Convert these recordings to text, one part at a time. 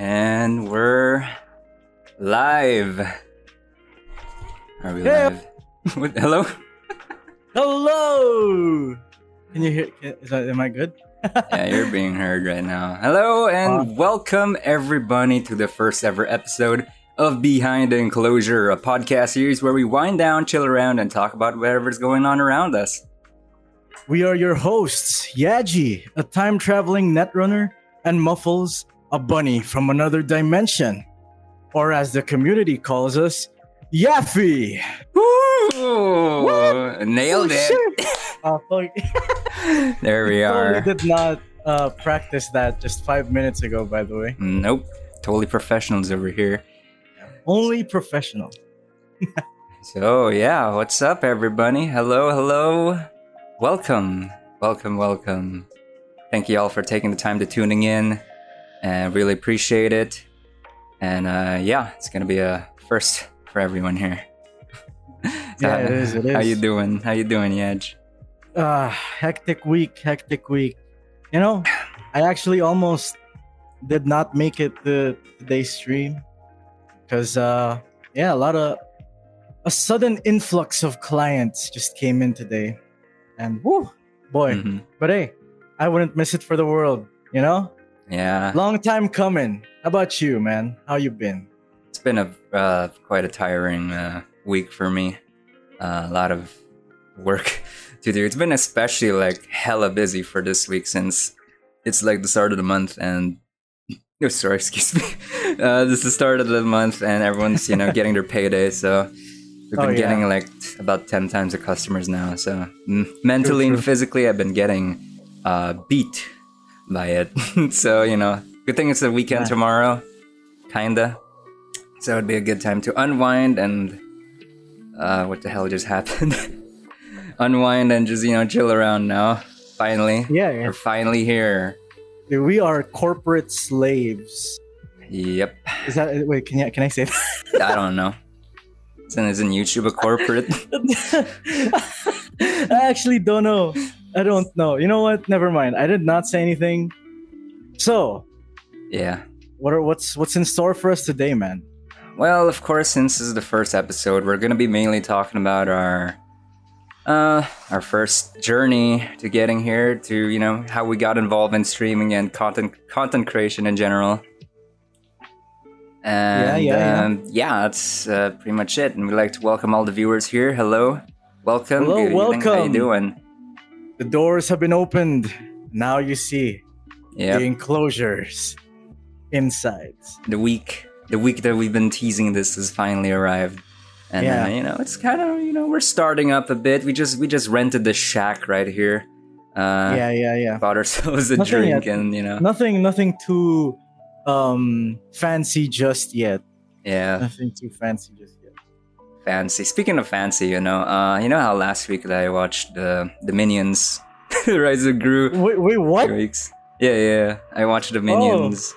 And we're live. Are we Hey. live? What- Hello? Hello. Can you hear? Can, is that, am I good? yeah, you're being heard right now. Hello and welcome everybody to the first ever episode of Behind the Enclosure, a podcast series where we wind down, chill around, and talk about whatever's going on around us. We are your hosts, Yaji, a time traveling netrunner, and Muffles, a bunny from another dimension, or as the community calls us, Yaffy. Woo! Nailed Oh, it. Oh, fuck. There we Totally are. did not uh, practice that just five minutes ago. By the way, Nope. Totally professionals over here. only professional. So, yeah, what's up, everybody? Hello, hello. Welcome, welcome, welcome. Thank you all for taking the time to tuning in and really appreciate it. And uh, yeah, it's gonna be a first for everyone here. Yeah, it is, it How is. you doing? How you doing, Yaj? uh hectic week hectic week you know i actually almost did not make it to today's stream because uh yeah a lot of a sudden influx of clients just came in today and whoo boy Mhm. but hey i wouldn't miss it for the world you know Yeah, long time coming how about you man how you been it's been a uh, quite a tiring uh, week for me. Uh, a lot of work to do. It's been especially like hella busy for this week since it's like the start of the month and oh sorry, excuse me. Uh, this is the start of the month and everyone's you know getting their payday, so we've Oh, been yeah. getting like about ten times the customers now. So mentally and true. physically, I've been getting uh, beat by it. so you know, good thing it's the weekend Yeah. tomorrow, kinda. So it'd be a good time to unwind and uh, what the hell just happened? unwind and just you know chill around now. Finally, yeah, yeah. we're finally here. Dude, we are corporate slaves Yep. is that wait can you can i say that I don't know. Isn't, isn't YouTube a corporate? I actually don't know. I don't know. You know what? Never mind. I did not say anything. So, yeah. what are what's what's in store for us today, man? Well, of course, since this is the first episode, we're gonna be mainly talking about our uh our first journey to getting here, to you know how we got involved in streaming and content content creation in general. And Yeah, yeah, yeah. um, yeah, that's uh, pretty much it. And we'd like to welcome all the viewers here. Hello, welcome. Hello, Good evening. How you doing? The doors have been opened. Now you see Yeah, the enclosures, insides. the week the week that we've been teasing this has finally arrived and Yeah. uh, you know it's kind of you know we're starting up a bit we just we just rented the shack right here uh yeah, yeah, yeah. bought ourselves a Nothing drink yet. and you know Nothing, nothing too um fancy just yet. yeah Nothing too fancy just yet. Fancy speaking of fancy you know uh you know how last week that i watched the the minions rise of gru Wait, wait, what? weeks yeah yeah i watched the minions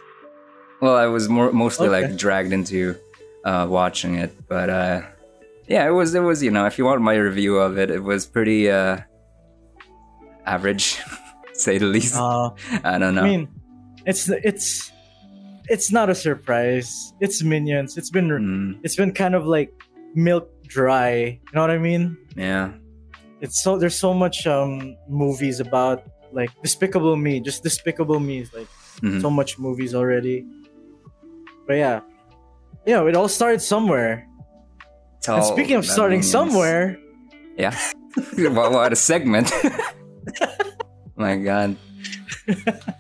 well i was more mostly Okay. like dragged into uh watching it but uh yeah it was it was you know if you want my review of it it was pretty uh average say the least Uh, i don't know I mean, it's it's it's not a surprise. It's minions. It's been Mm, it's been kind of like milk dry. You know what I mean? yeah It's so there's so much um movies about like Despicable Me. Just Despicable Me is like Mhm. so much movies already. But yeah, yeah, it all started somewhere. And speaking of starting Minions. somewhere, yeah what, what a segment my god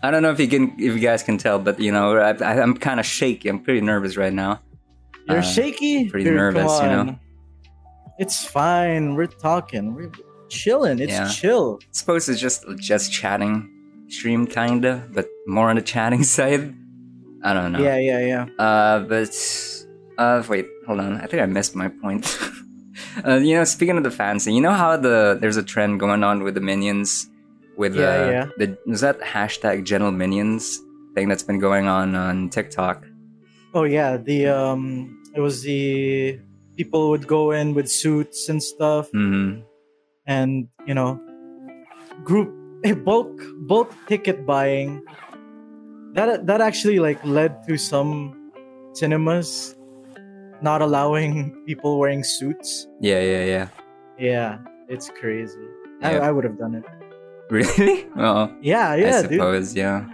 i don't know if you can if you guys can tell but you know I, I, i'm kind of shaky i'm pretty nervous right now you're Uh, shaky. pretty Dude, nervous, you know? It's fine. We're talking. We're chilling. It's Yeah. chill. suppose it's just just chatting stream kinda but more on the chatting side i don't know Yeah, yeah, yeah. uh but uh wait hold on i think i missed my point uh, you know speaking of the fancy you know how the there's a trend going on with the minions with Yeah, uh, yeah. the is that hashtag gentle minions thing that's been going on on tiktok Oh yeah, the um, it was the people would go in with suits and stuff, hmm and you know, eh, bulk bulk ticket buying that that actually like led to some cinemas not allowing people wearing suits. Yeah, yeah, yeah. Yeah, it's crazy. Yeah. I, I would have done it. Really? Well, Yeah, I yeah, dude. suppose, yeah.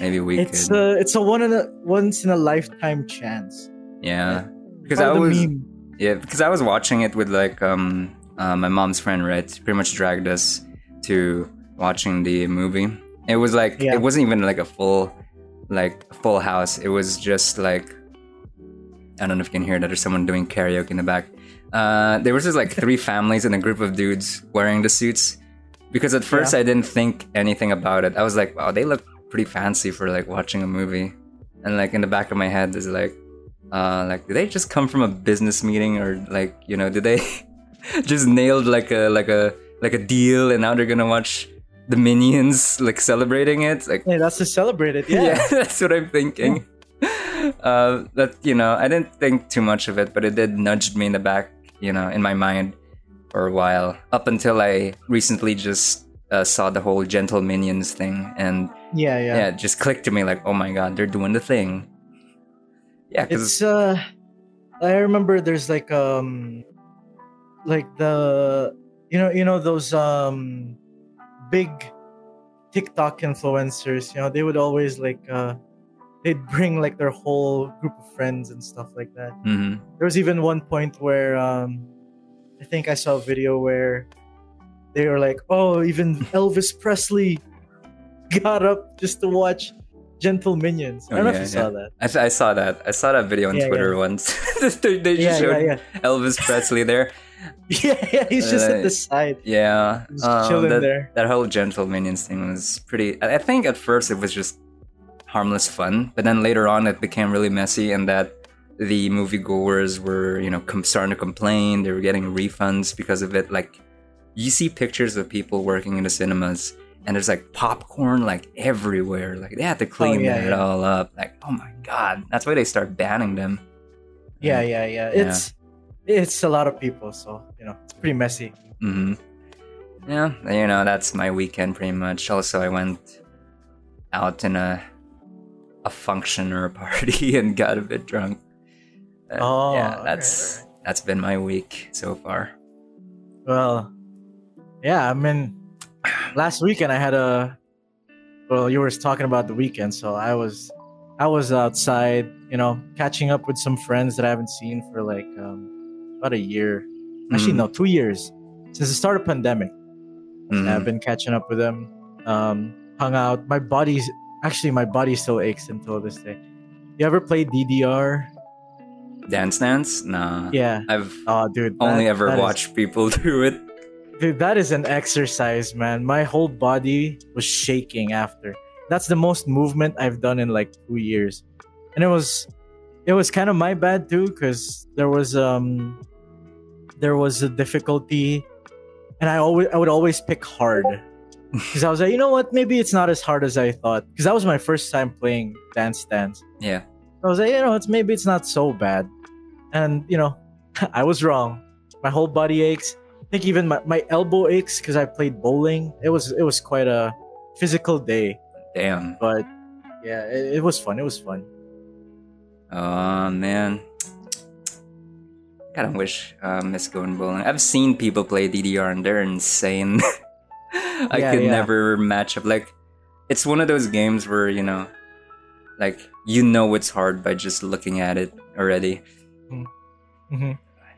Maybe we It's could. a it's a one in a once in a lifetime chance. Yeah. Because I was meme. Yeah, because I was watching it with like um uh, my mom's friend, right? Pretty much dragged us to watching the movie. It was like Yeah. it wasn't even like a full like full house. It was just like I don't know if you can hear that. There's someone doing karaoke in the back. Uh, there was just like three families and a group of dudes wearing the suits. Because at first Yeah. I didn't think anything about it. I was like, wow, they look pretty fancy for like watching a movie. And like in the back of my head is like, uh, like did they just come from a business meeting or like you know did they just nailed like a like a like a deal and now they're gonna watch the minions like celebrating it like Hey, that's to celebrate it. yeah, Yeah. that's what i'm thinking uh that you know i didn't think too much of it but it did nudge me in the back you know in my mind for a while up until i recently just uh, saw the whole gentle minions thing and Yeah, yeah. yeah. it just clicked to me like oh my god they're doing the thing yeah because It's uh I remember there's like um like the you know you know those um big TikTok influencers, you know, they would always like uh they'd bring like their whole group of friends and stuff like that. Mhm. There was even one point where um I think I saw a video where they were like, "Oh, even Elvis Presley got up just to watch Gentle Minions." I Oh, don't know if you saw that. I, I saw that. I saw that video on Yeah, Twitter once. they they just yeah, showed yeah. Elvis Presley there. Yeah, yeah, he's just Uh, at the side, Yeah, just um, chilling that, there. that whole Gentle Minions thing was pretty. I I think at first it was just harmless fun, but then later on it became really messy, and that the moviegoers were, you know, com- starting to complain. They were getting refunds because of it. Like, you see pictures of people working in the cinemas, and there's like popcorn like everywhere. Like they had to clean Oh, yeah, that yeah. all up. Like, oh my god, that's why they start banning them. Yeah, yeah, yeah. Yeah. It's it's a lot of people, so you know it's pretty messy. hmm Yeah, you know that's my weekend pretty much. Also, I went out in a a function or a party and got a bit drunk. Oh, yeah, okay, that's that's been my week so far. Well, yeah. I mean, last weekend I had a. Well, you were talking about the weekend, so I was, I was outside, you know, catching up with some friends that I haven't seen for like um, about a year. Actually, Mhm. no, two years since the start of pandemic. Mhm. I've been catching up with them. Um, hung out. My body's actually my body still aches until this day. You ever play DDR? Dance Dance? Nah. Yeah. I've Oh, dude. only ever that is- watched people do it. Dude, that is an exercise, man. My whole body was shaking after. That's the most movement I've done in like two years, and it was, it was kind of my bad too, because there was um, there was a difficulty, and I always I would always pick hard, because I was like, you know what, maybe it's not as hard as I thought, because that was my first time playing Dance Dance. Yeah. I was like, you know, it's maybe it's not so bad, and you know, I was wrong. My whole body aches. I think even my, my elbow aches because I played bowling. It was it was quite a physical day, Damn. but yeah, it, it was fun. It was fun. Oh man. I kinda wish uh, miss going bowling. I've seen people play DDR and they're insane. I Yeah, could yeah. never match up. Like, it's one of those games where, you know, like, you know it's hard by just looking at it already. hmm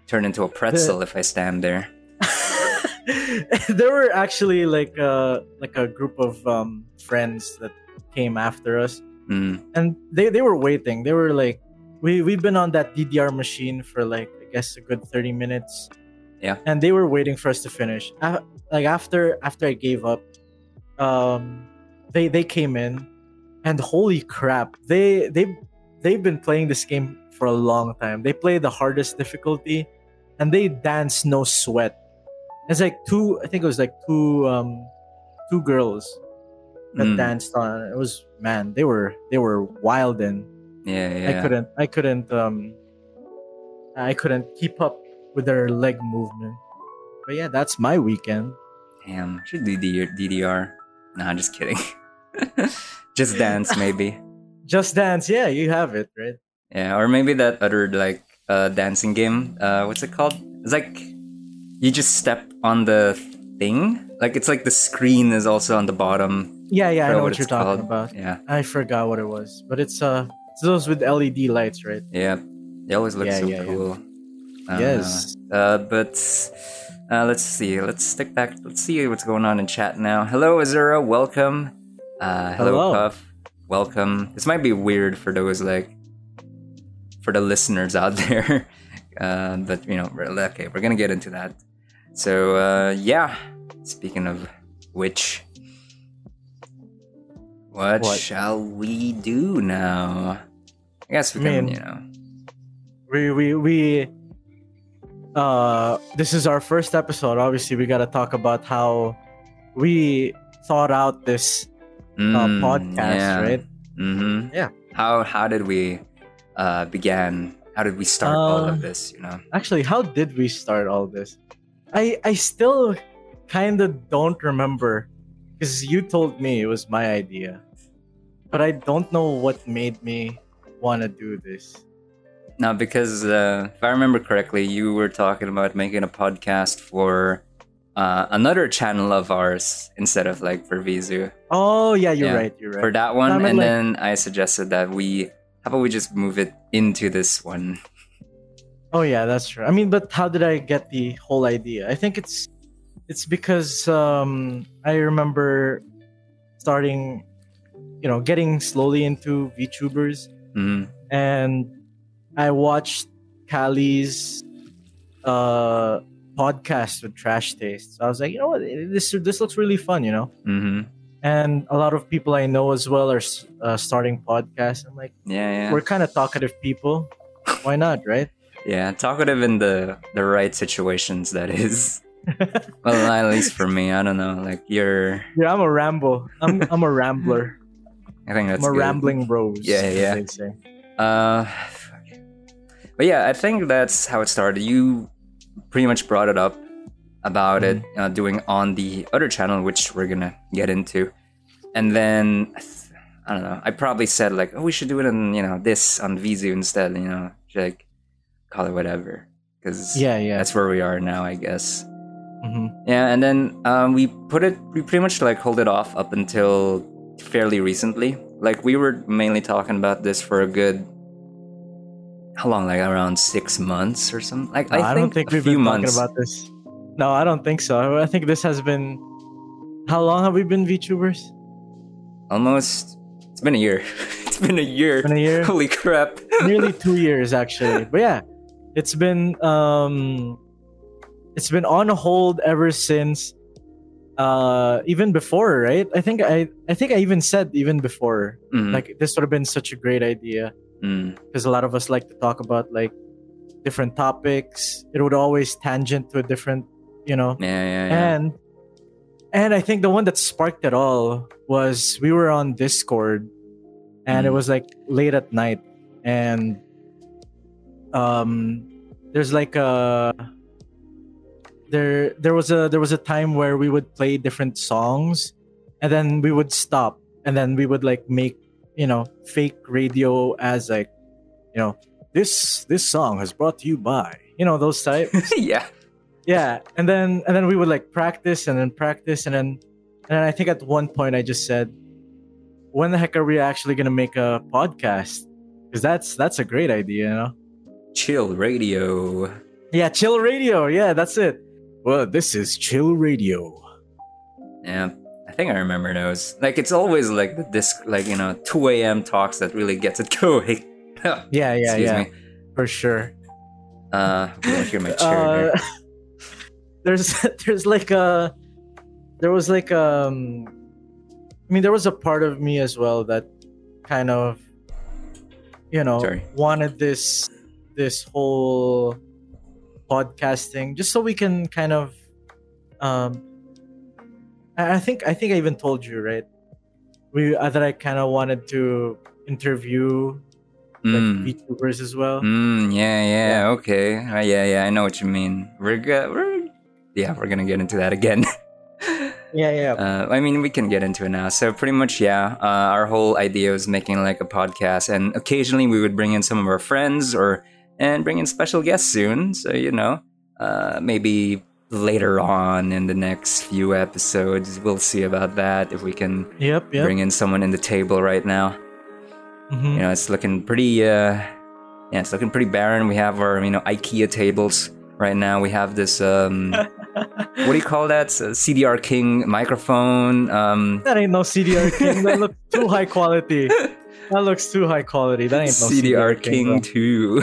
Turn into a pretzel if I stand there. there were actually like uh like a group of um friends that came after us, Mm, and they they were waiting. They were like, we we've been on that DDR machine for like I guess a good thirty minutes. Yeah. and they were waiting for us to finish. A- like after after I gave up, um, they they came in, and holy crap, they they they've been playing this game for a long time. They play the hardest difficulty, and they dance no sweat. It's like two. I think it was like two um two girls that mm, danced on. It was man, they were they were wild and yeah, yeah. I couldn't I couldn't um I couldn't keep up with their leg movement. But yeah, that's my weekend. Damn, should do DDR. DDR. Nah, just kidding. Just Dance, maybe. Just Dance, yeah, you have it, right? Yeah, or maybe that other like uh, dancing game. Uh, what's it called? It's like you just step on the thing. Like it's like the screen is also on the bottom. Yeah, yeah, I know what what you're talking called. about. Yeah, I forgot what it was, but it's uh, it's those with LED lights, right? yeah. They always look Yeah, so yeah, yeah. cool. Don't Yes. Uh, but uh, let's see. Let's stick back. Let's see what's going on in chat now. Hello, Azura. Welcome. Uh, hello, Hello. Puff. Welcome. This might be weird for those like for the listeners out there, uh, but you know, okay, we're gonna get into that. So uh, yeah. Speaking of which, what, What? shall we do now? I guess we can, Man. you know. we we we uh this is our first episode obviously we got to talk about how we thought out this uh, Mm, podcast yeah. right Mm-hmm. Yeah. How how did we uh began? How did we start all Uh, of this? You know. actually how did we start all this i i still kind of don't remember because you told me it was my idea but i don't know what made me want to do this No, because uh, if I remember correctly, you were talking about making a podcast for uh, another channel of ours instead of like for Vizu. oh yeah you're Yeah. right you're right For that one, I and like- then I suggested that we how about we just move it into this one? Oh yeah, that's true. I mean, but how did I get the whole idea? I think it's it's because um I remember starting you know, getting slowly into VTubers hmm and I watched Calli's uh podcast with Trash Taste. So I was like, you know what, this this looks really fun, you know. hmm And a lot of people I know as well are uh, starting podcasts. I'm like, Yeah, yeah, we're kind of talkative people. Why not, right? Yeah. Talkative in the the right situations. That is. well, at least for me, I don't know. Like you're, Yeah, I'm a ramble. I'm I'm a rambler. I think that's I'm a good. rambling rose. Yeah, yeah. Uh, but yeah, I think that's how it started. You pretty much brought it up about it Mm-hmm. uh, doing on the other channel, which we're gonna get into, and then I don't know. I probably said like, oh, we should do it on you know this on Vizu instead. You know, like call it whatever, because Yeah, yeah. that's where we are now, I guess. Mhm. Yeah, and then um, we put it, we pretty much like hold it off up until fairly recently. Like we were mainly talking about this for a good, how long? Like around six months or something. Like No, I, I, don't think we've been months. talking about this. No, I don't think so. I think this has been. How long have we been VTubers? Almost. It's been a year. it's been a year. Been a year. Holy crap! Nearly two years actually. But yeah, it's been um, it's been on hold ever since. Uh, even before, right? I think I I think I even said even before Mm, like this would have been such a great idea. mm, because a lot of us like to talk about like different topics. It would always tangent to a different, you know. yeah, yeah, yeah. And and I think the one that sparked it all was we were on Discord, and it Mm. was like late at night, and um, there's like a there there was a there was a time where we would play different songs, and then we would stop, and then we would like make you know fake radio as like you know this this song has brought to you by you know those type yeah. yeah. And then and then we would like practice and then practice and then and then i think at one point i just said when the heck are we actually gonna make a podcast? Because that's that's a great idea you know Chill radio. yeah chill radio yeah that's it well this is chill radio Yeah, I think I remember those. Like it's always like the disc, like you know, two a.m. talks that really gets it going. yeah yeah Excuse yeah me. for sure Uh, yeah, hear my chair. uh, there's there's like a there was like um i mean there was a part of me as well that kind of you know Sorry. wanted this this whole podcasting just so we can kind of um i think i think i even told you right we uh, that i kind of wanted to interview like Mm, VTubers as well mm, yeah, yeah, okay, uh, yeah, yeah. I know what you mean. We're go- we're yeah, we're gonna get into that again. Yeah, yeah. Uh, I mean, we can get into it now. So pretty much, yeah. Uh, our whole idea was making like a podcast, and occasionally we would bring in some of our friends or and bring in special guests soon. So you know, uh, maybe later on in the next few episodes, we'll see about that if we can Yep, yep. bring in someone in the table right now. Mhm. You know, it's looking pretty. Uh, yeah, it's looking pretty barren. We have our you know IKEA tables right now. We have this. Um, what do you call that? S- CDR King microphone. Um, That ain't no CDR King. That looks too high quality. That looks too high quality. That ain't no CDR, CDR, King bro. Two.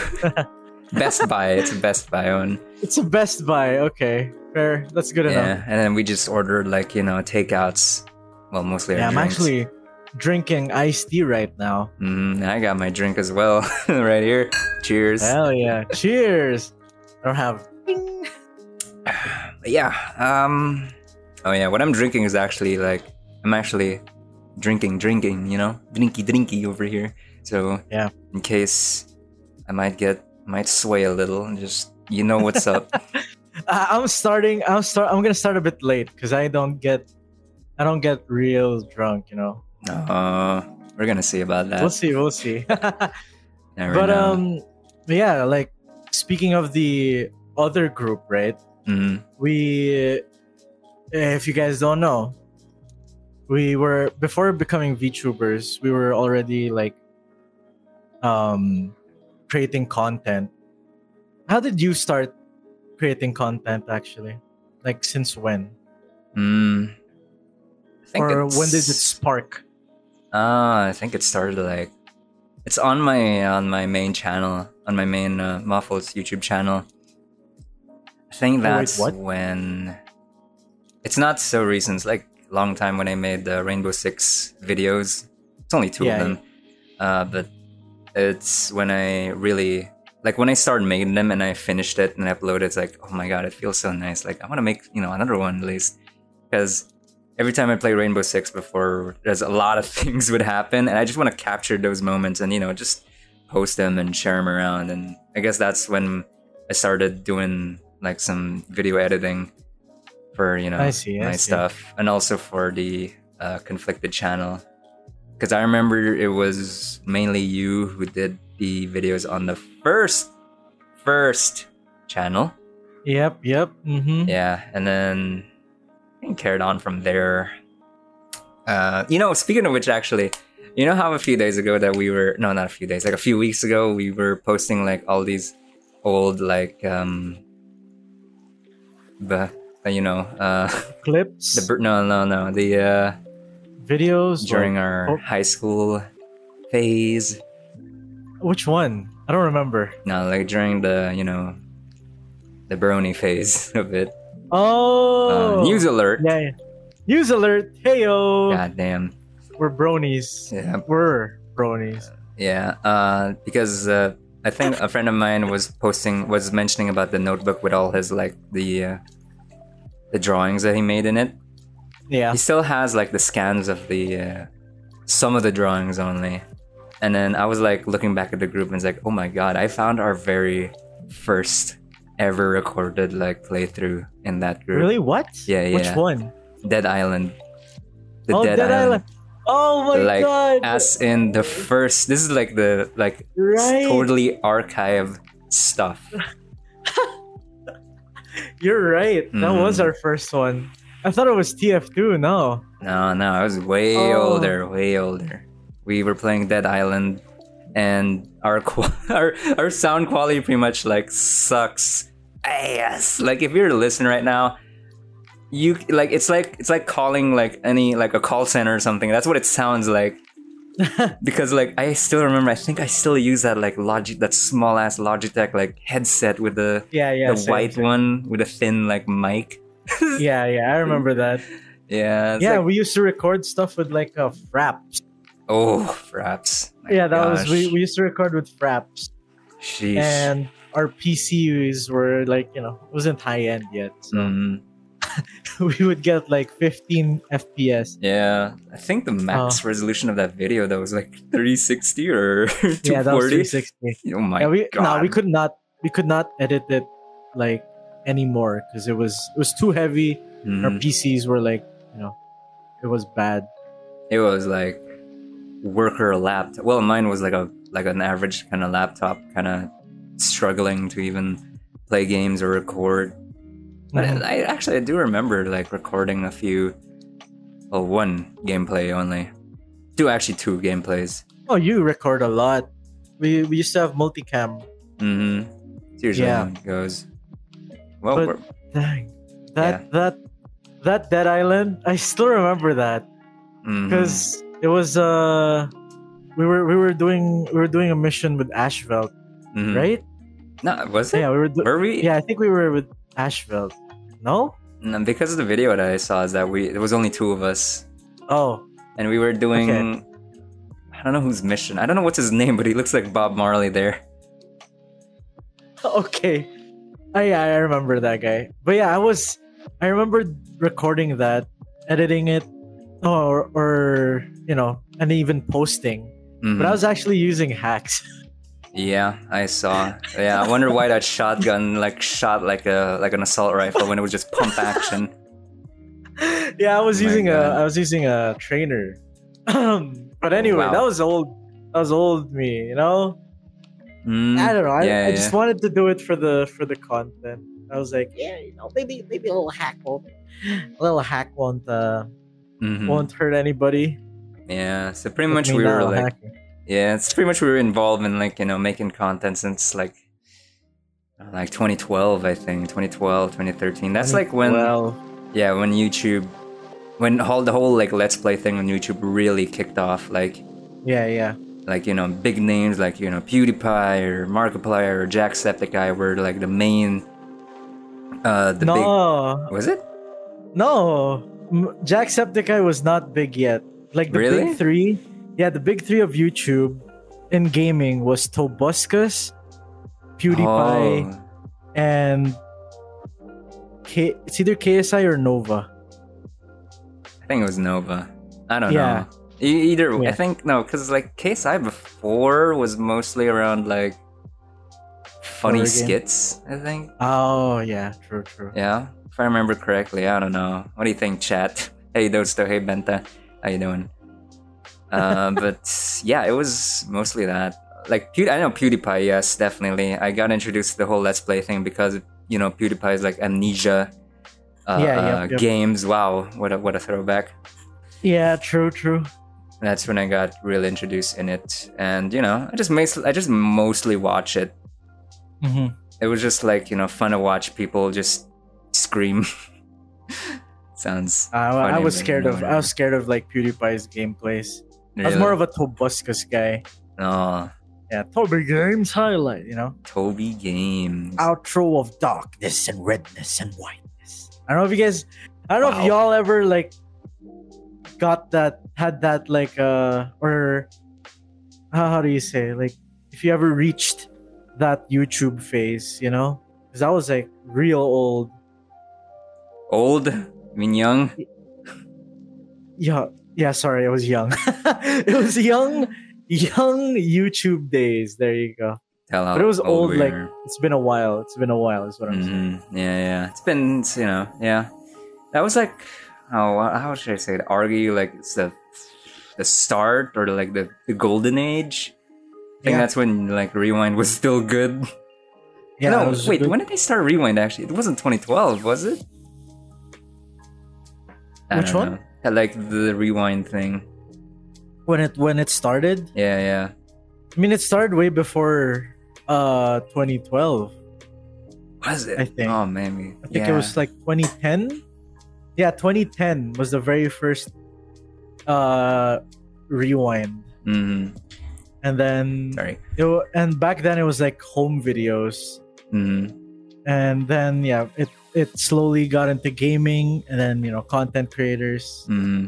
Best Buy. It's a Best Buy one. It's a Best Buy. Okay, fair. That's good enough. Yeah, and then we just ordered like you know takeouts. Well, mostly. Yeah, I'm drinks. actually drinking iced tea right now. Mhm, I got my drink as well right here. Cheers. Hell yeah! Cheers. I don't have. Yeah um oh yeah what i'm drinking is actually like i'm actually drinking drinking you know drinky drinky over here so Yeah. in case i might get might sway a little and just you know what's up I'm starting. I'm start. I'm gonna start a bit late because I don't get. I don't get real drunk. You know. uh we're gonna see about that We'll see. We'll see. But know. um, yeah. Like speaking of the other group, right? Mhm. we if you guys don't know we were before becoming vtubers we were already like um creating content how did you start creating content actually like since when Mm. I think or when did it spark Ah, I think it started like it's on my on my main channel, on my main uh, Muffles YouTube channel. I think Oh, wait, that's what? when it's not so recent. It's like long time when I made the Rainbow Six videos. It's only two Yeah, of them, uh, but it's when I really like when I started making them and I finished it and I uploaded. It's like, oh my god, it feels so nice. Like I want to make you know another one at least because every time I play Rainbow Six before, there's a lot of things would happen, and I just want to capture those moments and you know just post them and share them around. And I guess that's when I started doing like some video editing for you know I see, I my see. stuff, and also for the uh, conflicted channel. Because I remember it was mainly you who did the videos on the first first channel. yep yep mm-hmm. Yeah, and then I carried on from there. Uh, you know, speaking of which, actually, you know how a few days ago that we were no, not a few days, like a few weeks ago, we were posting like all these old like um, the uh, you know uh clips the no no no the uh videos during or- our oh. high school phase. which one i don't remember No, like during the you know the brony phase of it. oh Uh, news alert! yeah, yeah. news alert hey yo God damn. we're bronies Yeah, we're bronies Yeah, uh, because uh, I think a friend of mine was posting was mentioning about the notebook with all his like the uh, the drawings that he made in it. yeah He still has like the scans of the uh, some of the drawings only. And then I was like looking back at the group and it's like, oh my god, I found our very first ever recorded like playthrough in that group. Really? What? Yeah, yeah. Which one? Dead Island. The oh, Dead, Dead Island. Island. Oh my like god! as in the first this is like the like right. totally archive stuff. You're right. That Mhm. was our first one. I thought it was TF2. No. No, no, I was way Oh. older, way older. We were playing Dead Island, and our qu- our our sound quality pretty much like sucks ass. Like if you're listening right now, you like it's like it's like calling like any like a call center or something. That's what it sounds like. because like I still remember, I think I still use that like Logi that small ass Logitech like headset with the Yeah, yeah. the same, white same. one with a thin like mic. Yeah, yeah. I remember that. Yeah, yeah, like- we used to record stuff with like a fraps. Oh, fraps. My yeah, that was we, we used to record with fraps, Sheesh. and our PCs were like you know it wasn't high end yet, so Mm, we would get like 15 FPS. yeah, I think the max Oh. resolution of that video that was like 360 or 240. Yeah, that was 360. Oh my yeah, we god. no, we could not we could not edit it like anymore because it was it was too heavy. Our Mhm. PCs were like you know, it was bad. It was like worker laptop. Well, mine was like a like an average kind of laptop, kind of struggling to even play games or record. But Mhm. I actually I do remember like recording a few, well, one gameplay only, two actually two gameplays. Oh, you record a lot. We we used to have multicam. Mm-hmm. It's usually Yeah. it goes. Well, But- Dang, that that that Dead Island. I still remember that because it was uh we were we were doing we were doing a mission with Ashveld, Mhm. right? No, was it? Yeah, we were. Do- Were we? yeah, I think we were with Ashveld. No. No, because of the video that I saw is that we it was only two of us, Oh, and we were doing. Okay. I don't know whose mission. I don't know what's his name, but he looks like Bob Marley there. okay. I yeah, I remember that guy. But yeah, I was I remember recording that, editing it, or or you know, and even posting. Mhm. But I was actually using hacks. Yeah, I saw. Yeah, I wonder why that shotgun like shot like a like an assault rifle when it was just pump action. yeah, I was Oh using a. I was using a trainer. but anyway, wow. that was old. That was old me, you know. Mm, I don't know. I, yeah, I just yeah. wanted to do it for the for the content. I was like, yeah, you know, maybe maybe a little hack won't, a little hack won't uh, mhm. won't hurt anybody. Yeah, so pretty much we were like, hacking. Yeah, it's pretty much we were involved in like you know making content since like like 2012, I think 2012, 2013. That's like when well, yeah when YouTube when all the whole like let's play thing on YouTube really kicked off. Like yeah, yeah. like you know big names like you know PewDiePie or Markiplier or Jacksepticeye were like the main uh the big no, was it no. Jacksepticeye was not big yet. Like the Really? big three, yeah, the big three of YouTube in gaming was Tobuscus, PewDiePie, Oh, and K- it's either KSI or Nova. I think it was Nova. I don't Yeah. know. E- either I think no because like KSI before was mostly around like funny game. skits I think. Oh yeah, true, true. yeah if I remember correctly I don't know. What do you think chat? Hey Dosto hey Benta. How you doing uh, but yeah it was mostly that like Pew- I know PewDiePie yes definitely I got introduced to the whole Let's Play thing because you know PewDiePie is like amnesia uh, Yeah, uh, yep, yep. games wow what a, what a throwback Yeah, true, true. that's when I got really introduced in it and you know I just mostly I just mostly watch it hmm it was just like you know fun to watch people just scream sounds I, I was scared of. I was scared of like PewDiePie's gameplays. I was more of a Tobuscus guy. oh Yeah, Toby Games highlight. You know, Toby Games outro of darkness and redness and whiteness. I don't know if you guys. I don't know if y'all ever like got that had that like uh or how, how do you say like if you ever reached that YouTube phase, you know, because I was like real old. old I mean young Yeah, yeah. Sorry, I was young. it was young, young YouTube days. There you go. tell how But it was old. Like it's been a while. It's been a while. Is what I'm saying. Mhm. yeah yeah it's been you know yeah that was like oh how should I say it argue like it's the the start or like the, the golden age I think Yeah. that's when like rewind was still good Yeah. no, was wait, good. when did they start Rewind actually? It wasn't 2012, was it? I Which one? know. Yeah, Like the Rewind thing. when it when it started. Yeah, yeah. I mean, it started way before uh 2012. Was it? I think. Oh, maybe. I think yeah. it was like 2010. Yeah, 2010 was the very first uh rewind, hmm and then Sorry. it, and back then it was like home videos, hmm and then yeah, it it slowly got into gaming, and then you know content creators. hmm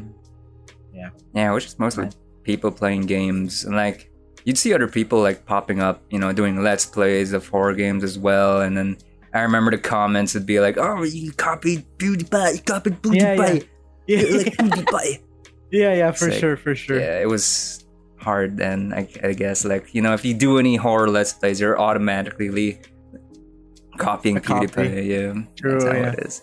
Yeah. Yeah, it was just mostly people playing games and like you'd see other people like popping up, you know, doing let's plays of horror games as well, and then. I remember the comments would be like, "Oh, you copied PewDiePie, you copied Yeah, PewDiePie, yeah, You're like PewDiePie." yeah, yeah, for Sick. sure, for sure. Yeah, it was hard then. I, I guess like you know if you do any horror let's plays, you're automatically copying A copy. PewDiePie. Yeah, True, that's how yeah. it is.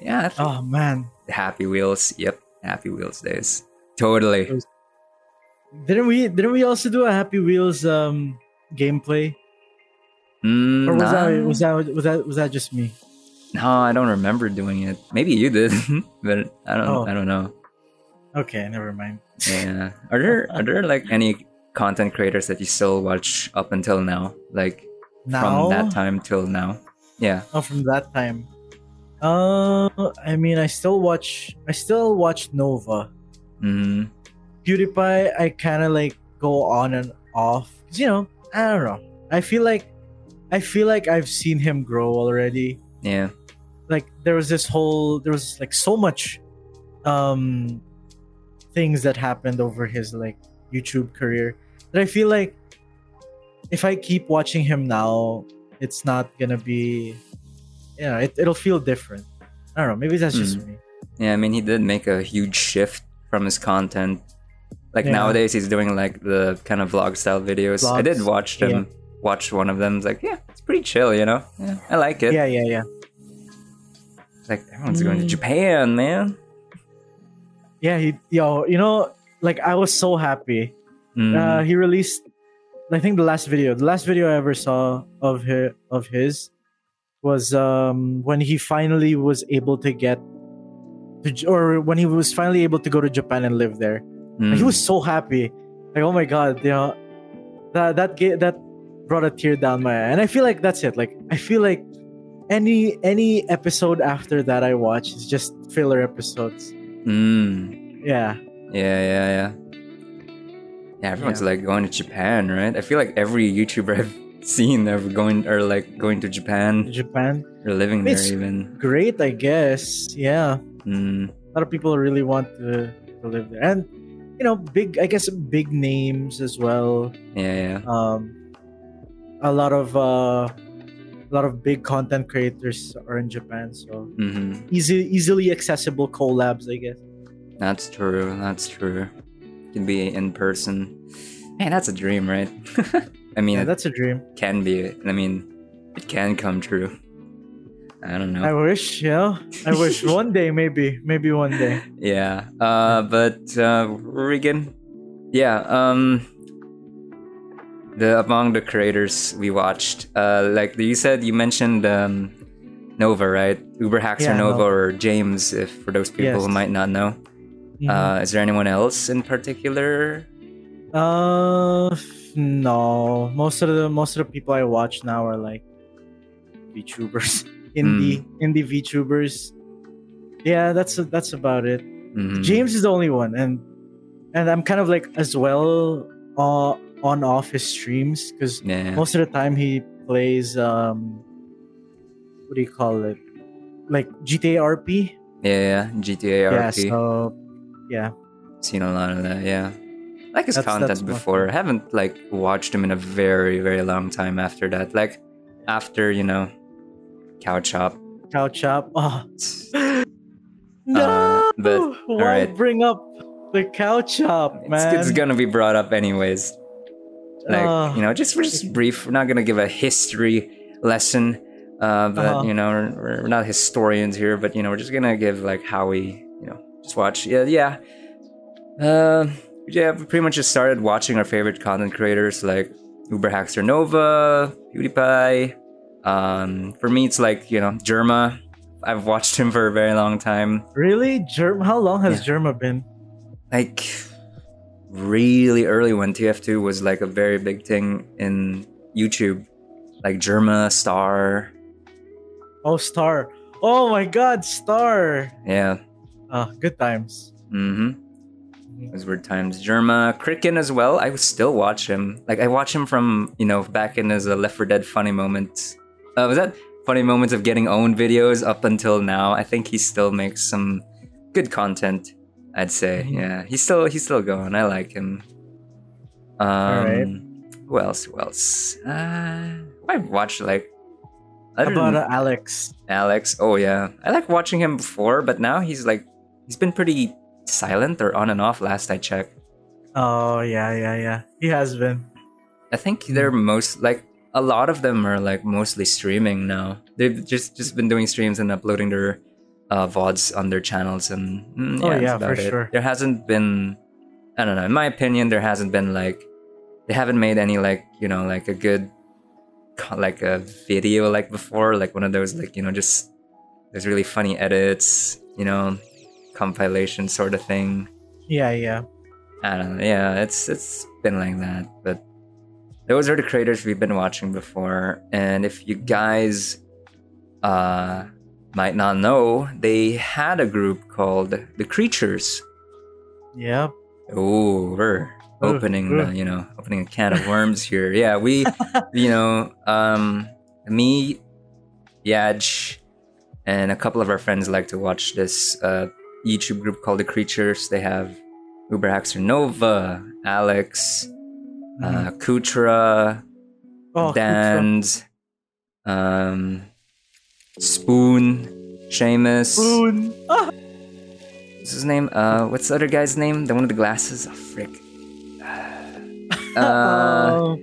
Yeah, Oh man, Happy Wheels. Yep, Happy Wheels days. Totally. Didn't we? Didn't we also do a Happy Wheels um gameplay? Mm, Or was nah. that was that was that was that just me? No, I don't remember doing it. Maybe you did, but I don't. Oh. I don't know. Okay, never mind. Yeah. Are there are there like any content creators that you still watch up until now? Like Now, from that time till now? Yeah. Oh, from that time. Uh, I mean, I still watch. I still watch Nova. hmm PewDiePie. I kind of like go on and off. You know, I don't know. I feel like, I feel like I've seen him grow already. Yeah. Like there was this whole, there was like so much, um, things that happened over his like YouTube career that I feel like if I keep watching him now, it's not gonna be, you know, it, it'll feel different. I don't know. Maybe that's just me. Yeah. I mean, he did make a huge shift from his content. Like Yeah. nowadays, he's doing like the kind of vlog style videos. I did watch them. Watch one of them. It's like, yeah, it's pretty chill. You know. Yeah, I like it. Yeah, yeah, yeah. Like everyone's going to Mm. Japan, man. Yeah, he, yo, you know, like I was so happy. Mm. Uh, he released, I think the last video, the last video I ever saw of his, of his was um when he finally was able to get to, or when he was finally able to go to Japan and live there. Mm. He was so happy. Like, oh my god, you know, that that that brought a tear down my eye. And I feel like that's it. Like I feel like any any episode after that I watch is just filler episodes. Mm. Yeah. Yeah, yeah, yeah. Yeah, everyone's like going to Japan, right? I feel like every YouTuber I've seen are going or like going to Japan Japan. or living It's- there even. Great, I guess. Yeah. Mm. A lot of people really want to, to live there. And you know, big I guess big names as well. Yeah, yeah. Um a lot of uh a lot of big content creators are in Japan, so hmm easy easily accessible collabs, I guess. That's true. That's true. Can be in person. Man, that's a dream, right? I mean, Yeah, that's a dream. can be. I mean, it can come true. I don't know. I wish, you know, I wish one day, maybe, maybe one day. Yeah. Uh, but uh, Regan, yeah. Um, the among the creators we watched, uh, like you said, you mentioned um, Nova, right? Uber Haxor Yeah, Nova Nova. or James, if for those people who might not know. Mhm. Uh, is there anyone else in particular? Uh, no. Most of the most of the people I watch now are like VTubers, indie indie VTubers. Yeah, that's that's about it. Mhm. James is the only one, and and I'm kind of like as well uh, on off his streams because Yeah. most of the time he plays um, what do you call it? Like GTA RP. Yeah, yeah. GTA Yeah, RP. so yeah, Seen a lot of that. Yeah. Like his That's- content that's before. I haven't like watched him in a very, very long time after that. Like after you know, Cow Chop. cow chop. Oh. no, Uh, but, why alright. bring up the cow chop, It's, man? it's gonna be brought up anyways. Like Uh, you know, just we're just brief. We're not gonna give a history lesson. Uh, but Uh-huh. you know, we're, we're not historians here. But you know, we're just gonna give like how we you know just watch. Yeah, yeah. Uh, yeah, we pretty much just started watching our favorite content creators like Uber Haxor Nova, PewDiePie. Um, for me, it's like you know Germa. I've watched him for a very long time. really, Germ? How long has Germa been? like really early when TF2 was like a very big thing in YouTube, like Germa, Star, Oh, Star. Oh my God, Star. yeah, Ah, good times. mm-hmm. Those were times. Germa, Criken as well. I still watch him. Like I watch him from you know back in his uh, Left 4 Dead funny moments. Uh, was that funny moments of getting owned videos up until now? I think he still makes some good content. I'd say, Mhm. yeah. He's still he's still going. I like him. Um, Alright. Who else? Who else? Uh, I watched like other About than uh, Alex. Alex. Oh yeah, I like watching him before, but now he's like he's been pretty silent or on and off. Last I checked, Oh yeah, yeah, yeah. He has been. I think they're most like a lot of them are like mostly streaming now. They've just just been doing streams and uploading their uh, vods on their channels, and mm, Oh, yeah, that's yeah, for it. sure. There hasn't been, I don't know. In my opinion, there hasn't been like they haven't made any like you know like a good like a video like before, like one of those like you know just there's really funny edits, you know, compilation sort of thing. Yeah, yeah. I don't know. Yeah, it's it's been like that. But those are the creators we've been watching before. And if you guys uh might not know, they had a group called the Creatures. Yep. Oh, we're opening uh, you know, opening a can of worms here. Yeah, we you know, um me, Yaj, and a couple of our friends like to watch this uh YouTube group called the Creatures. They have Uber Haxor Nova, Alex, uh, Kootra, Oh, Dan's, um, Spoon, Seamus. Spoon. Ah, What's his name? Uh, what's the other guy's name? The one with the glasses? Oh, frick. Uh,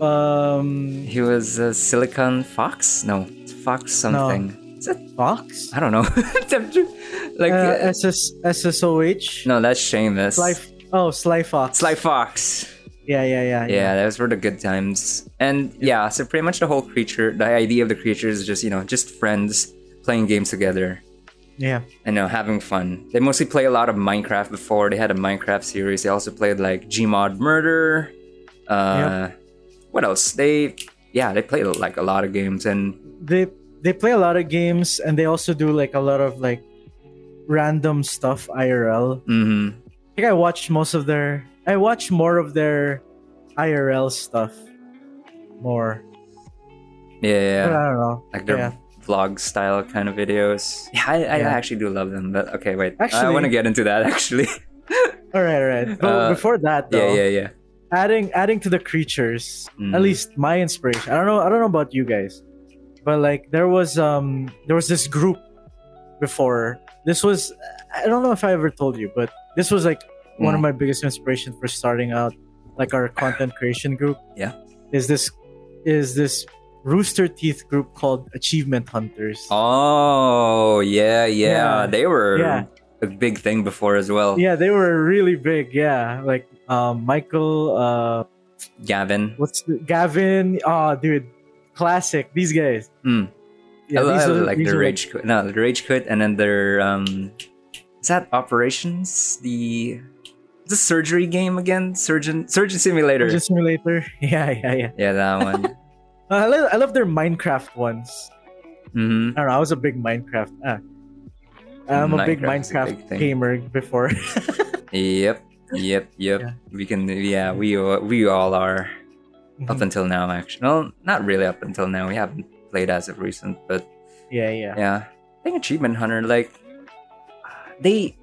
uh, um, he was a Silicon Fox? No, it's Fox something. Is it? Fox. I don't know. like, uh, uh, SS SSOH. no, that's Seamus. Sly. Oh, Sly Fox. Sly Fox. Yeah, yeah, yeah. yeah, those were the good times. And yeah, so pretty much the whole creature, the idea of the creature is just, you know, just friends playing games together Yeah. and, you know, having fun. They mostly play a lot of Minecraft before. They had a Minecraft series. They also played like Gmod Murder. Uh, What else? They, yeah, they played like a lot of games. And They they play a lot of games and they also do like a lot of like random stuff IRL. mhm. I think I watched most of their. I watched more of their IRL stuff. More. yeah, yeah. But I don't know. like their yeah. vlog style kind of videos. Yeah, I, I Yeah. actually do love them. But okay, wait. Actually, I want to get into that actually. All right, all right. But Uh, before that, though, yeah, yeah, yeah. adding adding to the creatures Mhm. at least my inspiration i don't know i don't know about you guys but like there was um there was this group before this was i don't know if i ever told you but this was like one of Mm. my biggest inspiration for starting out like our content creation group Yeah. is this is this rooster teeth group called achievement hunters Oh yeah, yeah, Yeah. They were Yeah. a big thing before as well. yeah they were really big yeah like um michael uh Gavin. what's the, gavin oh dude classic these guys Mm. yeah I, these I are- like these the rage quit. No, the rage quit, and then their um, is that operations? The the surgery game again? Surgeon Surgeon Simulator. Surgeon Simulator. Yeah, yeah, yeah. Yeah, that one. I, love, I love their Minecraft ones. hmm I don't know. I was a big Minecraft. Ah. I'm a big Minecraft's a Minecraft big gamer before. Yep. Yep. Yep. Yeah. We can. Yeah, we we all are up Mhm. until now. Actually, well, not really up until now. We haven't played as of recent, but yeah, yeah. Yeah. I think Achievement Hunter, like, they,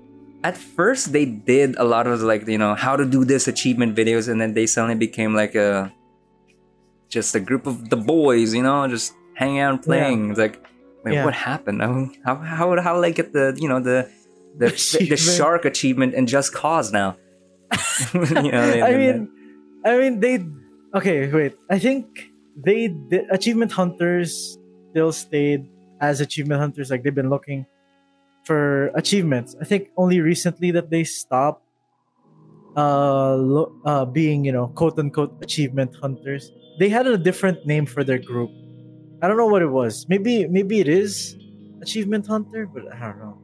at first, they did a lot of, like, you know, how to do this achievement videos, and then they suddenly became, like, a, just a group of the boys, you know, just hanging out and playing. It's like, wait, Yeah. what happened? How, how, how, how I get the, you know, the, the, the, the shark achievement in Just Cause now? you know, I mean, I mean, they. Okay, wait. I think they did, achievement hunters still stayed as achievement hunters. Like they've been looking for achievements. I think only recently that they stopped uh, lo- uh being you know quote unquote achievement hunters. They had a different name for their group. I don't know what it was. Maybe maybe it is achievement hunter, but I don't know.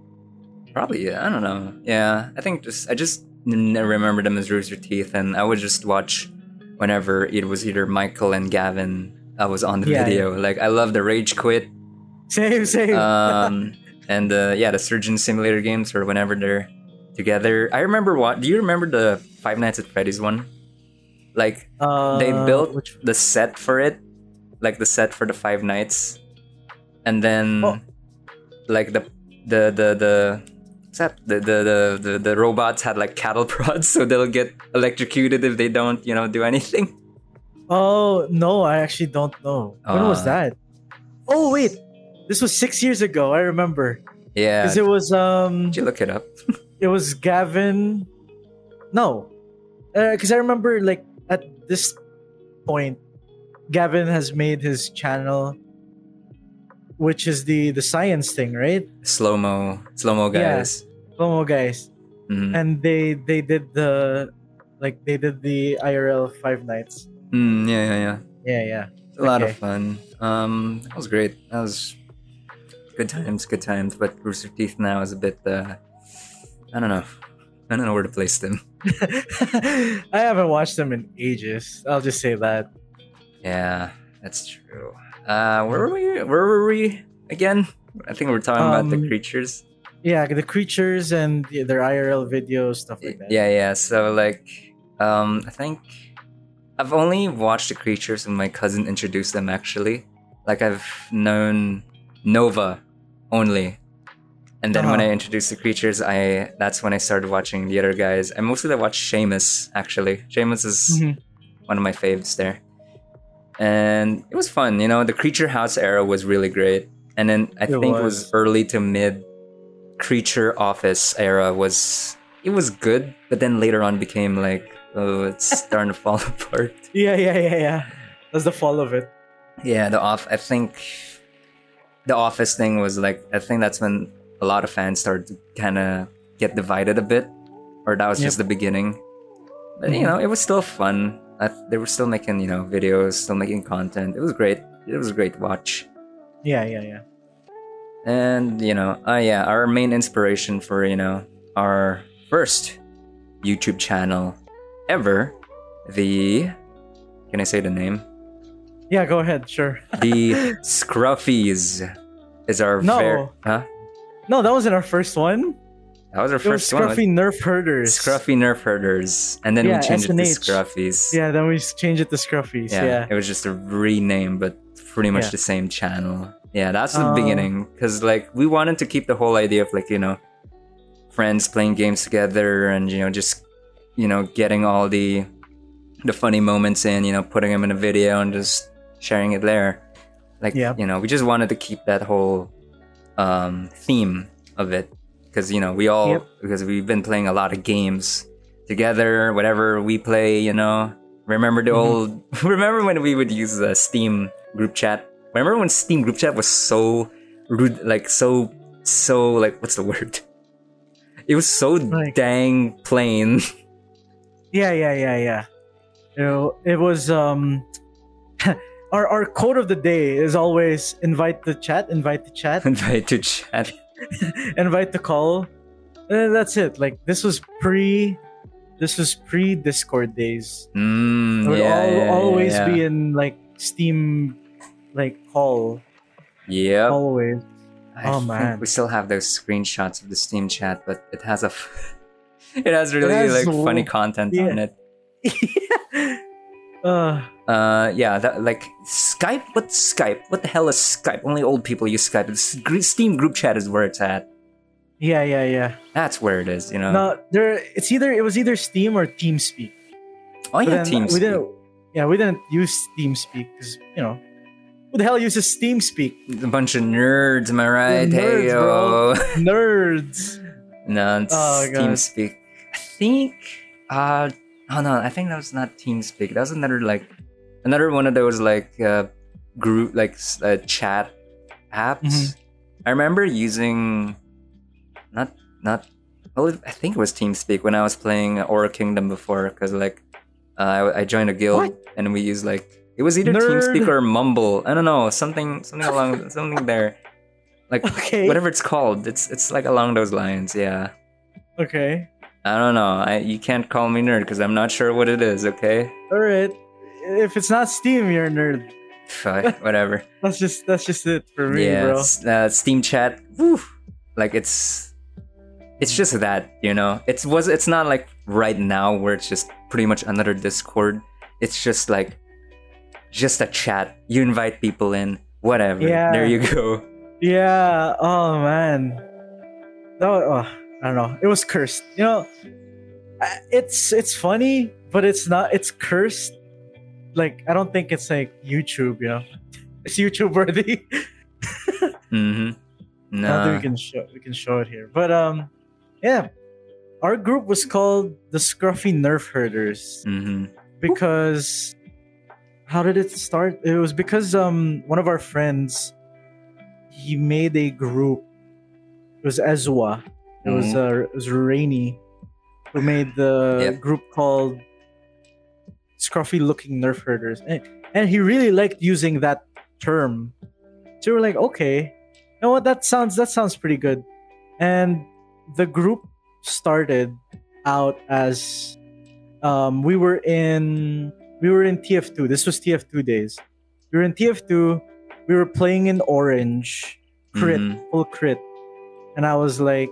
Probably, yeah. I don't know. Yeah, I think just I just remember them as Rooster Teeth, and I would just watch whenever it was either Michael and Gavin. I was on the Yeah, video. Like I love the Rage Quit, Same same. um, and uh, yeah, the Surgeon Simulator games, or whenever they're together. I remember what. Do you remember the Five Nights at Freddy's one? Like uh, they built which the set for it, like the set for the Five Nights, and then Oh. like the the the the that the, the the the robots had like cattle prods, so they'll get electrocuted if they don't you know do anything. Oh no, I actually don't know. When was Uh, that? Oh wait, this was six years ago. I remember Yeah, because it was um, did you look it up? it was Gavin. No, because I remember like at this point, Gavin has made his channel. Which is the the science thing, right? Slow mo, slow mo Yeah. guys. Slow mo guys, Mhm. and they they did the like they did the IRL Five Nights. Mm, yeah, yeah, yeah. Yeah, yeah. a lot of fun. Um, that was great. That was good times, good times. But Rooster Teeth now is a bit. Uh, I don't know. I don't know where to place them. I haven't watched them in ages. I'll just say that. Yeah, that's true. Uh, where were we? Where were we again? I think we are talking about the Um, creatures. Yeah, the creatures and the- their IRL videos, stuff like that. Yeah, yeah. So like, um, I think I've only watched the creatures when my cousin introduced them. Actually, like I've known Nova only, and then when Uh-huh. I introduced the creatures, I that's when I started watching the other guys. I mostly they watched Seamus. Actually, Seamus is Mhm. one of my faves there, and it was fun. You know, the Creature House era was really great, and then I It think it was was. early to mid Creature Office era was it was good, but then later on became like oh, it's starting to fall apart. yeah, yeah, yeah, yeah. That's the fall of it. Yeah, the off. I think the Office thing was like I think that's when a lot of fans started to kind of get divided a bit, or that was just the beginning. But you know, it was still fun. I, they were still making you know videos, still making content. It was great. It was a great watch. Yeah, yeah, yeah. And you know, uh, yeah, our main inspiration for you know our first YouTube channel ever, the can I say the name? Yeah, go ahead. Sure. The Scruffies is our No. ver- huh? No, that wasn't our first one. That was our It was first one. Scruffy Nerf Herders. Scruffy Nerf Herders, and then Yeah, we changed it to Scruffies. Yeah, then we changed it to Scruffies. yeah, Yeah. it was just a rename, but pretty much Yeah. the same channel. Yeah, that's the Uh, beginning because like we wanted to keep the whole idea of like you know friends playing games together and you know just you know getting all the the funny moments in you know putting them in a video and just sharing it there like yeah. you know we just wanted to keep that whole um theme of it because you know we all Yep. because we've been playing a lot of games together whatever we play you know remember the Mhm. old remember when we would use the steam group chat remember when steam group chat was so rude like so so like what's the word it was so Like- dang plain Yeah, yeah, yeah, yeah. You know, it was um our our quote of the day is always invite the chat, invite the chat, invite to chat invite the call. And that's it. Like this was pre this was pre Discord days. mm, We'd yeah, all, yeah, always yeah, be in like Steam like call. Yeah. Always. I Oh, man. we still have those screenshots of the steam chat but it has a f- it has really has like w- funny content yeah. on it uh Uh, yeah, that, like Skype. What's Skype? What the hell is Skype? Only old people use Skype. It's, Steam group chat is where it's at. yeah, yeah, yeah. That's where it is. You know. No, there it's either it was either Steam or TeamSpeak. oh yeah, TeamSpeak. We didn't. Yeah, we didn't use TeamSpeak because you know who the hell uses TeamSpeak? A bunch of nerds. Am I right? nerds, hey bro. yo. Nerds. no, it's Oh. TeamSpeak. I think. Uh, oh no, I think that was not TeamSpeak. That was another like, another one of those like uh, group like uh, chat apps. Mhm. I remember using, not not. Well, I think it was TeamSpeak when I was playing Aura Kingdom before, because like, uh, I, I joined a guild What? and we used like it was either Nerd. TeamSpeak or Mumble. I don't know something something along something there, like Okay. whatever it's called. It's it's like along those lines. Yeah. Okay. I don't know. I you can't call me nerd because I'm not sure what it is. Okay, All right. If it's not Steam, you're a nerd. Fine, whatever. That's just that's just it for me, yeah, bro. uh, Steam Chat. Woo, like it's it's just that you know. It's was it's not like right now where it's just pretty much another Discord. It's just like just a chat. You invite people in, whatever. Yeah. There you go. Yeah. Oh man. That wa- oh, I don't know. It was cursed. You know, it's it's funny, but it's not. It's cursed. Like I don't think it's like YouTube. You know, it's YouTube worthy. Mm-hmm. I think we can show we can show it here. But um, yeah, our group was called the Scruffy Nerf Herders Mm-hmm. because how did it start? It was because um one of our friends he made a group. It was Ezwa. It was Mhm. uh, it was Rainy who made the Yep. group called Scruffy Looking Nerf Herders, and, and he really liked using that term. So we're like, okay, you know what? That sounds that sounds pretty good. And the group started out as um, we were in we were in TF2. This was TF2 days. We were in TF2. We were playing in orange, crit, Mhm. full crit, and I was like,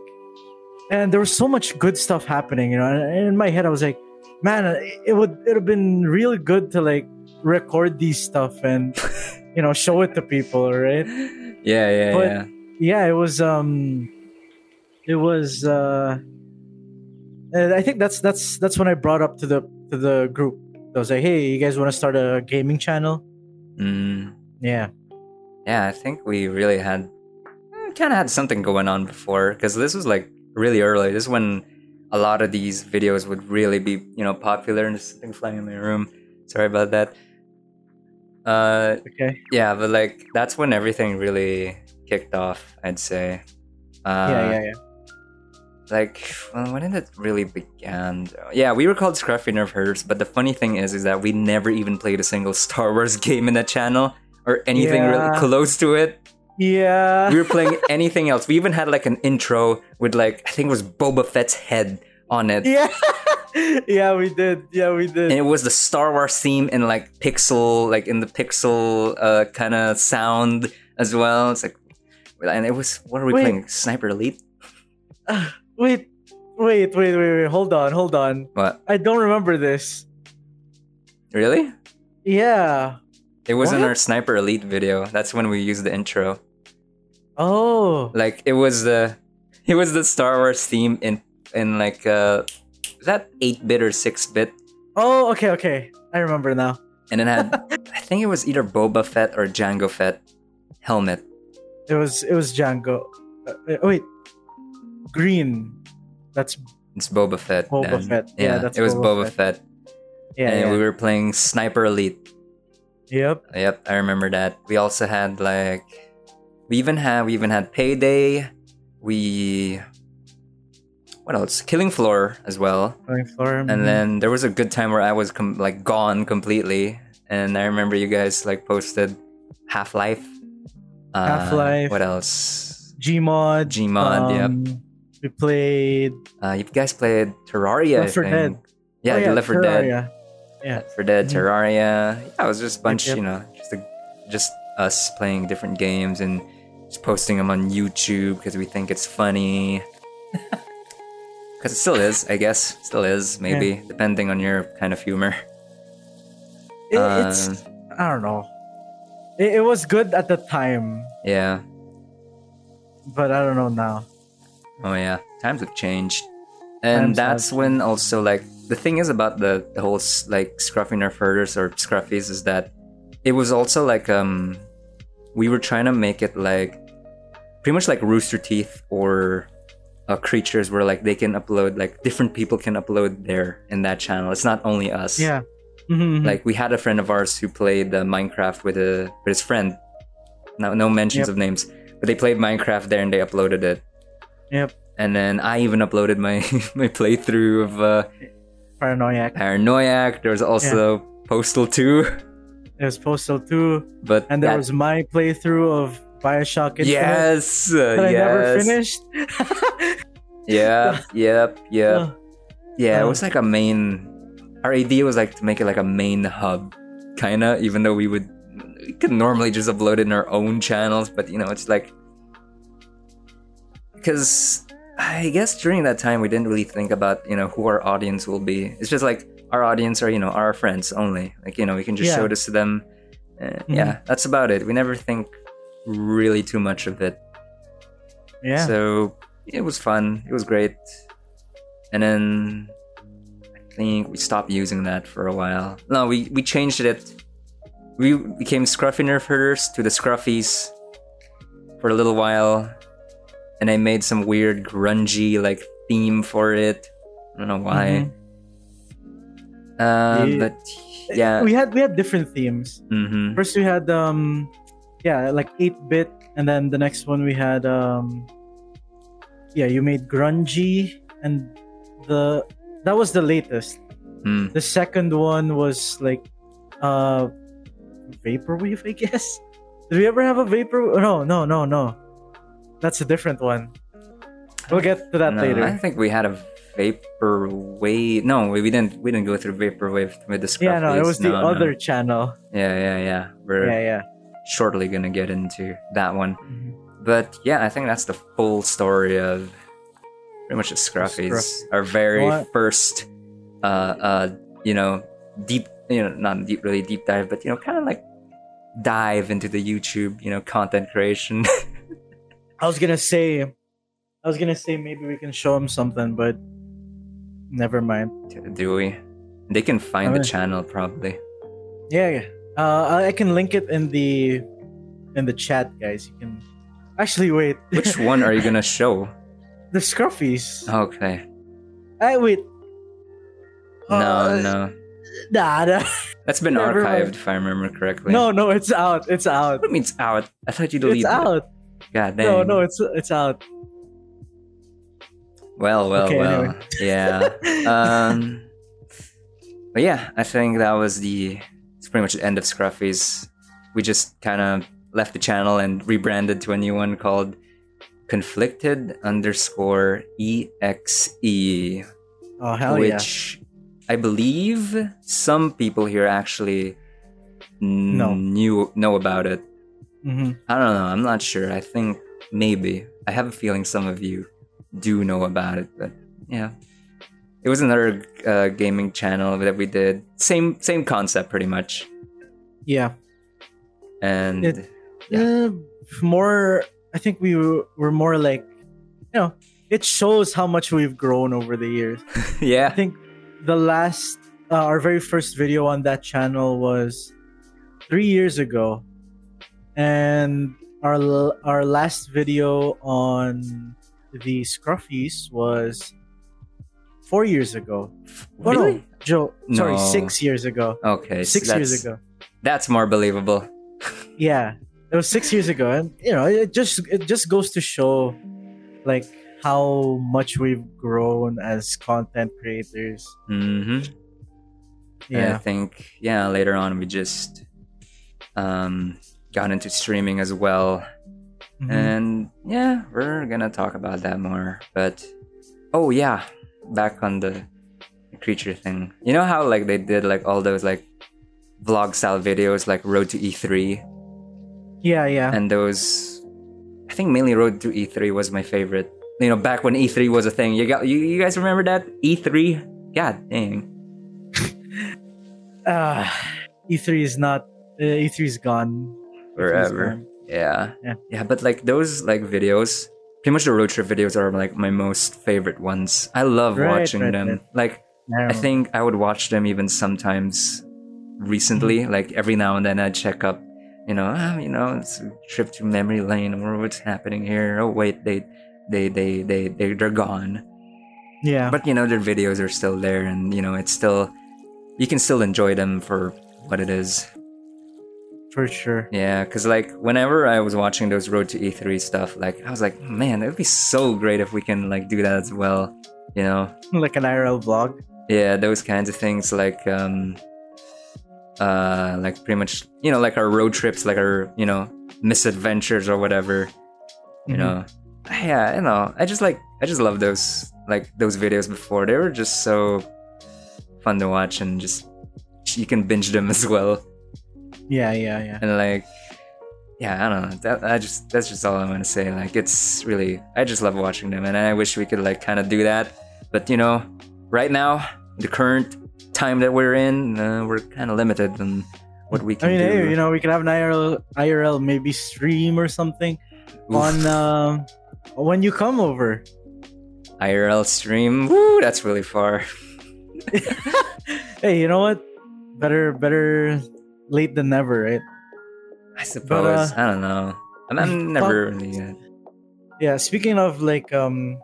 and there was so much good stuff happening, you know. And in my head, I was like, man, it would it have been really good to like record these stuff and you know show it to people, right? Yeah, yeah, But- yeah. yeah it was um it was uh i think that's that's that's when i brought up to the to the group i was like hey you guys want to start a gaming channel Mm. yeah Yeah, I think we really had kind of had something going on before because this was like really early. This is when a lot of these videos would really be, you know, popular. And there's something flying in my room. Sorry about that. Uh, okay yeah, but like that's when everything really kicked off. I'd say. Uh, yeah yeah yeah like well, when did it really began yeah we were called scruffy nerf herders but the funny thing is is that we never even played a single star wars game in that channel or anything really close to it yeah. We were playing anything else. We even had like an intro with like i think it was boba fett's head on it. Yeah. Yeah we did. Yeah we did. And it was the star wars theme in like pixel like in the pixel uh kind of sound as well. It's like and it was what are we Wait. playing? Sniper elite? Wait. Wait wait wait wait. Hold on hold on. What? I don't remember this. Really? Yeah It was in our Sniper Elite video. That's when we used the intro. oh Like it was the it was the Star Wars theme in in like uh that 8 bit or 6 bit? oh okay okay i remember now And it had I think it was either Boba Fett or Jango Fett helmet. it was it was jango uh, uh, wait green that's It's Boba Fett. Boba then. Fett. Yeah, that's it was Boba Boba Fett. yeah, and yeah. we were playing Sniper Elite. Yep Yep, I remember that. We also had like we even had we even had Payday. We what else? Killing Floor as well. Going floor. And mhm. then there was a good time where I was com- like gone completely, and I remember you guys like posted Half Life. Uh, Half-Life. What else? Gmod. Gmod. yep. um, We played Uh, you guys played Terraria. Left 4 Dead. Yeah, oh, the Left 4 Dead. Yeah. Left 4 Dead, Mhm. Terraria. Yeah, it was just a bunch, yep. you know, just a, just us playing different games and just posting them on YouTube because we think it's funny. Because it still is, I guess. Still is, maybe, depending on your kind of humor. It, it's Um, I don't know. It, it was good at the time, Yeah. but I don't know now. Oh yeah, times have changed, and Times that's have when also like the thing is about the the whole like scruffy nerf herders or scruffies is that it was also like um we were trying to make it like pretty much like Rooster Teeth or uh, creatures where like they can upload like different people can upload there in that channel. It's not only us. Yeah. Mhm, mhm. Like we had a friend of ours who played uh, Minecraft with a with his friend. No, no mentions Yep. of names, but they played Minecraft there and they uploaded it. Yep. And then I even uploaded my my playthrough of uh, Paranoiac. Paranoiac. There was also Postal 2, It was Postal 2, but and there that- was my playthrough of Bioshock Infinite. yes, uh, That I never yes. finished. Yeah, yep, yep. Uh, Yeah, it uh. was like a main. Our idea was like to make it like a main hub, kinda. Even though we would, we could normally just upload it in our own channels, but you know, it's like because I guess during that time we didn't really think about you know who our audience will be. It's just like our audience are you know our friends only. Like you know we can just Yeah. show this to them. Uh, Yeah, that's about it. We never think really too much of it. yeah. So it was fun. It was great. And then I think we stopped using that for a while. No, we, we changed it. We became Scruffy Nerf Herders to the Scruffies for a little while. And I made some weird grungy like theme for it. I don't know why. Um, Yeah. but yeah. we had we had different themes. hmm First we had um yeah, like 8-bit and then the next one we had um yeah you made grungy and the that was the latest Hmm. the second one was like uh vaporwave i guess did we ever have a vapor no no no no that's a different one we'll get to that No, later I think we had a vaporwave. No, we, we didn't. We didn't go through vaporwave with the yeah no it was the No, no. other channel Yeah, yeah, yeah. We're yeah yeah shortly gonna get into that one. Mhm. But yeah, I think that's the full story of pretty much the Scruffies. Scruff- Our very What? first, uh, uh, you know, deep, you know, not deep, really deep dive, but you know, kind of like dive into the YouTube, you know, content creation. i was gonna say i was gonna say maybe we can show him something but never mind Do we? They can find the channel probably. Yeah, yeah. Uh, I can link it in the in the chat, guys. You can actually wait. Which one are you gonna show? the Scruffies? Okay. I wait. No, Uh, no. Nah, nah. That's been never mind. archived if I remember correctly. No, no, it's out. It's out. What do you mean it's out? I thought you deleted it. It's out. God dang. No, no, it's it's out. Well, well, Okay, well. anyway. Yeah. um But yeah, I think that was the it's pretty much the end of Scruffy's. We just kind of left the channel and rebranded to a new one called conflicted underscore exe Oh hell yeah! which I believe some people here actually No. knew know about it. Hmm I don't know. I'm not sure. I think maybe. I have a feeling some of you do know about it, but yeah. It was another uh, gaming channel that we did. Same same concept, pretty much. Yeah. And It- Uh, more. I think we were, were more like, you know, it shows how much we've grown over the years. Yeah. I think the last, uh, our very first video on that channel was three years ago, and our our last video on the Scruffies was four years ago. Oh, really? no, Joe, sorry, No. six years ago. Okay, so Six years ago. That's more believable. Yeah, it was six years ago, and you know, it just it just goes to show, like how much we've grown as content creators. hmm I think yeah. Later on, we just um, got into streaming as well. Mhm. And yeah, we're gonna talk about that more. But oh yeah, back on the creature thing. You know how like they did like all those like vlog style videos like Road to E3 yeah, yeah. and those I think mainly Road to E3 was my favorite. You know, back when E3 was a thing. You got you, you guys remember that? E3? God dang. Uh, E3 is not. Uh, E3 is gone. E3 Forever. Yeah. Yeah. Yeah, but like those like videos, pretty much the road trip videos are like my most favorite ones. I love Right, watching right, them. right. Like Yeah. I think I would watch them even sometimes Mm-hmm. recently. Like every now and then I'd check up, you know, ah, you know, it's a trip to memory lane or what's happening here. Oh wait, they they they they they they're gone. yeah. But you know, their videos are still there and you know, it's still you can still enjoy them for what it is. For sure. Yeah, because like whenever I was watching those Road to E3 stuff, like I was like, man, it would be so great if we can like do that as well. You know? Like an IRL vlog. Yeah, those kinds of things like um uh like pretty much you know, like our road trips, like our, you know, misadventures or whatever. You Mhm. know. Yeah, you know. I just like I just love those like those videos before. They were just so fun to watch and just you can binge them as well. Yeah, yeah, yeah. and like yeah i don't know that i just that's just all i want to say like it's really i just love watching them and i wish we could like kind of do that but you know right now the current time that we're in uh, we're kind of limited on what we I can mean, do hey, you know, we could have an IRL, IRL maybe stream or something Oof. on um when you come over. irl stream woo that's really far Hey, you know what? Better, better late than never, right? i suppose uh, i don't know i'm, I'm never really uh, Yeah. Speaking of like um,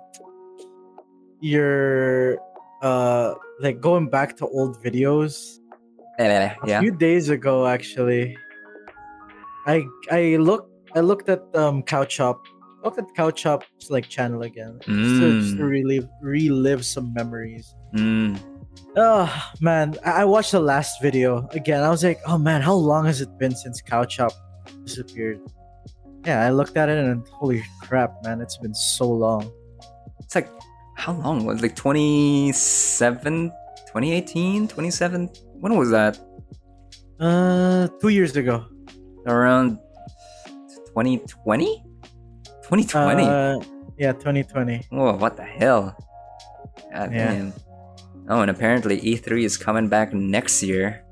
your uh, like going back to old videos. Yeah. A yeah few days ago, actually, I I looked I looked at um Cow Chop. Looked at Cow Chop's like channel again. Just, to, just to Mm. relive relive some memories. Mm. Oh man, I I watched the last video again. I was like, oh man, how long has it been since Cow Chop disappeared? Yeah, I looked at it and holy crap, man, it's been so long. It's like how long was it? like 27 2018 27 when was that Uh, two years ago. around 2020 2020 Uh, yeah, 2020. Whoa, what the hell? God Yeah. damn. Oh, and apparently E3 is coming back next year.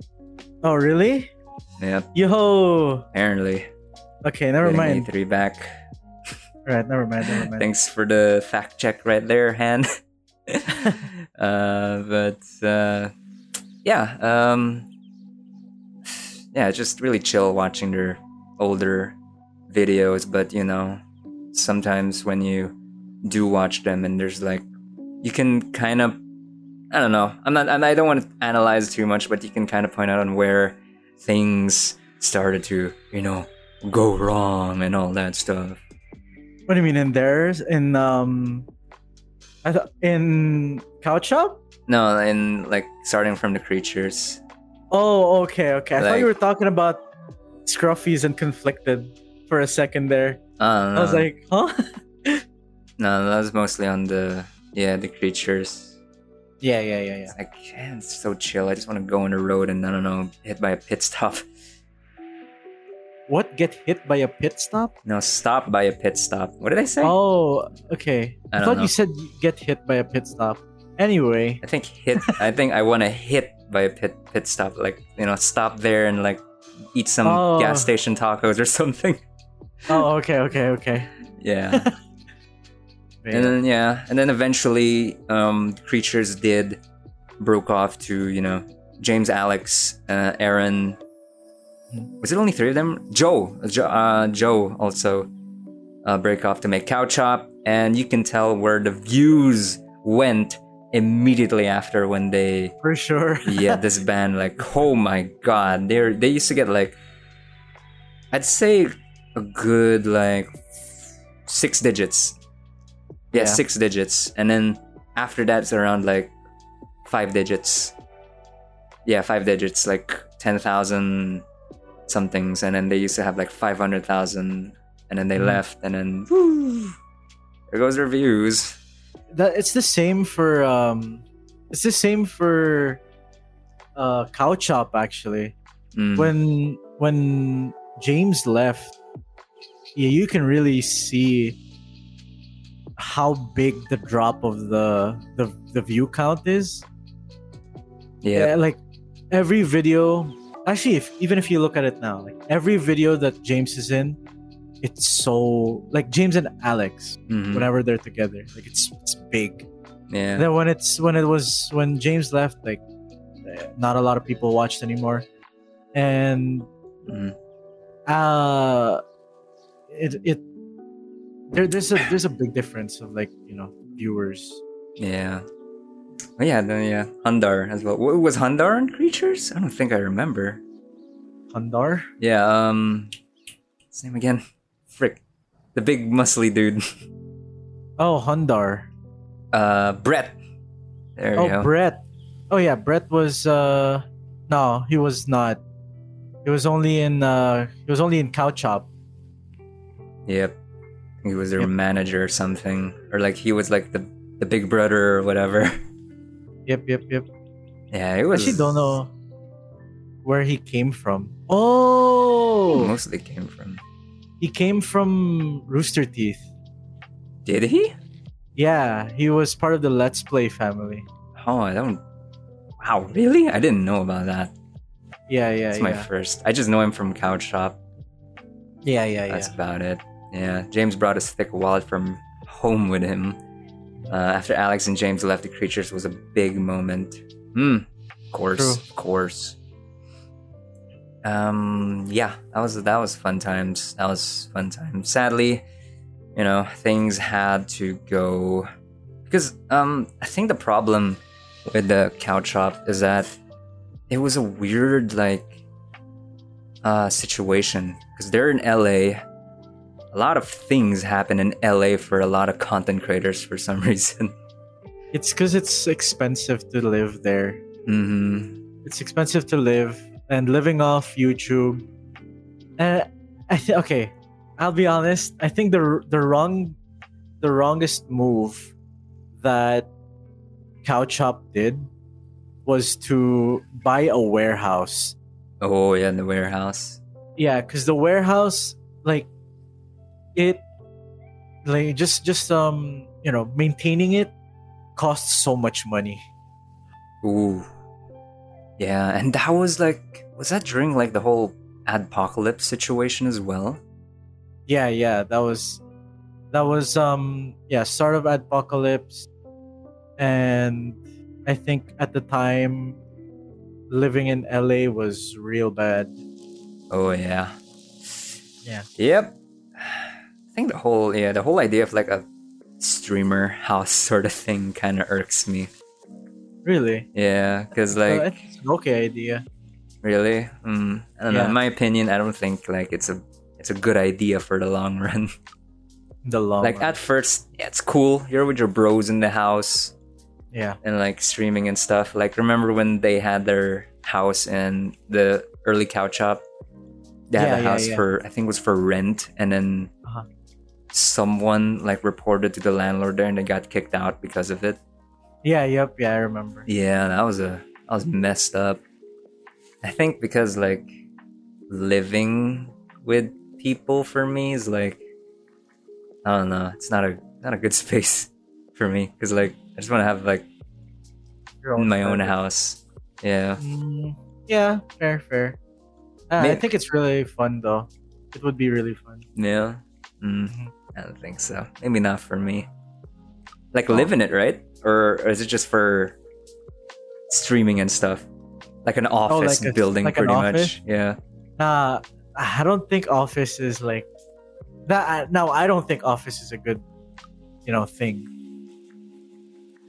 Oh really? Yeah, Yo. apparently. Okay, never mind. E3 back. Right, never mind. Never mind. Thanks for the fact check right there, Han. uh, but uh, yeah, um, yeah, just really chill watching their older videos. But you know, sometimes when you do watch them, and there's like, you can kind of, I don't know, I'm not, I don't want to analyze too much, but you can kind of point out on where things started to, you know, go wrong and all that stuff. What do you mean in theirs? In um, I thought in Cow Chop. No, in like starting from the creatures. Oh, okay, okay. I thought you were talking about Scruffys and Conflicted for a second there. I don't know. I was like, huh? no, that was mostly on the yeah the creatures. Yeah, yeah, yeah, yeah. It's like man, it's so chill. I just want to go on the road and I don't know, hit by a pit stop. What? Get hit by a pit stop? No, stop by a pit stop. What did I say? Oh, okay. I I, thought know. you said get hit by a pit stop. Anyway, I think hit. I think I want to hit by a pit pit stop. Like you know, stop there and like eat some Oh. gas station tacos or something. oh, okay, okay, okay. Yeah. And then yeah. and then eventually um creatures did broke off to you know james alex uh, aaron. Was it only three of them? Joe. Joe, uh, joe also uh, break off to make cow chop. And you can tell where the views went immediately after when they For sure. yeah this band like oh my god. They're they used to get like i'd say a good like six digits yeah, Yeah. six digits and then after that it's around like five digits yeah five digits like 10000 somethings and then they used to have like 500000 and then they Mhm. left and then woo, there goes their views that it's the same for um, it's the same for uh, Cow Chop actually. Mm. when when James left, yeah, you can really see how big the drop of the the, the view count is. yeah like every video, actually, if, even if you look at it now, like every video that James is in, it's so like James and Alex mhm, whenever they're together, like it's it's big. yeah And then when it's when it was when James left, like not a lot of people watched anymore, and Mhm. uh, it it there there's a there's a big difference of like you know viewers. Yeah. Oh, yeah, then yeah, Hundar as well. W- Was Hundar on Creatures? I don't think I remember. Hundar, Yeah, um his name again? Frick. The big muscly dude. oh Hundar, Uh Brett. There you oh. Brett, oh yeah Brett was uh no he was not. He was only in uh he was only in Cow Chop. Yep. He was their Yep. manager or something. Or like he was like the the big brother or whatever. Yep, yep, yep. Yeah, it was Actually, don't know where he came from. Oh, he mostly came from. he came from Rooster Teeth. Did he? Yeah, he was part of the Let's Play family. Oh, I don't Wow, really? I didn't know about that. Yeah, yeah, It's yeah. my first. I just know him from Cow Chop. yeah, yeah, That's yeah. about it. Yeah, James brought his thick wallet from home with him. Uh, after Alex and James left, the creatures was a big moment. Hmm. Of course, True. of course. Um. Yeah, that was that was fun times. That was fun times. Sadly, you know, things had to go because um I think the problem with the cow chop is that it was a weird like uh situation because they're in LA a lot of things happen in LA for a lot of content creators for some reason. It's because it's expensive to live there. hmm It's expensive to live, and living off YouTube. Uh, I th- okay, I'll be honest. I think the the wrong, the wrongest move that Cow Cowchop did was to buy a warehouse. Oh yeah, in the warehouse. Yeah, because the warehouse, like, it, like just just um you know maintaining it costs so much money. Ooh. Yeah, and that was like was that during like the whole apocalypse situation as well? Yeah, yeah, that was that was um yeah, start of apocalypse and I think at the time living in LA was real bad. Oh yeah. Yeah. Yep. I think the whole yeah, the whole idea of like a streamer house sort of thing kind of irks me. Really? Yeah, Uh, like it's an okay idea. really, mm, I don't know. Yeah. In my opinion, I don't think like it's a it's a good idea for the long run. The long like run. at first, yeah, it's cool. You're with your bros in the house yeah. and like streaming and stuff. Like remember when they had their house in the early cow chop? They had Yeah, a house yeah. for I think it was for rent, and then. Someone like reported to the landlord there, and they got kicked out because of it. Yeah, yep, yeah, I remember. Yeah, that was a I was messed up. I think because like living with people for me is like I don't know, it's not a not a good space for me because like I just want to have like Your my own house. Yeah. Mm, yeah, fair, fair. Uh, I think it's really fun though. It would be really fun. Yeah. Mm, Mhm. I don't think so. Maybe not for me. Like Oh. live in it, right? Or, or is it just for streaming and stuff? Like an office Oh, like a- building, like pretty much. Yeah. Nah, I don't think Office is like that. Now, I don't think Office is a good, you know, thing.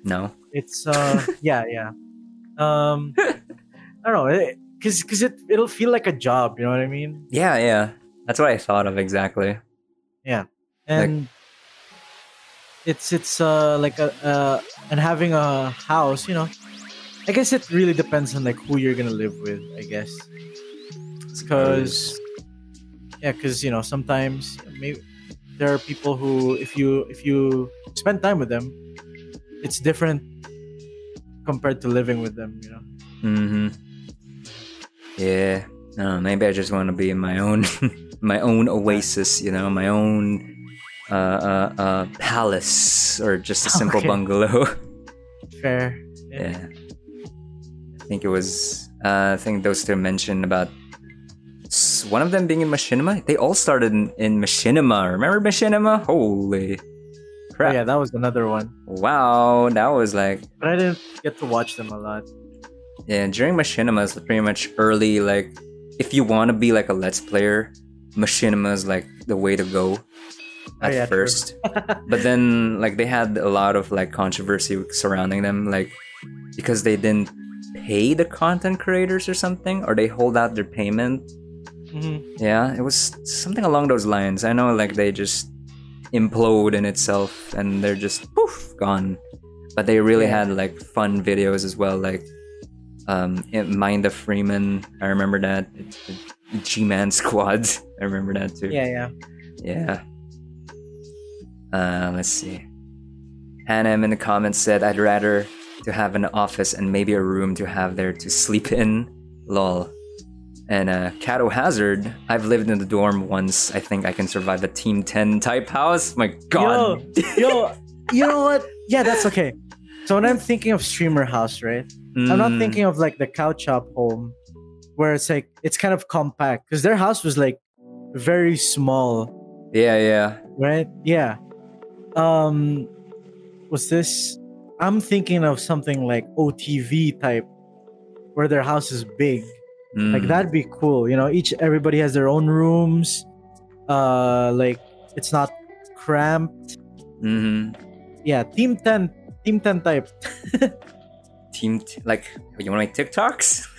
No. It's uh, yeah, yeah. Um, I don't know, because because it it'll feel like a job. You know what I mean? Yeah, yeah. That's what I thought of exactly. And it's it's uh like a uh and having a house. You know, I guess it really depends on like who you're gonna live with. I guess it's because yeah because you know sometimes maybe there are people who if you if you spend time with them it's different compared to living with them you know Mm-hmm. Yeah. No, maybe I just want to be in my own, my own oasis. You know, my own uh, uh, uh, palace or just a simple Okay. bungalow. fair yeah. I think it was. Uh, I think those two mentioned about one of them being in Machinima. They all started in, in Machinima. Remember Machinima? Holy oh, crap! yeah that was another one Wow, that was like but i didn't get to watch them a lot Yeah, during Machinima is pretty much early. Like, if you want to be like a Let's Player, Machinima is like the way to go at Oh, yeah, first. but then, like, they had a lot of like controversy surrounding them, like because they didn't pay the content creators or something, or they hold out their payment. Mhm. Yeah, it was something along those lines. I know, like, they just implode in itself and they're just poof gone. But they really Yeah. had like fun videos as well, like um, it- Mind of Freeman. I remember that. G Man Squad. I remember that too. yeah yeah Yeah. Uh, let's see. Hannah in the comments said, "I'd rather to have an office and maybe a room to have there to sleep in." Lol. And uh, Cato Hazard, I've lived in the dorm once. I think I can survive a Team 10 type house. My God. yo yo you know what yeah that's okay so when i'm thinking of streamer house right I'm not Mm, thinking of like the cow chop home where it's like it's kind of compact because their house was like very small, Yeah, yeah. right? Yeah. Um was this I'm thinking of something like OTV type where their house is big. Like Mm, that'd be cool, you know, each everybody has their own rooms. Uh like it's not cramped. mhm. Yeah, team 10 team 10 type. Team, t- like, you want to make TikToks?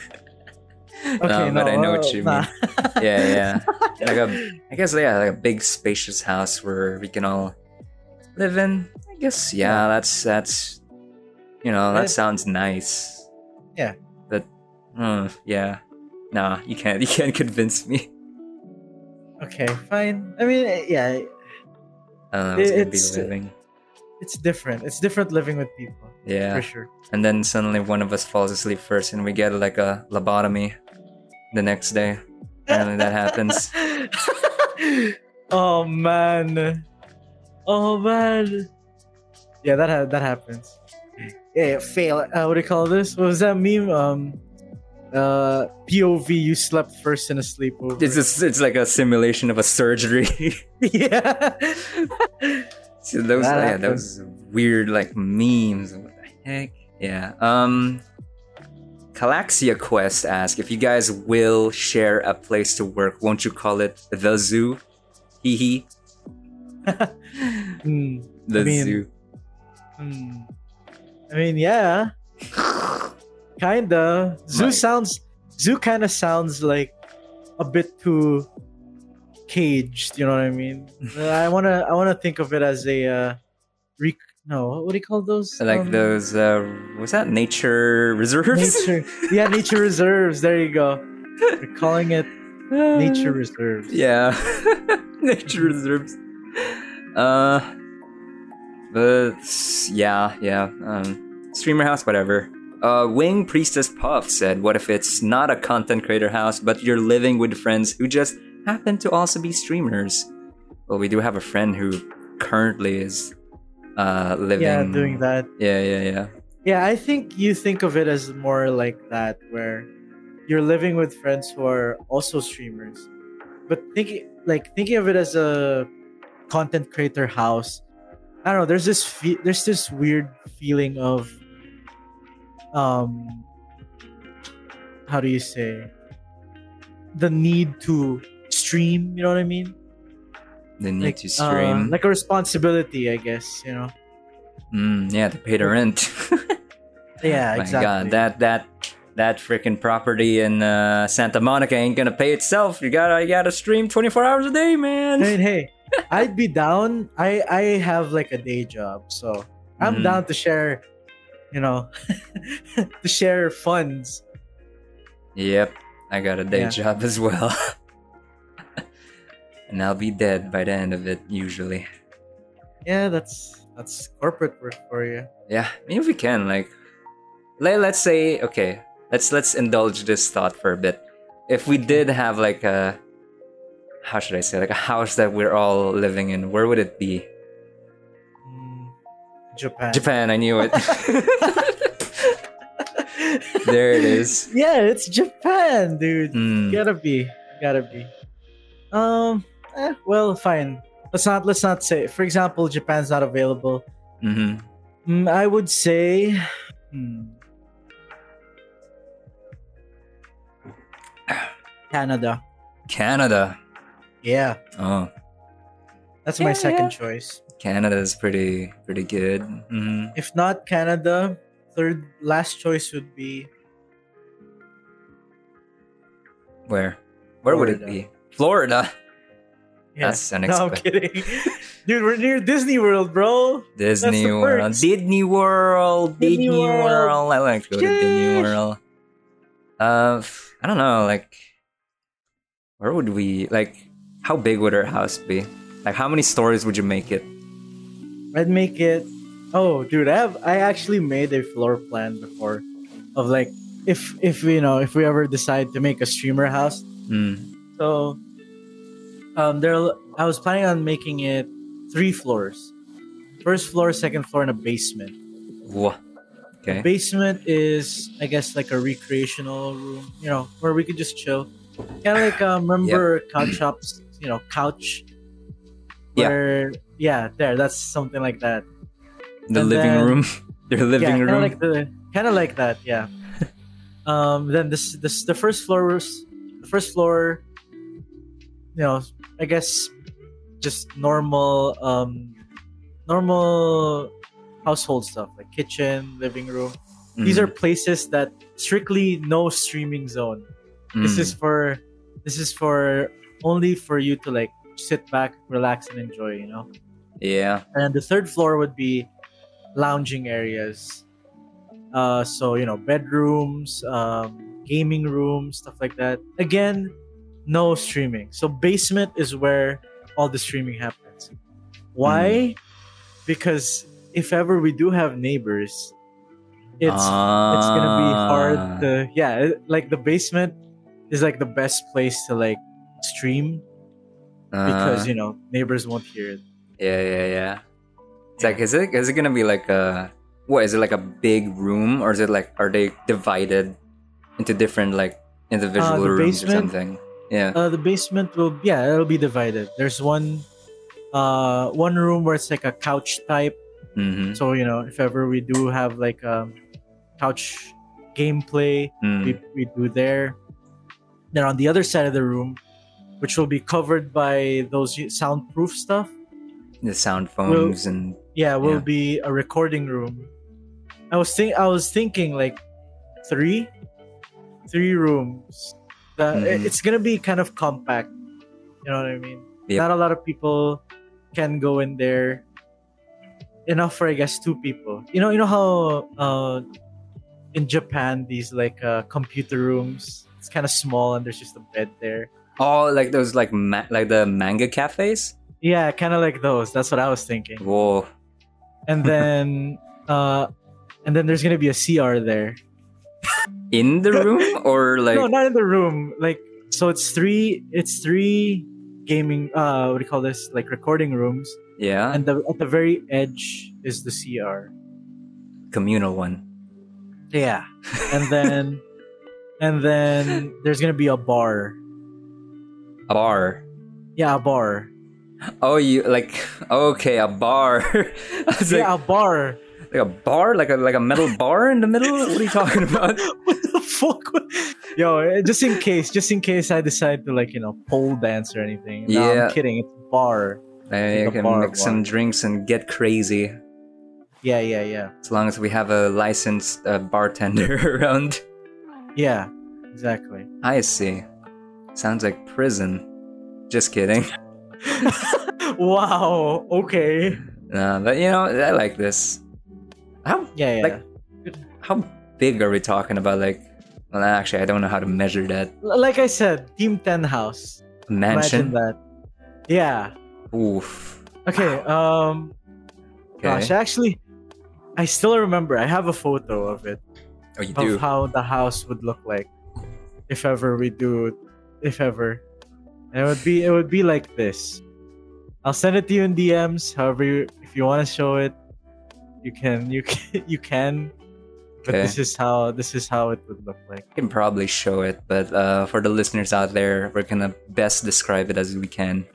Okay, but I know what you nah. mean. Yeah, yeah. like a, I guess yeah, like a big spacious house where we can all live in. I guess yeah, that's that's, you know, that sounds nice. Yeah. But, uh, yeah, nah, you can't you can't convince me. Okay, fine. I mean, eh, yeah, I don't know. It's gonna be living. it's different. It's different living with people Yeah. for sure. and then suddenly one of us falls asleep first and we get like a lobotomy the next day apparently that happens oh man. Oh man. Yeah, that ha- that happens. Yeah, fail. Uh, what do you call this? What was that meme? Um, uh, POV. You slept first in a sleepover. it's just, it's like a simulation of a surgery yeah. so those That yeah, those weird like memes what the heck yeah um Calaxia Quest asks if you guys will share a place to work, won't you call it the zoo? Hee hee. The I mean- zoo. Hmm. I mean, yeah. Kinda. Zoo Right. sounds. Zoo kind of sounds like a bit too caged. You know what I mean? I wanna. I wanna think of it as a. Uh, rec- no, what do you call those? Like Um, those uh was that nature reserves? Nature. Yeah, nature reserves. There you go. We're calling it nature reserves. Yeah. nature reserves. Uh but yeah, yeah. Um streamer house, whatever. Uh Wing Priestess Puff said, What if it's not a content creator house, but you're living with friends who just happen to also be streamers? Well, we do have a friend who currently is uh living Yeah, doing that. Yeah, yeah, yeah. Yeah, I think you think of it as more like that, where you're living with friends who are also streamers, but thinking like thinking of it as a content creator house. I don't know. There's this fe- there's this weird feeling of um how do you say the need to stream. You know what I mean? They need Like to uh, stream. like a responsibility, I guess. You know? Mm, yeah, to pay the rent. Yeah, My exactly. God, that that that freaking property in uh, Santa Monica ain't gonna pay itself. You gotta you gotta stream twenty four hours a day, man. Mean, hey, I'd be down. I I have like a day job, so I'm Mhm. down to share. You know, to share funds. Yep, I got a day Yeah. job as well, and I'll be dead by the end of it usually. Yeah, that's that's corporate work for you. Yeah, I mean, if we can, like, let, let's say, okay, let's let's indulge this thought for a bit. If we did have like a, how should I say, like a house that we're all living in, where would it be? Mm, Japan. Japan, I knew it. there it is. Yeah, it's Japan, dude. Mm, Gotta be, gotta be. Um. eh, well, fine. Let's not let's not say. For example, Japan's not available. mhm. Mm, I would say. Hmm, Canada. Canada. Yeah, Oh, that's my Yeah, second yeah. choice. Canada is pretty pretty good. hmm If not Canada, third last choice would be Where? Where would it be? Florida. yeah. That's No, I'm kidding. Dude, we're near Disney World, bro. Disney World. perks. Disney World. Disney, Disney World. World. I like to go to Disney World. Uh, I don't know. Like, where would we like? How big would our house be? Like, how many stories would you make it? I'd make it. Oh, dude, I have. I actually made a floor plan before, of like if if you know if we ever decide to make a streamer house. Mm. So, um, there. I was planning on making it three floors. First floor, second floor, and a basement. Wha- Okay. Basement is, I guess, like a recreational room. You know, where we could just chill. Kind of like um, remember Cow Chop's. You know, couch. Yeah. Where, yeah, there. That's something like that. The and living then- room. Their living yeah, room. Kind of like the, kind of like that. Yeah. um. Then this, this, the first floor was, the first floor. You know, I guess, just normal, um, normal household stuff like kitchen, living room. These Mhm. are places that strictly no streaming zone. This Mm. is for this is for only for you to like sit back, relax, and enjoy. You know. yeah. And the third floor would be lounging areas. Uh, so you know, bedrooms, um, gaming rooms, stuff like that. Again, no streaming. So basement is where all the streaming happens. Why? Because if ever we do have neighbors, it's it's gonna be hard Ah. to yeah like the basement is like the best place to like stream because Uh, you know neighbors won't hear it yeah, yeah, yeah. It's like, is it is it gonna be like a what? Is it like a big room, or is it like are they divided into different like individual Uh, rooms or something? Yeah. uh, the basement will yeah it'll be divided there's one uh one room where it's like a couch type mm-hmm. so you know if ever we do have like um couch gameplay Mm. we, we do there then on the other side of the room which will be covered by those soundproof stuff. The sound phones and yeah will Yeah. be a recording room. I was think i was thinking like three three rooms. The, Mhm. it's gonna be kind of compact you know what i mean? Yep. not a lot of people can go in there. Enough for i guess two people. You know you know how uh in japan these like uh computer rooms it's kind of small and there's just a bed there oh, like those like ma- like the manga cafes. yeah kind of like those. That's what i was thinking. Whoa. and then uh and then there's gonna be a cr there. In the room? Or like no not in the room. Like so it's three it's three gaming uh what do you call this? Like recording rooms. Yeah, and the, at the very edge is the cr communal one. yeah. And then and then there's gonna be a bar A bar. yeah a bar Oh, you like okay, a bar. Yeah like, a bar like a bar, like a like a metal bar in the middle. What are you talking about? what the fuck yo just in case just in case i decide to like you know pole dance or anything no, Yeah. i'm kidding it's a bar I Like can bar, mix some drinks and get crazy yeah yeah yeah as long as we have a licensed uh, bartender around. yeah exactly I see. Sounds like prison. Just kidding. wow okay Uh, but you know, I like this. How yeah yeah Like- how big are we talking about? Like, well, actually, I don't know how to measure that. Like i said team 10 house A mansion. imagine that yeah Oof. okay um Okay. gosh actually i still remember i have a photo of it oh, you of do. how the house would look like if ever we do if ever. And it would be it would be like this. I'll send it to you in dms however you, if you want to show it you can you can you can. But Okay. this is how this is how it would look like. I can probably show it, but uh, for the listeners out there, we're gonna best describe it as we can.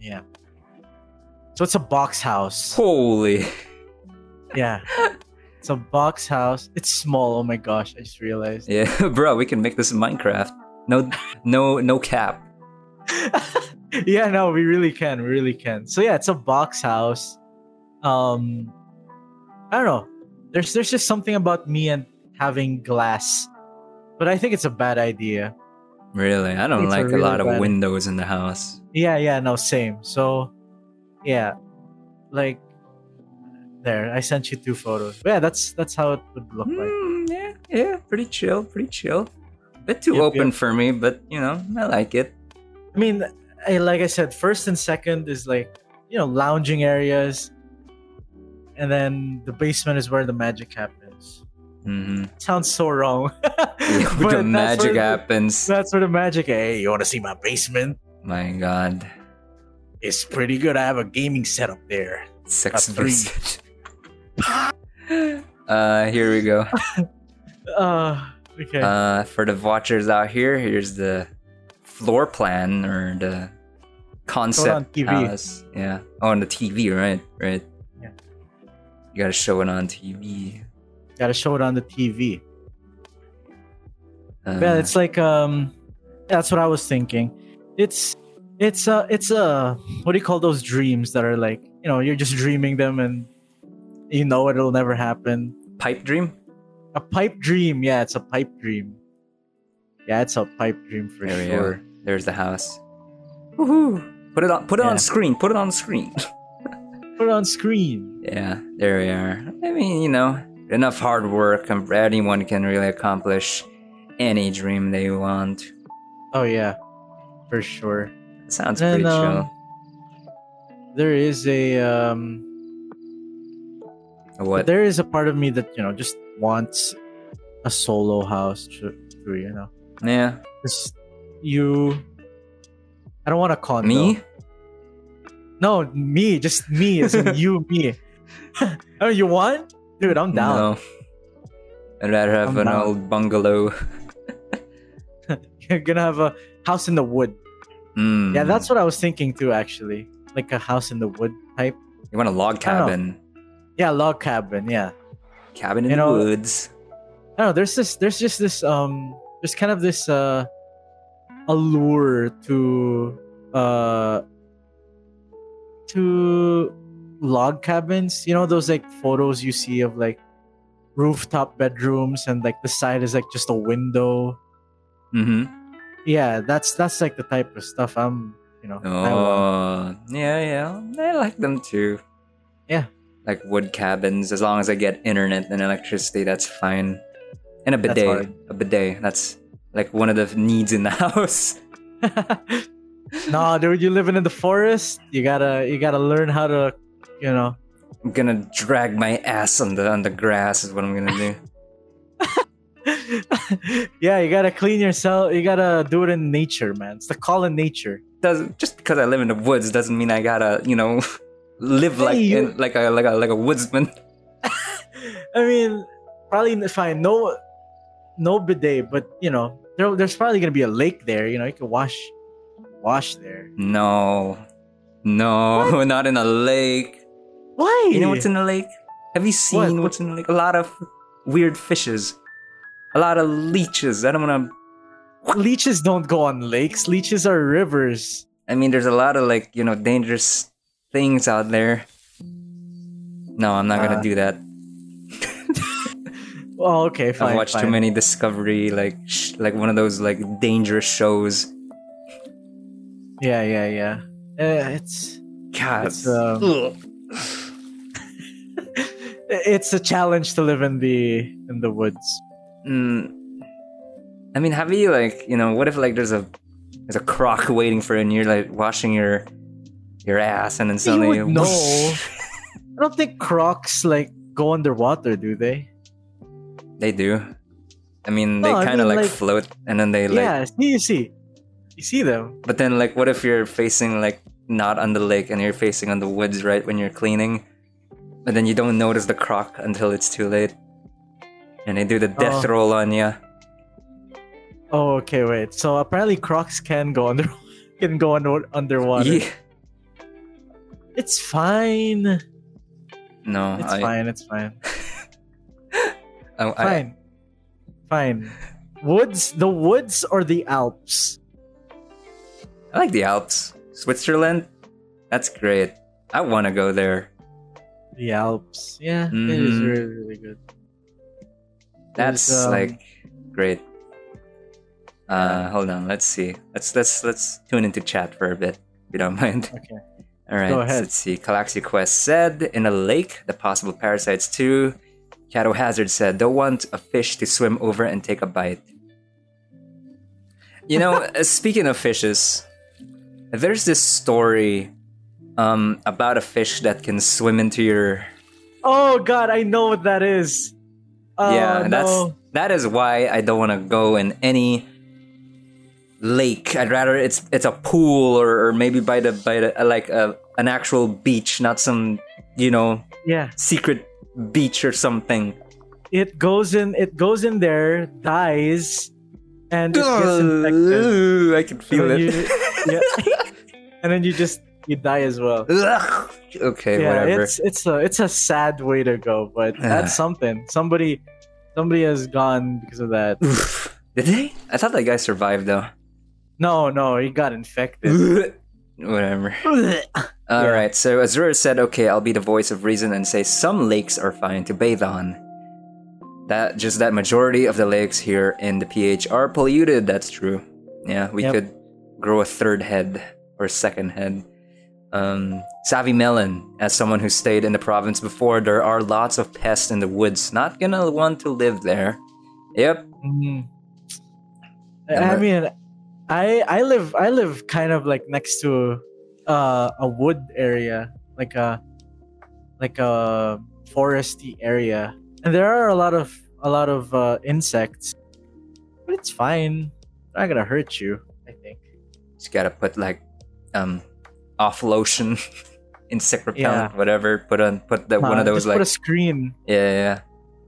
yeah. So it's a box house. Holy. yeah. It's a box house. It's small. Oh my gosh. I just realized. Yeah, bro, we can make this in Minecraft. No, no, no cap. yeah, no, we really can. We really can. So yeah, it's a box house. Um I don't know. There's there's just something about me and having glass. But I think it's a bad idea. Really, I don't It's like a, really lot of windows in the house. Yeah, yeah, no, same. So yeah. Like there, I sent you two photos. But yeah, that's that's how it would look like. Mm, yeah, yeah, pretty chill, pretty chill. Bit too Yep, open yep. for me, but you know, I like it. I mean, I, like I said, first and second is like you know lounging areas, and then the basement is where the magic happens. hmm Sounds so wrong. the But that's magic where- happens. That's where the magic. Hey, you want to see my basement? My God, It's pretty good. I have a gaming setup there. sex A three. uh, here we go. Uh, okay. Uh, for the watchers out here, here's the floor plan or the concept on TV. house. Yeah. Oh, on the TV, right? Right. Yeah. You gotta show it on TV. Gotta show it on the TV. Uh, yeah, it's like um, that's what I was thinking. It's it's a it's a what do you call those dreams that are like you know you're just dreaming them and you know it'll never happen. pipe dream. A pipe dream, yeah, it's a pipe dream. Yeah, it's a pipe dream for There sure. go. There's the house. Woohoo! Put it on. Put it Yeah. on screen. Put it on screen. Put it on screen. yeah, there we are. I mean, you know, enough hard work, anyone can really accomplish any dream they want. Oh yeah, for sure. Sounds And, pretty um, chill. There is a um, What? there is a part of me that you know just wants a solo house to, to you know Yeah, just you. I don't want a condo. me. No, me, just me, as in you, me. oh, you want? Dude, I'm down. No. I'd rather have I'm an down. old bungalow. You're gonna have a house in the wood. Mm. Yeah, that's what I was thinking too, actually. Like a house in the wood type. You want a log I don't know. cabin? Yeah, log cabin. Yeah. Cabin in You the know- woods. I don't know. There's this. There's just this. Um. There's kind of this. Uh. Allure to. Uh. To log cabins. You know those like photos you see of like rooftop bedrooms and like the side is like just a window. Mm-hmm. Yeah, that's that's like the type of stuff I'm. You know. I. Oh, yeah, yeah. I like them too. Yeah. Like wood cabins, as long as I get internet and electricity, that's fine. And a bidet. A bidet. That's like one of the needs in the house. no, dude, you living in the forest. You gotta you gotta learn how to, you know. I'm gonna drag my ass on the on the grass is what I'm gonna do. yeah, you gotta clean yourself. You gotta do it in nature, man. It's the call in nature. Doesn't just because I live in the woods doesn't mean I gotta, you know, live like Hey, in, like a like a like a woodsman. I mean, probably fine. No, no bidet, but you know, there, there's probably gonna be a lake there. You know, you can wash, wash there. No. No, not in a lake. Why? You know what's in the lake? Have you seen What? what's in the lake? A lot of weird fishes. A lot of leeches. I don't wanna leeches don't go on lakes. Leeches are rivers. I mean there's a lot of like, you know, dangerous things out there. No, I'm not gonna Uh, do that. well, okay, fine. I've watched fine. too many Discovery, like sh- like one of those like dangerous shows. Yeah, yeah, yeah. Uh, it's God, It's, um, it's a challenge to live in the in the woods. Mm, I mean, have you like you know? What if like there's a there's a croc waiting for you, and you're like washing your your ass, and then You suddenly know. I don't think crocs like go underwater, do they? they do. I mean, they No, I kind of mean, like, like- float, and then they like. yeah, see, you see, you see them. But then, like, what if you're facing like not on the lake, and you're facing on the woods, right when you're cleaning, and then you don't notice the croc until it's too late, and they do the death Oh. roll on you. Oh, okay, wait. So apparently crocs can go under can go under underwater. Yeah. It's fine. No, It's I, fine. It's fine. I, Fine. Fine. Woods, the woods or the Alps? I like the Alps, Switzerland. That's great. I want to go there. The Alps. Yeah, it is Mhm. really, really good. That's um, like great. Uh, hold on. Let's see. Let's let's let's tune into chat for a bit, if you don't mind. Okay. All right. Go ahead. Let's see. Galaxy Quest said in a lake, the possible parasites too. Shadow Hazard said, "Don't want a fish to swim over and take a bite." You know, uh, speaking of fishes, there's this story um, about a fish that can swim into your Oh God, I know what that is. Oh, yeah, no. that's that is why I don't want to go in any lake. I'd rather it's it's a pool or, or maybe by the by the like a, an actual beach, not some you know yeah. secret beach or something. It goes in. It goes in there, dies, and it gets infected. I can feel it. you- yeah. and then you just you die as well. Okay, yeah, whatever. it's it's a it's a sad way to go, but that's something. Somebody somebody has gone because of that. Did they? I thought that guy survived though. No, no, he got infected. whatever. All right. So Azura said, "Okay, I'll be the voice of reason and say some lakes are fine to bathe on." that just that majority of the lakes here in the PH are polluted. That's true. Yeah, we Yep. could grow a third head or a second head. Um, Savvy Melon, as someone who stayed in the province before, there are lots of pests in the woods. Not gonna want to live there. Yep. Mm. I- I mean, I I live I live kind of like next to uh, a wood area, like a like a foresty area, and there are a lot of a lot of uh, insects, but it's fine. They're not gonna hurt you. I think. Just gotta put like um off lotion, insect repellent, Yeah. whatever. Put on put the one Uh, of those just like put a screen. yeah, yeah, yeah.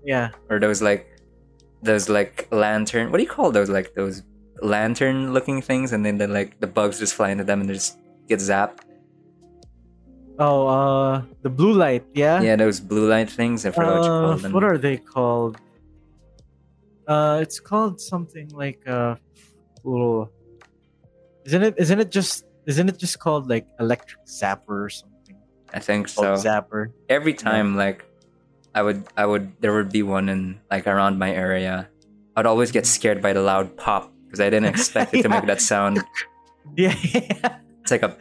Yeah. or those like those like lantern what do you call those like those lantern looking things and then the like the bugs just fly into them and they just get zapped Oh, uh, the blue light. Yeah. yeah those blue light things i forgot what you Uh, call them what are they called? Uh, it's called something like uh, little. Isn't it? Isn't it just? Isn't it just called like electric zapper or something? i think so zapper. every time like i would i would there would be one in like around my area i'd always get scared by the loud pop because i didn't expect it to make that sound Yeah. it's like a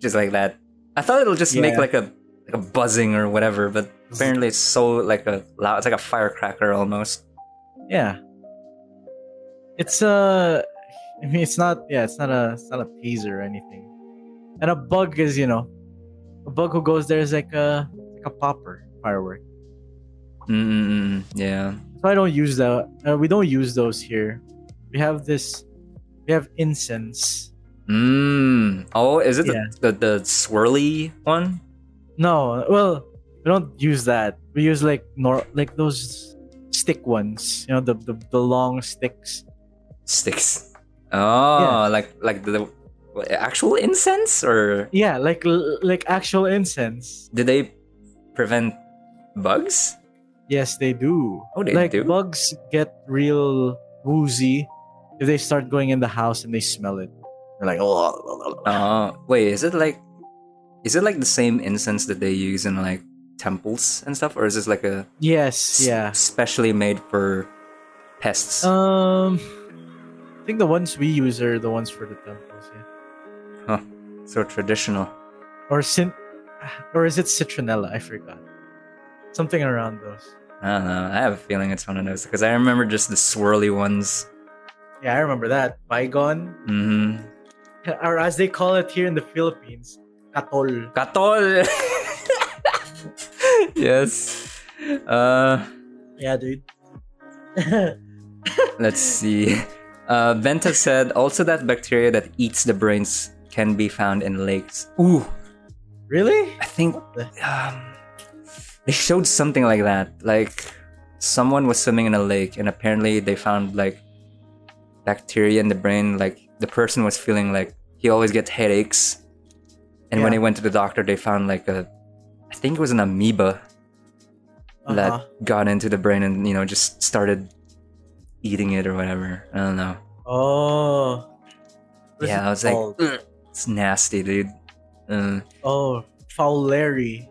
just like that i thought it'll just make like a like a buzzing or whatever but apparently it's so like a loud it's like a firecracker almost yeah. It's uh, I mean, it's not. Yeah, it's not a. It's not a taser or anything. And a bug is, you know, a bug who goes there is like a like a popper firework. Mm, yeah. So I don't use that. Uh, we don't use those here. We have this. We have incense. Mm. Oh, is it Yeah. the, the the swirly one? No, well, we don't use that. We use like nor like those stick ones. You know, the the, the long sticks. Sticks. Oh, Yeah. like like the, what, actual incense or Yeah, like like actual incense. did they prevent bugs? Yes, they do. Oh, they like do? bugs get real woozy if they start going in the house and they smell it. They're like, oh, Oh, wait, is it like is it like the same incense that they use in like temples and stuff or is this like a yes, s- yeah. specially made for pests? Um, I think the ones we use are the ones for the temples. Yeah. Huh. So traditional. Or cin, or is it citronella? I forgot. Something around those. I don't know. I have a feeling it's one of those because I remember just the swirly ones. Yeah, I remember that. Baygon, Mm-hmm. or as they call it here in the Philippines, katol. Katol. yes. Uh, Yeah, dude. let's see. Uh, Venta said also that bacteria that eats the brains can be found in lakes. Ooh, really? I think the- um, they showed something like that. Like someone was swimming in a lake, and apparently they found like bacteria in the brain. Like the person was feeling like he always gets headaches, and when he went to the doctor, they found like a, I think it was an amoeba Uh-huh. that got into the brain and you know just started eating it or whatever. I don't know. Oh. What yeah, I was like, called? "Ugh, it's nasty, dude. Uh, oh, fowleri.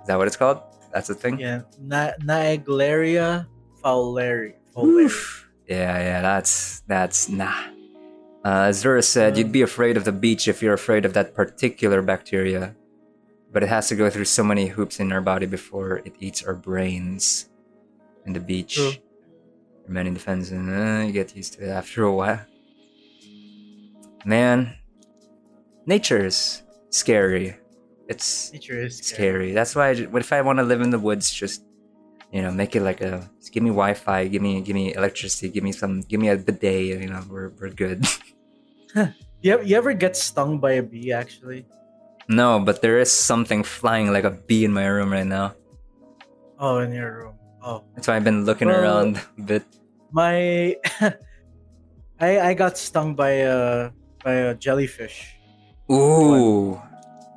is that what it's called? That's the thing. Yeah, Na- Naegleria fowleri. Fowleri. Oof. Yeah, yeah, that's that's nah. Uh, Zura said you'd be afraid of the beach if you're afraid of that particular bacteria, but it has to go through so many hoops in our body before it eats our brains. And the beach, True. many defenses, and uh, you get used to it after a while. Man, nature's scary. It's Nature is scary. That's why. I, what if I want to live in the woods? Just you know, make it like a. Give me Wi-Fi. Give me, give me electricity. Give me some. Give me a bidet. You know, we're we're good. You, you ever get stung by a bee? Actually. no, but there is something flying like a bee in my room right now. Oh, in your room. Oh, That's why I've been looking Well- around a bit. my. I I got stung by a by a jellyfish. Ooh.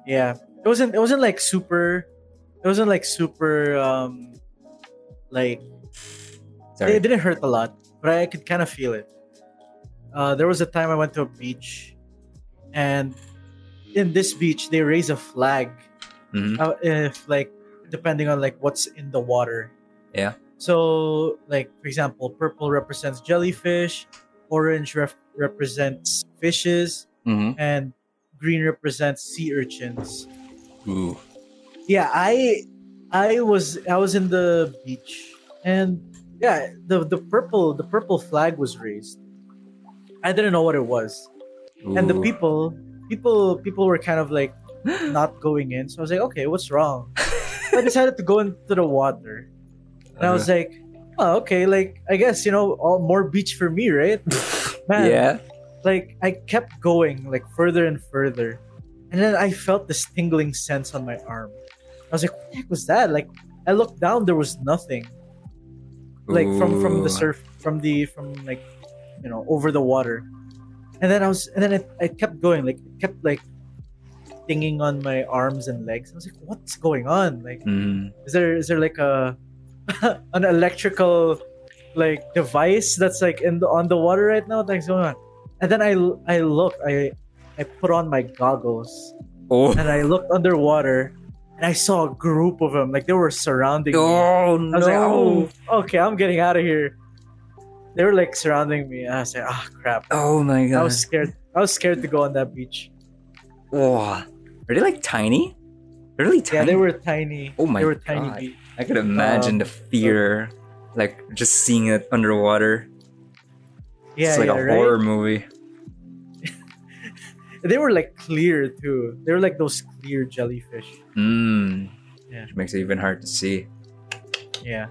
Yeah, it wasn't it wasn't like super. It wasn't like super. Um, like Sorry. It didn't hurt a lot, but I could kind of feel it. Uh, there was a time I went to a beach, and in this beach they raise a flag. Mhm. Uh, if like depending on like what's in the water. Yeah. So, like for example, purple represents jellyfish, orange ref- represents fishes, Mm-hmm. and green represents sea urchins. Ooh. Yeah, I I was I was in the beach and yeah, the the purple the purple flag was raised. I didn't know what it was. And the people people people were kind of like not going in. So I was like, okay, what's wrong? I decided to go into the water. And I was like, oh, okay, like I guess, you know, all more beach for me, right? Man, yeah. like I kept going like further and further, and then I felt this tingling sense on my arm. I was like, "What the heck was that?" Like I looked down, there was nothing. Like from from the surf, from the from like you know over the water, and then I was and then I, I kept going, like it kept like stinging on my arms and legs. I was like, "What's going on?" Like Mm. is there is there like a an electrical like device that's like in the on the water right now that's going on and then i i look i i put on my goggles Oh. and i looked underwater and i saw a group of them like they were surrounding me Oh i was like no! oh okay i'm getting out of here they were like surrounding me and i was like ah crap Oh my god! i was scared i was scared to go on that beach Oh. Are they like tiny? They're really tiny. yeah they were tiny Oh my they were tiny God. beach. I could imagine Um, the fear, like just seeing it underwater. yeah it's like yeah, a right? horror movie. They were like clear too they were like those clear jellyfish Mm. Yeah. Which makes it even hard to see. yeah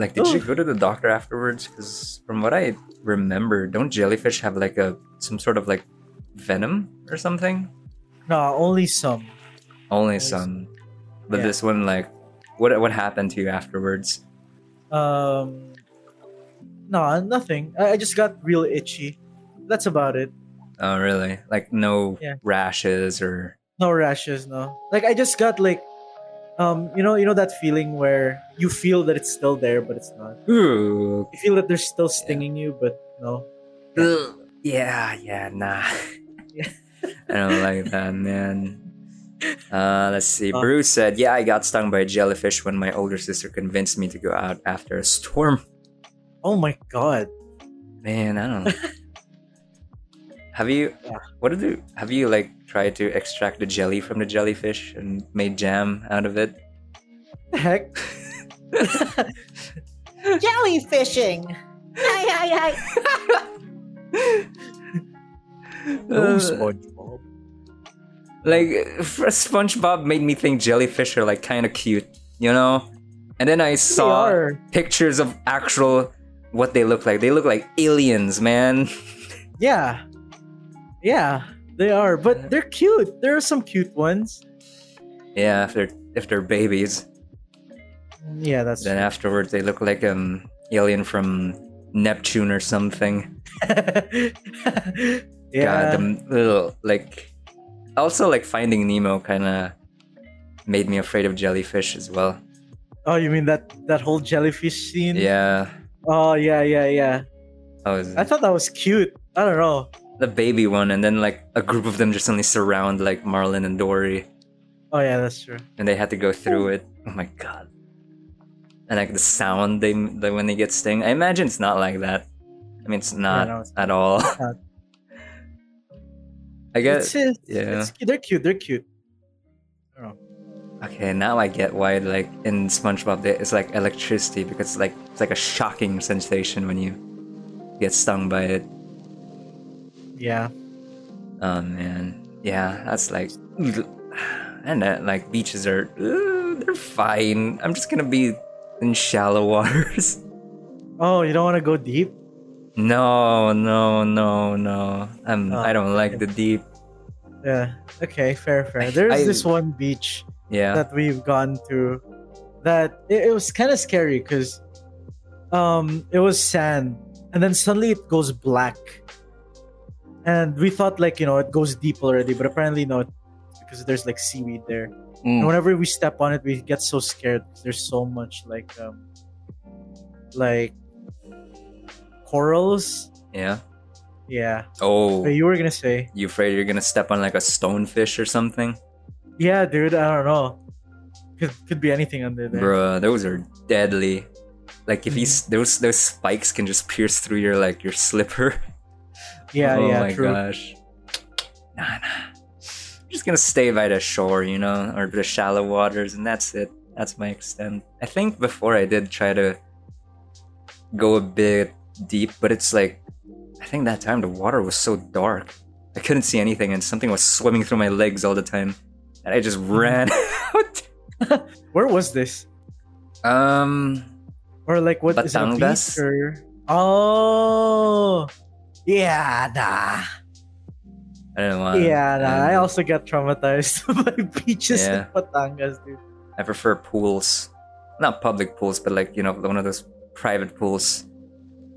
Like, did you go to the doctor afterwards? Because from what I remember, don't jellyfish have like a some sort of like venom or something? No, only some. Only Only some. But Yeah. this one, like, what what happened to you afterwards? Um, no, nothing. I, I just got real itchy. That's about it. Oh, really? Like, no Yeah. rashes or. No rashes. No. Like I just got like, um, you know, you know that feeling where you feel that it's still there, but it's not. Ooh. You feel that they're still stinging you, but no. Ugh. Yeah, yeah, nah. Yeah. I don't like that, man. Uh, let's see. Uh, Bruce said, "Yeah, I got stung by a jellyfish when my older sister convinced me to go out after a storm." Oh my god. Man, I don't know. have you? Yeah. What did you? Have you like tried to extract the jelly from the jellyfish and made jam out of it? The heck? Jellyfishing. Hi, hi, hi. No SpongeBob. like SpongeBob made me think jellyfish are like kind of cute, you know. And then I saw pictures of actual what they look like. They look like aliens, man. Yeah. Yeah, they are, but they're cute. There are some cute ones. yeah, if they're if they're babies, Yeah, that's then afterwards they look like um alien from Neptune or something. yeah. God, the little like also like Finding Nemo kind of made me afraid of jellyfish as well. Oh, you mean that that whole jellyfish scene? Yeah, Oh, yeah, yeah, yeah. I was I thought that was cute. I don't know. The baby one, and then like a group of them just suddenly surround like Marlin and Dory, Oh, yeah, that's true. and they had to go through it. Oh my god! And like the sound they, they when they get sting, I imagine it's not like that. I mean, it's not no, it's at all. not. I guess. It's, it's, yeah. they're cute. They're cute. Oh. Okay, now I get why like in SpongeBob it's like electricity because like it's like a shocking sensation when you get stung by it. Yeah. Oh man, yeah, that's like, and that like beaches are uh, they're fine. I'm just gonna be in shallow waters. Oh, you don't want to go deep? No, no, no, no. I'm Oh, I don't like the deep. Yeah. Okay, fair, fair. There's I- this one beach Yeah. that we've gone to that it, it was kind of scary because um it was sand and then suddenly it goes black and we thought like you know it goes deep already but apparently no because there's like seaweed there and Mm. whenever we step on it we get so scared there's so much like um like corals Yeah. yeah Oh, But you were gonna say you afraid you're gonna step on like a stonefish or something? yeah dude i don't know could, could be anything under there Bruh, those are deadly. Like if you s those those spikes can just pierce through your like your slipper. Yeah, oh yeah, my true. gosh. Nah, nah. I'm just gonna stay by the shore, you know, or the shallow waters, and that's it. That's my extent. I think before I did try to go a bit deep, but it's like I think that time the water was so dark. I couldn't see anything and something was swimming through my legs all the time. And I just ran out. Where was this? Um Or like what is it? Batangas? or oh yeah, nah. I know why. yeah, nah. I Um, also got traumatized by beaches in Yeah. Batangas, dude. I prefer pools. Not public pools, but like, you know, one of those private pools.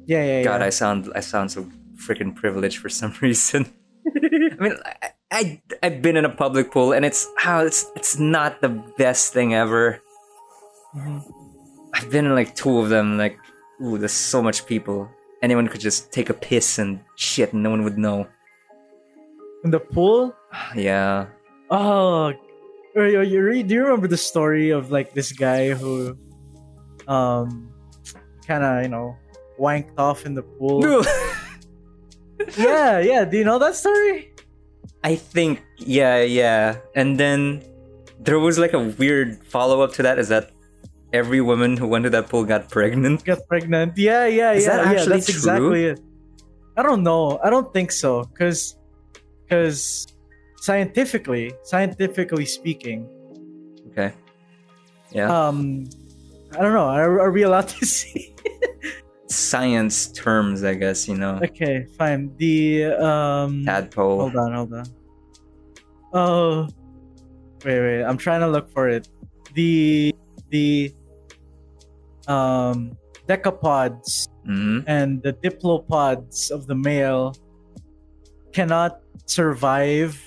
Yeah, yeah, God, yeah. I sound I sound so freaking privileged for some reason. I mean, I, I I've been in a public pool, and it's how it's it's not the best thing ever. Mhm. I've been in like two of them. Like, ooh, there's so much people. Anyone could just take a piss and shit, and no one would know. In the pool? Yeah, Oh, do you remember the story of like this guy who, um, kind of you know, wanked off in the pool? yeah, yeah. Do you know that story? I think yeah, yeah. And then there was like a weird follow up to that. Is that every woman who went to that pool got pregnant? Got pregnant? Yeah, yeah, Is yeah. that yeah, that's true? exactly it. I don't know. I don't think so, cause, cause scientifically, scientifically speaking, Okay. Yeah. um, I don't know. Are, are we allowed to see? Science terms, I guess you know. okay, fine. The um. Tadpole. Hold on, hold on. Oh, wait, wait. I'm trying to look for it. The the um decapods hmm and the diplopods of the male cannot survive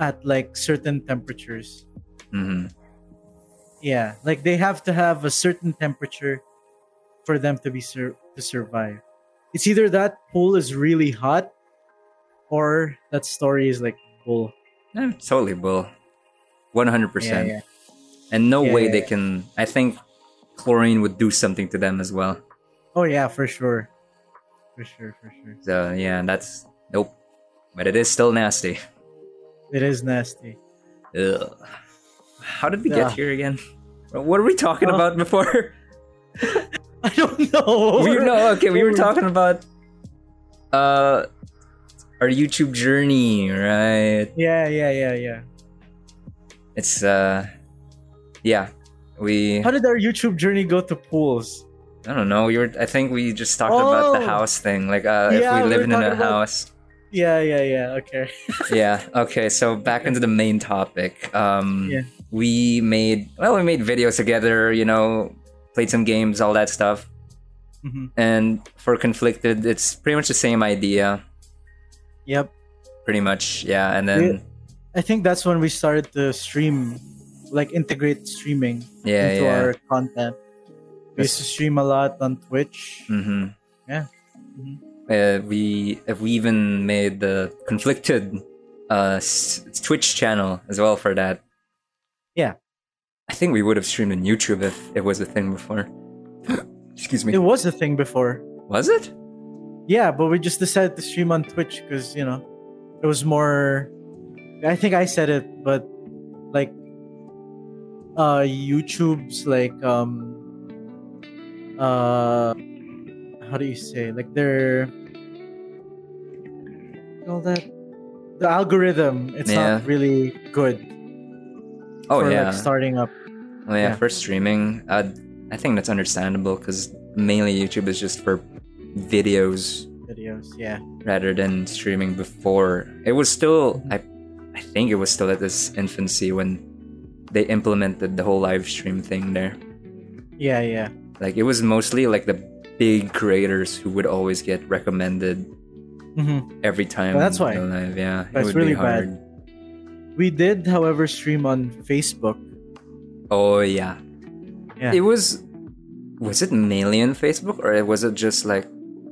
at like certain temperatures. hmm Yeah, like they have to have a certain temperature for them to be sur- to survive. It's either that pool is really hot or that story is like bull. Eh, totally bull. One hundred percent. Yeah, yeah. And no Yeah, way yeah, they yeah. can. I think chlorine would do something to them as well. Oh yeah, for sure. For sure, for sure. So yeah, that's nope. But it is still nasty. It is nasty. Ugh. How did we Yeah. get here again? What were we talking Uh, about before? I don't know. we no okay. We were talking about uh our YouTube journey, right? Yeah, yeah, yeah, yeah. It's uh yeah. We How did our YouTube journey go to pools? I don't know. You were I think we just talked about the Oh. house thing. Like uh Yeah, if we we lived in a about- house. Yeah, yeah, yeah. Okay. yeah. Okay. So back into the main topic. Um, Yeah. we made well, we made videos together. You know, played some games, all that stuff. hmm And for conflicted, it's pretty much the same idea. Yep. Pretty much, yeah. And then I think that's when we started to stream, like integrate streaming yeah, into yeah. our content. We used to stream a lot on Twitch. hmm Yeah. Mhm. Uh, we we even made the conflicted uh s- Twitch channel as well for that. Yeah. I think we would have streamed on YouTube if it was a thing before. Excuse me. It was a thing before. Was it? Yeah, but we just decided to stream on Twitch because you know it was more. I think I said it, but uh, YouTube's like um, uh, how do you say like their all that the algorithm. It's Yeah. not really good Oh for yeah. like starting up. Well, yeah, Yeah. for streaming, uh, I think that's understandable because mainly YouTube is just for videos videos. Yeah. rather than streaming. Before it was still, I, I think it was still at this infancy when they implemented the whole live stream thing there. Yeah, yeah. Like it was mostly like the big creators who would always get recommended hmm every time. Well, that's why. live. Yeah, That's it really bad. hard. We did, however, stream on Facebook. Oh yeah. Yeah. It was. Was it mainly on Facebook or was it just like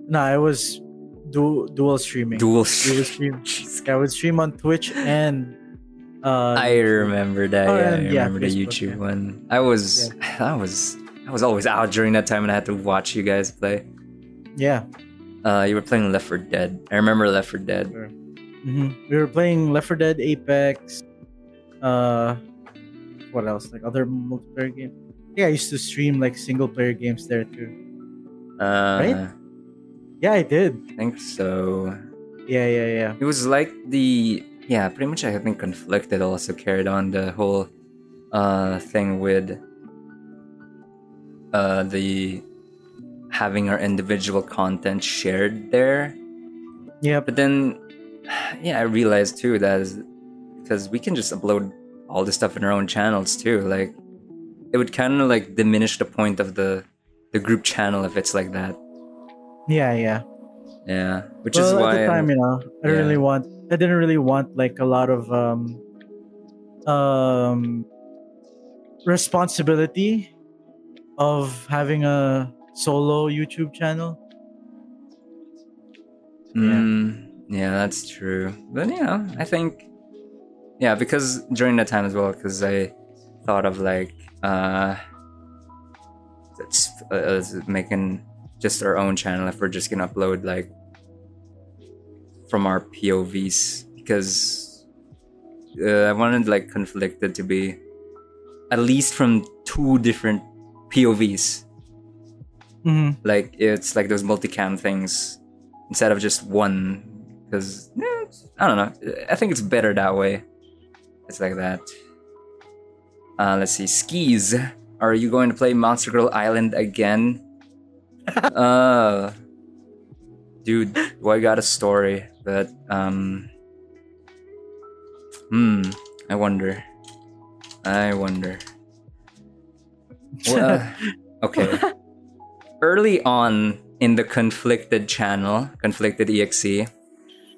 No, it was du- dual streaming. dual? Would stream. I would stream on Twitch and. Uh, I remember that. Oh, yeah, I and yeah, remember the YouTube yeah. one. I was, I was, I was always out during that time and I had to watch you guys play. Yeah. Uh, you were playing Left 4 Dead. I remember Left 4 Dead. hmm We were playing Left 4 Dead, Apex. Uh, what else? Like other multiplayer games. Yeah, I used to stream like single player games there too. Uh, Right? Yeah, I did. I think so. Yeah, yeah, yeah. It was like the yeah, pretty much. I think conflicted also carried on the whole uh thing with uh the having our individual content shared there. Yeah, But then, yeah, I realized too that is because we can just upload all the stuff in our own channels too. Like, it would kind of like diminish the point of the the group channel if it's like that. Yeah, yeah. Yeah, which well, is why at the time, you know, I Yeah. really want. I didn't really want like a lot of um, um, responsibility of having a solo YouTube channel. Mm, yeah, that's true. But know, I think yeah, because during that time as well, because I thought of like uh, it's uh, making just our own channel if we're just gonna upload like from our POVs because uh, I wanted like conflicted to be at least from two different POVs hmm like it's like those multicam things instead of just one because i don't know. I think it's better that way. It's like that. Uh let's see. Skis. Are you going to play monster girl island again? Uh dude i got a story but um hmm i wonder. I wonder. Well, uh, okay. Early on in the conflicted channel conflicted exe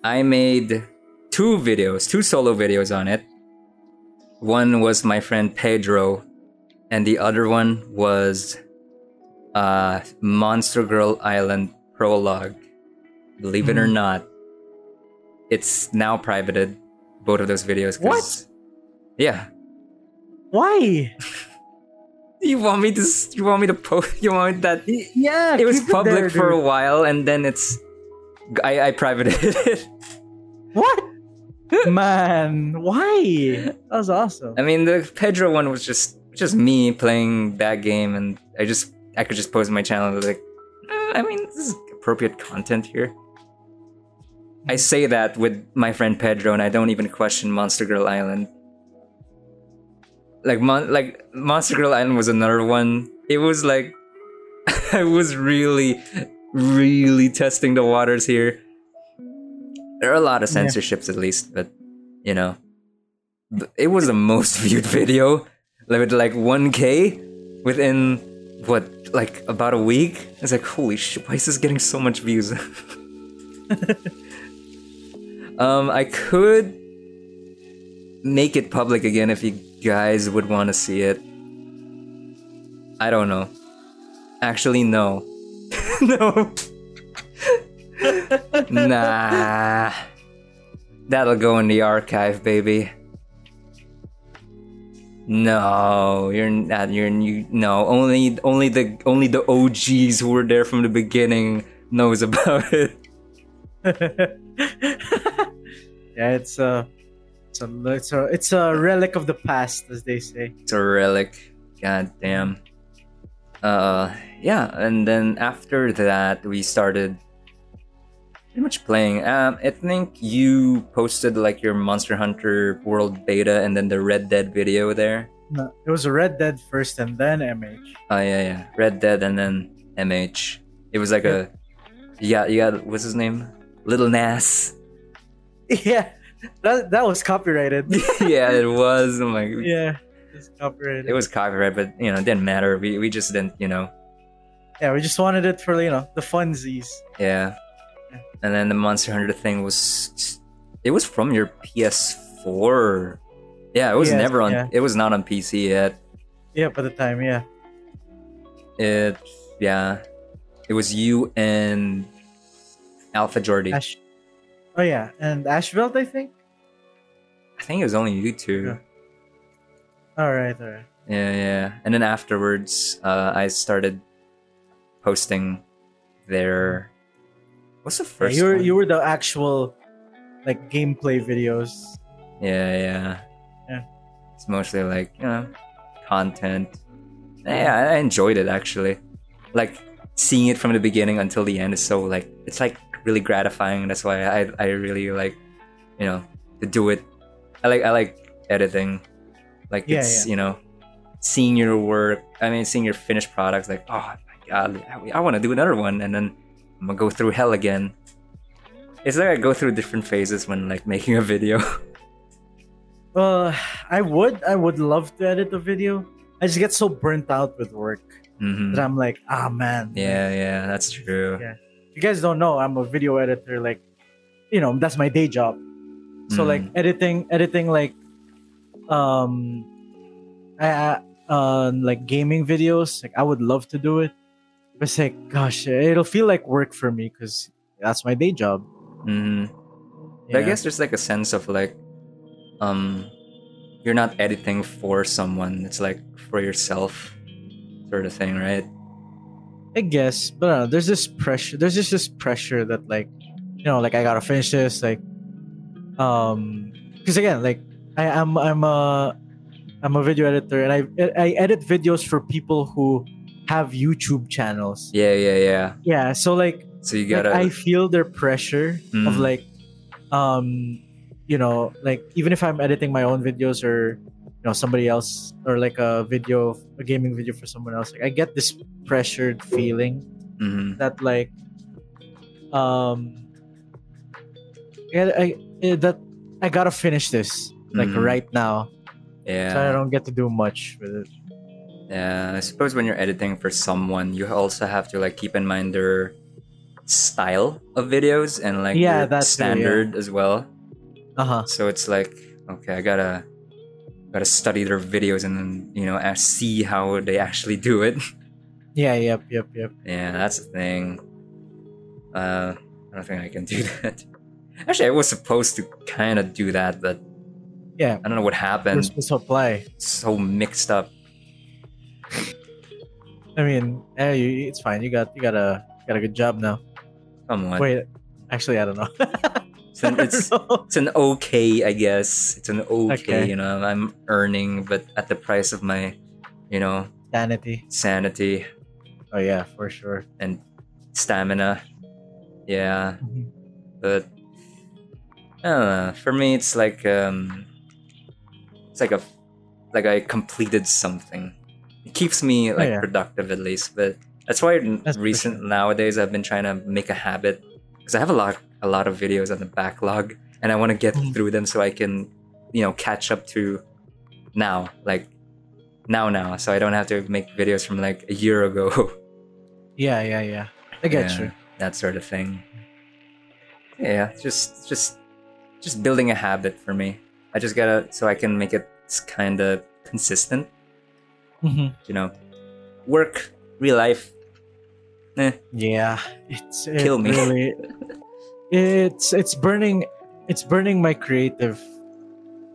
i made two videos two solo videos on it. One was my friend pedro and the other one was uh monster girl island prologue. Believe it or Mhm. not it's now privated both of those videos. What? yeah Why? you want me to you want me to post you want that Yeah, it was public there, for a while and then it's I, I privated it. What? Man, why? That was awesome. I mean the Pedro one was just just me playing that game and I just I could just post my channel like "Uh, I mean this is appropriate content here. I say that with my friend Pedro and I don't even question Monster Girl Island. Like Mon- like Monster Girl Island was another one. It was like I was really really testing the waters here. There are a lot of Yeah. censorships at least, but you know, it was the most viewed video, like with like 1k within what like about a week. It's like holy shit, why is this getting so much views? um, I could make it public again if you guys would want to see it. I don't know. Actually, no. no. nah. That'll go in the archive, baby. No, you're not. You're you. No, only only the only the OGs who were there from the beginning knows about it. yeah, it's a, it's a, it's a, it's a relic of the past, as they say. It's a relic. God damn. Uh, yeah, and then after that, we started pretty much playing. Um, I think you posted like your Monster Hunter World beta and then the Red Dead video there. No, it was a Red Dead first, and then MH. Oh yeah, yeah, Red Dead and then MH. It was like a, yeah, you got what's his name? Lil Nas. Yeah, that that was copyrighted. yeah, it was. Oh I'm like, yeah, it's copyrighted. it was copyright, but you know, it didn't matter. We we just didn't, you know, yeah, we just wanted it for you know the funsies. Yeah. And then the Monster Hunter thing was it was from your PS4. Yeah, it was Yes, never on yeah. it was not on PC yet. Yeah, by the time, yeah. It yeah. It was you and Alpha Jordy. Ash. Oh yeah, and Ashveld, I think. I think it was only you two. Yeah. All right, all right. Yeah, yeah. And then afterwards, uh, I started posting their. What's the Yeah, first? you were one? you were the actual like gameplay videos. Yeah, yeah. Yeah. It's mostly like you know, content. Yeah, I enjoyed it actually. Like seeing it from the beginning until the end is so like it's like really gratifying. That's why I I really like you know to do it. I like I like editing. Like Yeah, it's yeah. you know seeing your work. I mean seeing your finished products. Like oh my god, I, I want to do another one, and then I'm gonna go through hell again. It's like I go through different phases when like making a video. Uh, I would I would love to edit a video. I just get so burnt out with work hmm that I'm like, ah man. Yeah, yeah, that's true. Yeah. You guys don't know I'm a video editor. Like, you know, that's my day job. So Mm. like editing, editing like, um, I, uh, like gaming videos. Like I would love to do it. But it's like, gosh, it'll feel like work for me because that's my day job. hmm Yeah. I guess there's like a sense of like, um, you're not editing for someone. It's like for yourself, sort of thing, right? I guess, but uh, there's this pressure. There's just this pressure that like, you know, like I gotta finish this. Like, um, because again, like I am, I'm a, I'm a video editor, and I I edit videos for people who have YouTube channels. Yeah, yeah, yeah. Yeah, so like, So you gotta. I feel their pressure of Mm. like, um, you know, like even if I'm editing my own videos or you know somebody else or like a video, a gaming video for someone else, like I get this pressured feeling Mhm. that like um yeah, I, eh, that I gotta finish this like Mhm. right now Yeah. so I don't get to do much with it Yeah, I suppose when you're editing for someone, you also have to like keep in mind their style of videos and like Yeah, their that too, yeah. standard as well. uh-huh So it's like, okay, I gotta gotta study their videos and then you know see how they actually do it. yeah yep yep yep yeah, that's the thing. Uh, I don't think I can do that. Actually, I was supposed to kind of do that, but yeah I don't know what we're happened. supposed to apply It's so mixed up. I mean eh, you, it's fine you got you got a got a good job now Come on, wait actually I don't know it's an, it's, it's an okay, I guess. It's an okay, Okay. you know. I'm earning, but at the price of my, you know, sanity sanity oh yeah for sure and stamina. Yeah. Mhm. but I don't know. For me, it's like um, it's like a like I completed something. It keeps me like Oh, yeah. productive at least. But that's why That's recent nowadays I've been trying to make a habit because I have a lot a lot of videos on the backlog, and I want to get Mhm. through them so I can you know catch up to now like now now so I don't have to make videos from like a year ago. yeah yeah yeah I get Yeah, you that sort of thing. Yeah, just just just building a habit for me. I just gotta so I can make it kind of consistent. Mhm. You know, work, real life. Eh, Yeah, it's it Kill me. Really, it's it's burning, it's burning my creative,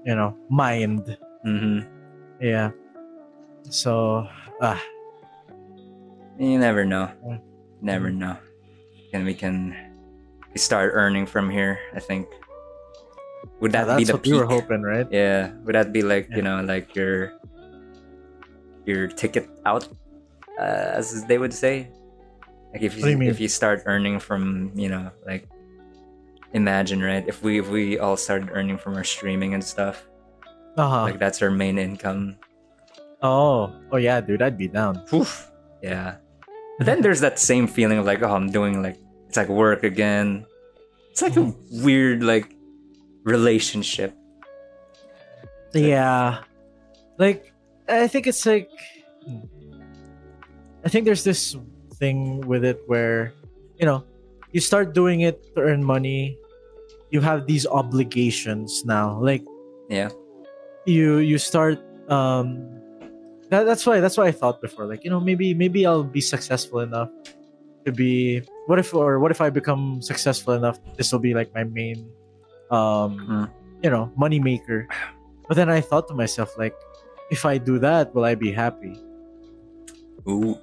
you know, mind. hmm Yeah. So, ah, You never know. Never know. And we can start earning from here. I think. Would that that's be the what we were peak? hoping, right? Yeah. Would that be like you know like your your ticket out, uh, as they would say? Like if you, you if you start earning from you know like imagine right if we if we all started earning from our streaming and stuff Uh huh. like that's our main income. oh, oh yeah, dude, I'd be down. Oof. Yeah. But then there's that same feeling of like oh I'm doing like it's like work again. It's like a weird like relationship. Yeah, like I think it's like, I think there's this thing with it where, you know, you start doing it to earn money. You have these obligations now, like Yeah. you you start um that, that's why that's why I thought before like you know maybe maybe I'll be successful enough to be what if or what if I become successful enough this will be like my main um Mm. you know money maker but then I thought to myself like if I do that, will I be happy? Ooh,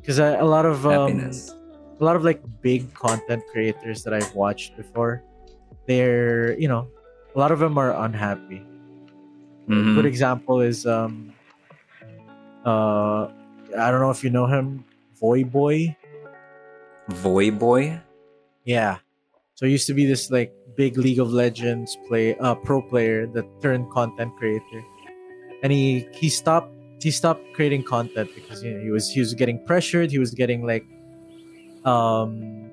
Because a lot of um, happiness. a lot of like big content creators that I've watched before, they're you know, a lot of them are unhappy. Mhm. Good example is um, uh, I don't know if you know him, Voyboy. Voy boy. Yeah. So he used to be this like big League of Legends play uh pro player that turned content creator. And he he stopped he stopped creating content because you know he was he was getting pressured, he was getting like um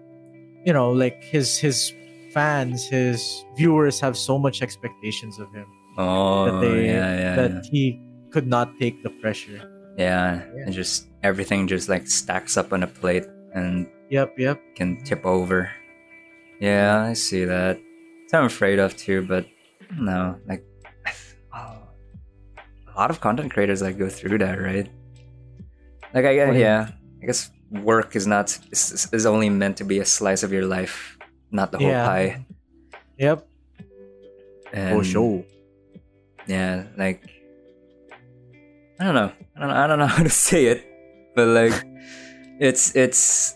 you know like his his fans, his viewers have so much expectations of him Oh, that they yeah, yeah, that he could not take the pressure. yeah. Yeah. And just everything just like stacks up on a plate and Yep, yep. can tip over. Yeah, I see that. I'm afraid of too, but no, like oh, a lot of content creators like go through that, right? Like I do oh, you- yeah, I guess work is not is, is only meant to be a slice of your life, not the whole Yeah. pie. Yep. And For sure. yeah, like I don't know, I don't, Know, I don't know how to say it, but like it's it's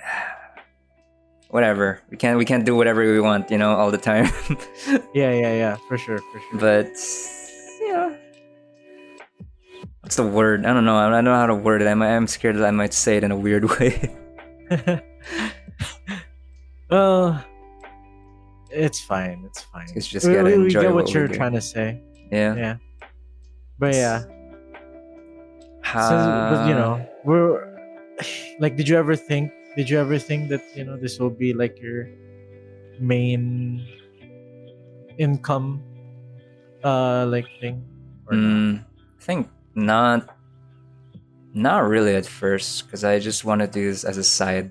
whatever. We can't we can't do whatever we want, you know, all the time. Yeah, yeah, yeah. For sure, for sure. but yeah, what's the word? I don't know. I don't know how to word it. I'm I'm scared that I might say it in a weird way. Well, it's fine. It's fine. It's just we, gotta we, we get what what you're trying to say. yeah. Yeah. But yeah, but, you know, we're like, did you ever think? Did you ever think that you know this will be like your main income, uh, like thing? Mm, I think not. Not really at first, because I just want to do this as a side.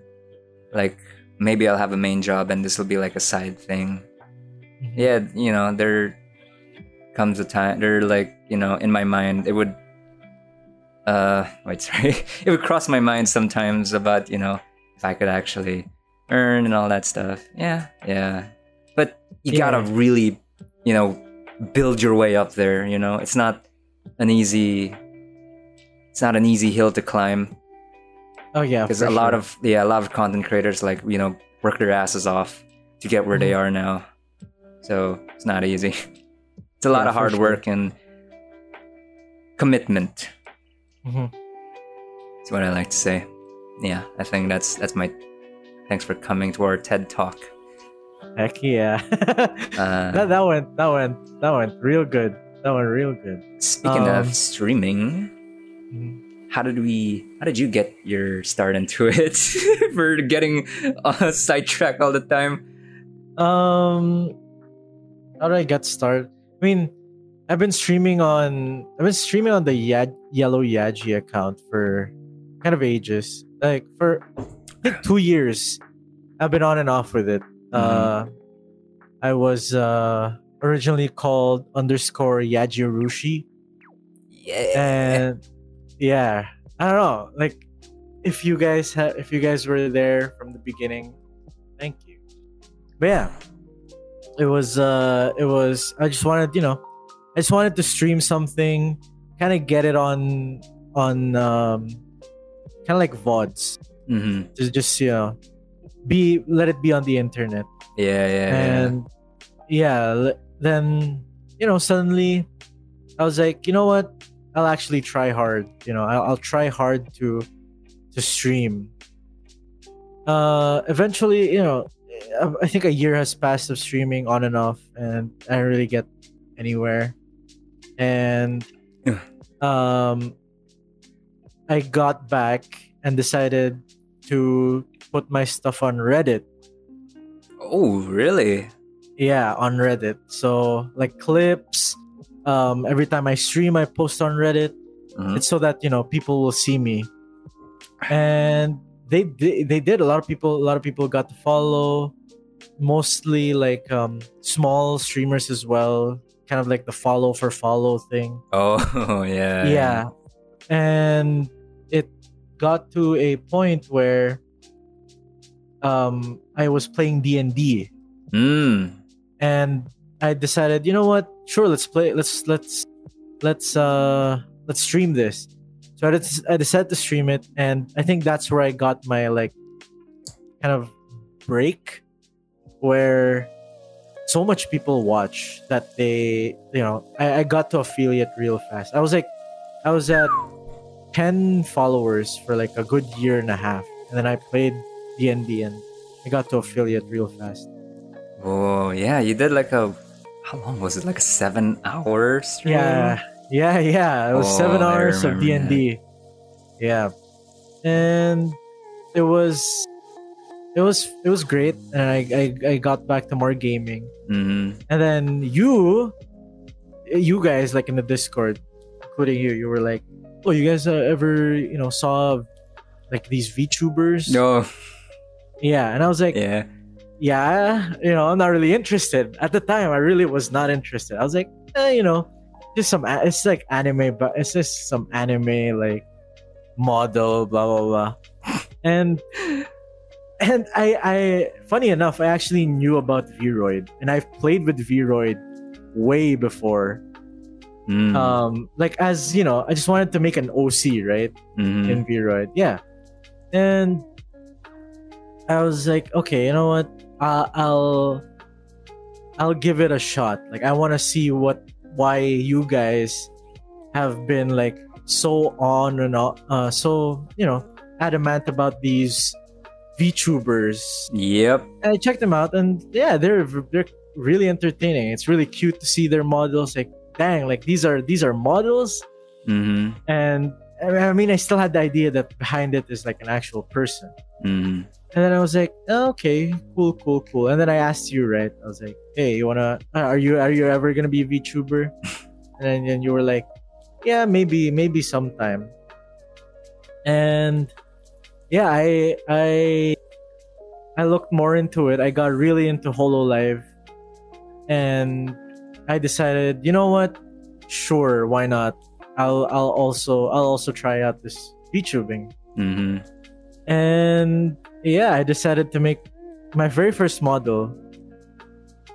Like maybe I'll have a main job, and this will be like a side thing. Mhm. Yeah, you know, there comes a time. There, like you know, in my mind, it would. Uh, wait, sorry. it would cross my mind sometimes about you know if I could actually earn and all that stuff. Yeah, yeah. But you gotta really, you know, build your way up there. You know, it's not an easy. It's not an easy hill to climb Oh yeah, because a lot of yeah, a lot of content creators like you know work their asses off to get where they Mhm. are now. So it's not easy. It's a lot Yeah, of hard sure. work and commitment. Mhm. That's what I like to say. Yeah, I think that's that's my. Thanks for coming to our TED talk. Heck yeah. Uh, that that went that went that went real good. That went real good. speaking um, of streaming, Mhm. How did we? How did you get your start into it? for getting uh, sidetracked all the time. Um, how did I get started? I mean, I've been streaming on I've been streaming on the Yad, Yellow Yaji account for kind of ages. Like for I think two years. I've been on and off with it. Uh, I was uh originally called underscore Yajirushi, Yeah. and yeah, I don't know. Like, if you guys have, if you guys were there from the beginning, thank you. But yeah, it was uh, it was. I just wanted, you know, I just wanted to stream something, kind of get it on on um, kind of like vods, Mm-hmm. to just you know, be let it be on the internet Yeah, yeah, yeah. and yeah, l- then you know suddenly i was like you know what i'll actually try hard you know i'll, I'll try hard to to stream. Uh eventually you know I- i think a year has passed of streaming on and off and i don't really get anywhere. And um i got back and decided to put my stuff on reddit. Oh, really? yeah on reddit. So like clips um every time i stream i post on reddit Mhm. it's so that you know people will see me. And they they, they did. A lot of people a lot of people got to follow. Mostly like um small streamers as well. Kind of like the follow for follow thing. Oh, yeah. yeah. And it got to a point where um i was playing d&d Mm. and I decided, you know what? Sure, let's play. Let's let's let's uh let's stream this. So I, I decided to stream it, and I think that's where I got my like kind of break, where so much people watch that they you know I, I got to affiliate real fast. I was like, I was at ten followers for like a good year and a half, and then I played D and D, and I got to affiliate real fast. Oh yeah, you did like a how long was it? Like a seven hour stream? Yeah, yeah, yeah. It was Oh, seven hours of D and D. Yeah, and it was it was it was great, and I I, I got back to more gaming. hmm And then you, you guys, like in the Discord, including you, you were like, "Oh, you guys uh, ever you know saw like these VTubers?" No. Yeah, and I was like, Yeah. Yeah, you know, I'm not really interested. At the time, I really was not interested. I was like, eh, you know, just some, it's like anime, but it's just some anime like model, blah blah blah, and and I, I, funny enough, I actually knew about Vroid, and I've played with Vroid way before. Mm. Um, like as you know, I just wanted to make an OC, right? Mhm. in Vroid. Yeah, and I was like, okay, you know what? Uh, I'll I'll give it a shot. Like, I want to see what why you guys have been like so on and on, uh, so you know adamant about these VTubers. Yep. And I checked them out, and yeah, they're they're really entertaining. It's really cute to see their models. Like, dang, like these are these are models hmm and I mean, I still had the idea that behind it is like an actual person. hmm And then I was like, oh, okay, cool, cool, cool. And then I asked you, right? I was like, hey, you wanna? uh, Are you are you ever gonna be a VTuber? and then, then you were like, yeah, maybe, maybe sometime. And yeah, I I I looked more into it. I got really into Hololive, and I decided, you know what? Sure, why not? I'll I'll also I'll also try out this VTubing hmm and yeah i decided to make my very first model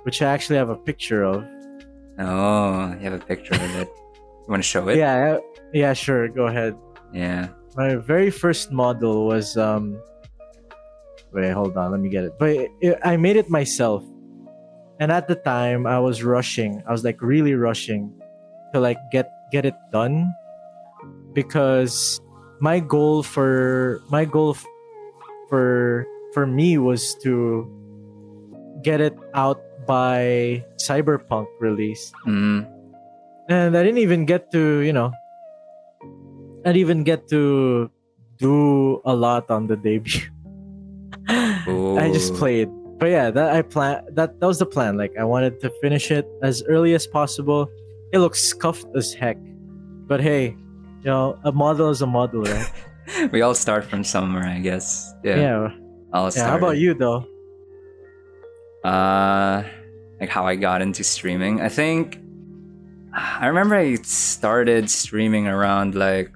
which i actually have a picture of Oh, you have a picture of it. You want to show it? yeah yeah sure go ahead Yeah. my very first model was um wait hold on let me get it but it, i made it myself and at the time i was rushing i was like really rushing to like get get it done because my goal for my goal for for me was to get it out by cyberpunk release hmm and I didn't even get to, you know, I didn't even get to do a lot on the debut. I just played, but yeah, that I plan that that was the plan. Like I wanted to finish it as early as possible. It looks scuffed as heck, but hey, you know, a model is a model, right? we all start from somewhere, I guess. yeah. Yeah. yeah. I'll start. How about you though? Uh, like how I got into streaming. I think I remember I started streaming around like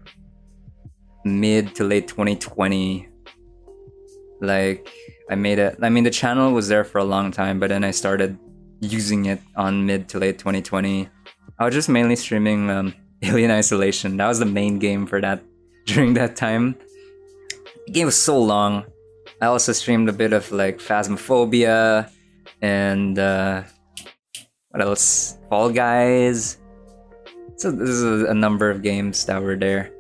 mid to late 2020. Like I made it. I mean, the channel was there for a long time, but then I started using it on mid to late 2020. I was just mainly streaming um, Alien Isolation. That was the main game for that during that time. The game was so long. I also streamed a bit of like Phasmophobia and uh, what else? Fall Guys. So this is a, number of games that were there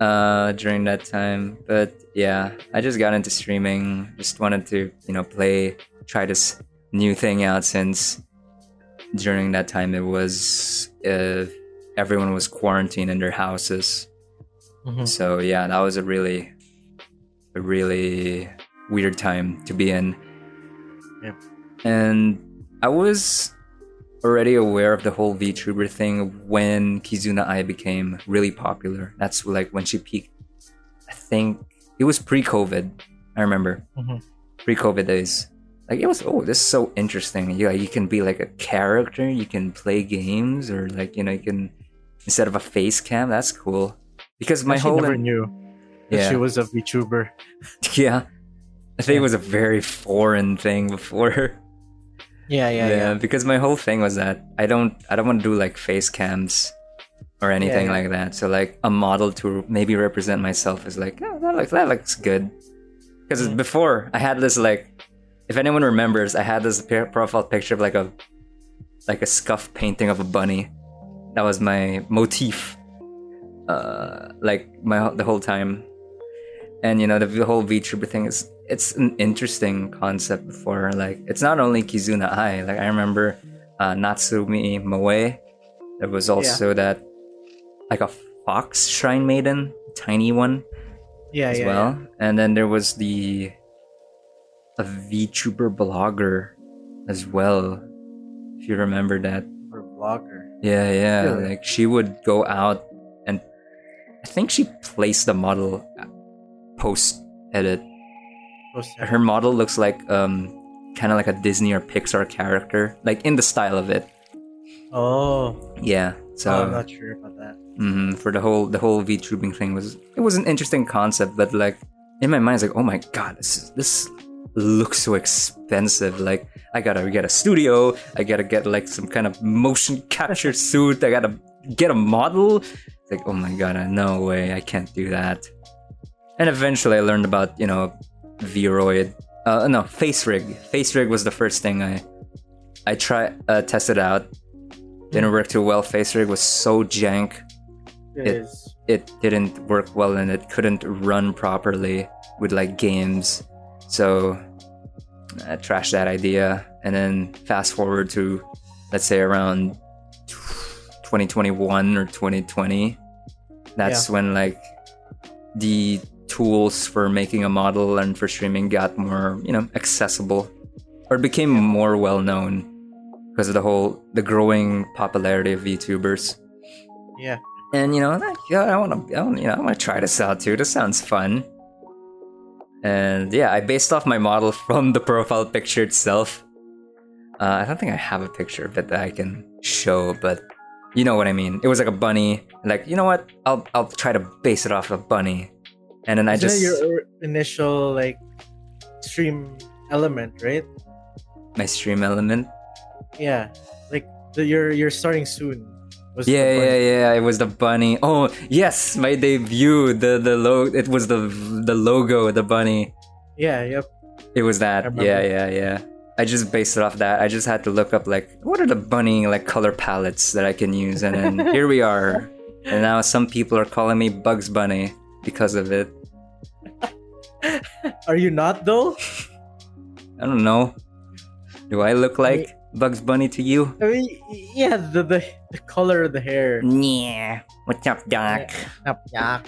uh, during that time. But yeah, I just got into streaming. Just wanted to you know play, try this new thing out since during that time it was uh, everyone was quarantined in their houses. Mhm. So yeah, that was a really, a really weird time to be in. Yep. And I was already aware of the whole VTuber thing when Kizuna Ai became really popular. That's like when she peaked. I think it was pre-COVID. I remember Mhm. pre-COVID days. Like it was. Oh, this is so interesting. You you can be like a character. You can play games, or like you know you can instead of a face cam. That's cool. Because my whole never knew that yeah she was a VTuber. yeah. I think it was a very foreign thing before. Yeah, yeah, yeah. because my whole thing was that I don't I don't want to do like face cams or anything yeah. like that. So like a model to maybe represent myself is like, oh, that looks that looks good. Because Mm. before I had this like, if anyone remembers, I had this profile picture of like a like a scuff painting of a bunny. That was my motif. Uh, like my the whole time, and you know the, the whole VTuber thing is it's an interesting concept. Before like it's not only Kizuna Ai. Like I remember uh, Natsumi Moe. There was also that like a fox shrine maiden, tiny one Yeah, as yeah. well. And then there was the a VTuber blogger as well. If you remember that. yeah. For blogger. Yeah, yeah. Really? Like she would go out I think she placed the model post edit. Her model looks like um kind of like a Disney or Pixar character, like in the style of it. Oh, Yeah. So oh, I'm not sure about that. hmm for the whole the whole VTubing thing was it was an interesting concept, but like in my mind, it's like, oh my god, this is, this looks so expensive. Like I gotta get a studio, I gotta get like some kind of motion capture suit, I gotta get a model. Like, oh my god, no way, I can't do that. And eventually, I learned about you know Vroid. Uh, no, FaceRig. Face Rig was the first thing I I try uh, tested out. Didn't work too well. FaceRig was so jank It It- it didn't work well and it couldn't run properly with like games. So I trashed that idea. And then fast forward to let's say around 2021 or 2020. That's when like the tools for making a model and for streaming got more, you know, accessible or became more well known because of the whole the growing popularity of VTubers Yeah. and you know, like, yeah, I want to, you know, I want to try this out too. This sounds fun. And yeah, I based off my model from the profile picture itself. Uh, I don't think I have a picture of it that I can show, but you know what I mean. It was like a bunny. Like, you know what? I'll I'll try to base it off a bunny, and then I Isn't just that your initial like stream element, right? my stream element. Yeah, like the, you're you're starting soon. Was Yeah, yeah, yeah. It was the bunny. Oh, yes, my debut. The the lo- It was the the logo, the bunny. yeah, yep. It was that. Yeah, yeah, yeah. I just based it off that. I just had to look up like what are the bunny like color palettes that I can use, and then here we are. And now some people are calling me Bugs Bunny because of it. Are you not though? I don't know. Do I look like Bugs Bunny to you? I mean, yeah, the the, the color of the hair. Yeah. What's up, Doc? Yeah.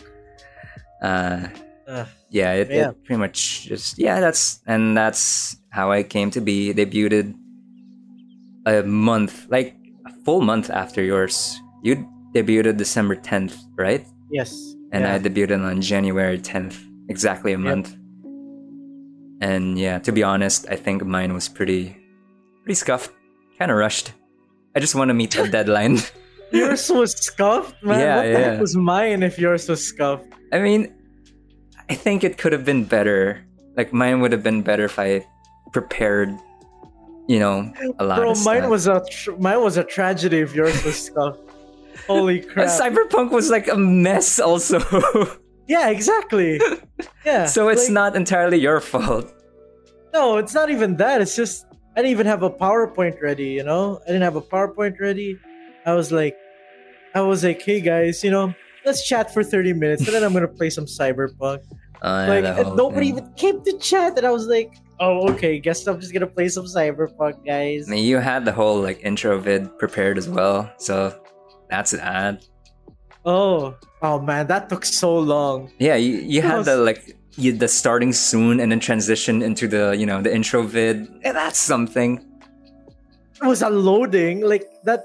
Uh, Ugh. Yeah, it, Yeah. it pretty much just yeah. That's and that's how I came to be. Debuted a month, like a full month after yours. You debuted December tenth, right? Yes. and yeah. I debuted on January 10th, exactly a month. And yeah, to be honest, I think mine was pretty, pretty scuffed, kind of rushed. I just want to meet the deadline. yours was scuffed, man. Yeah, what the yeah. heck was mine if yours was scuffed? I mean, I think it could have been better. Like mine would have been better if I prepared, you know, a lot Bro, of mine was a tr- mine was a tragedy if yours was scuffed. Holy crap! Cyberpunk was like a mess, also. yeah, exactly. Yeah. so it's like- not entirely your fault. No, it's not even that. It's just I didn't even have a PowerPoint ready. You know, I didn't have a PowerPoint ready. I was like, I was like, hey guys, you know, let's chat for thirty minutes, and then I'm gonna play some Cyberpunk. Uh, like, nobody thing. even came to chat, and I was like, oh, okay, guess I'm just gonna play some Cyberpunk, guys. I mean, you had the whole like intro vid prepared as well, so that's that. Oh, oh man, that took so long. Yeah, you, you That had was- the like you, the starting soon and then transition into the you know the intro vid. Yeah, that's something. It was unloading. Like that,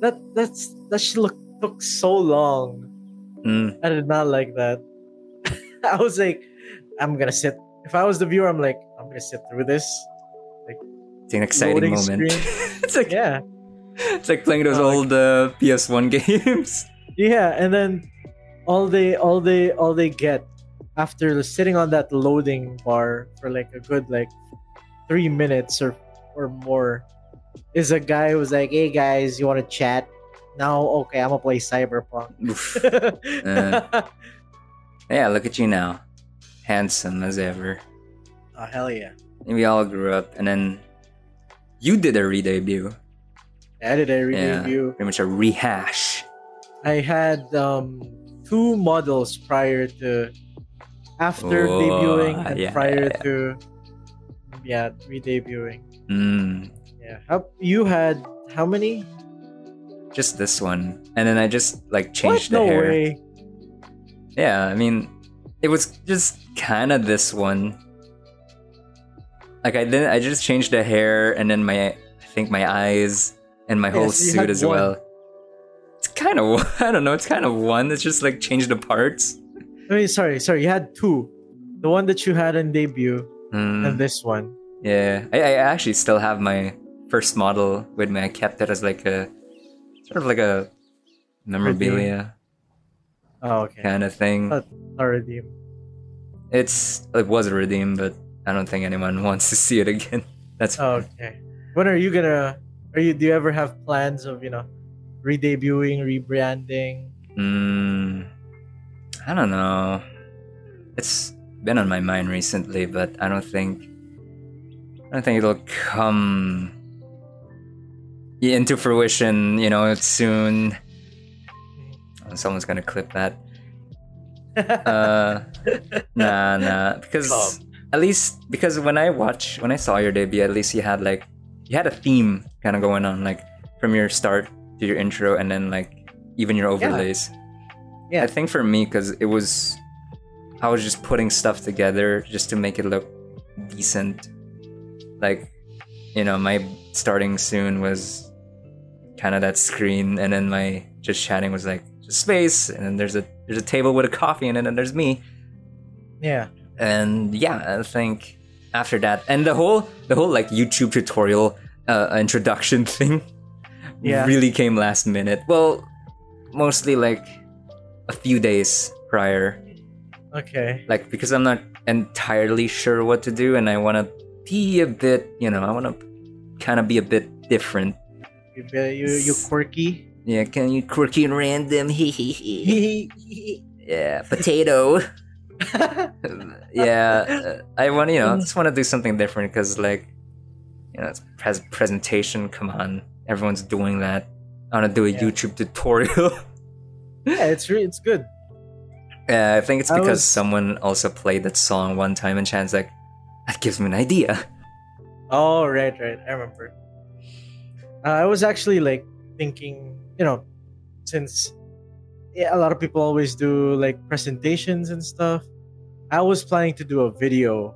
that that's that shit look took so long. Mm, I did not like that. I was like, I'm gonna sit. If I was the viewer, I'm like, I'm gonna sit through this. Like, it's an exciting moment. it's like Yeah, it's like playing those like- old uh, PS1 games. yeah, and then all they, all they, all they get after sitting on that loading bar for like a good like three minutes or or more is a guy who's like, "Hey guys, you want to chat?" Now okay, I'm gonna play Cyberpunk. Uh, yeah, look at you now, handsome as ever. oh hell yeah! And we all grew up, and then you did a re-debut, I did a Yeah. review. pretty much a rehash. I had um two models prior to after Oh, debuting and yeah, prior yeah, yeah. to yeah re-debuting. Mm, Yeah. How, you had how many? Just this one, and then I just like What? changed the No hair. way. Yeah, I mean, it was just kind of this one. Like I didn't, I just changed the hair and then my, I think my eyes and my whole Yes, you suit as one. well. It's kind of, I don't know, it's kind of one. It's just like changed the parts. I mean, sorry, sorry. You had two. The one that you had in debut Mm, and this one. yeah, I, I actually still have my first model with me. I kept it as like a, sort of like a memorabilia Oh, okay. kind of thing. Uh, I'll redeem. It's it was a redeem, but I don't think anyone wants to see it again. That's Oh, okay. When are you gonna? Are you? Do you ever have plans of you know, re-debuting, rebranding? Mm, I don't know. It's been on my mind recently, but I don't think I don't think it'll come into fruition. You know, it's soon. Someone's gonna clip that. Uh, nah, nah. Because Come. at least because when I watch when I saw your debut, at least you had like you had a theme kind of going on, like from your start to your intro, and then like even your overlays. Yeah. I think for me, because it was, I was just putting stuff together just to make it look decent. Like, you know, my starting soon was kind of that screen, and then my just chatting was like just space, and then there's a there's a table with a coffee in it, and there's me, yeah. and yeah, I think after that, and the whole the whole like YouTube tutorial uh, introduction thing, Yeah. really came last minute. Well, mostly like a few days prior, Okay. like because I'm not entirely sure what to do, and I want to be a bit, you know, I want to kind of be a bit different. You you you quirky. Yeah, can you quirky and random? yeah, potato. yeah, uh, I want you know, I just want to do something different because like, you know, it's pres- presentation. Come on, everyone's doing that. I want to do a Yeah. YouTube tutorial. yeah, it's it's good. Yeah, I think it's because was- someone also played that song one time, and Chan's like, that gives me an idea. Oh right, right. I remember. Uh, I was actually like thinking, you know, since yeah, a lot of people always do like presentations and stuff. I was planning to do a video,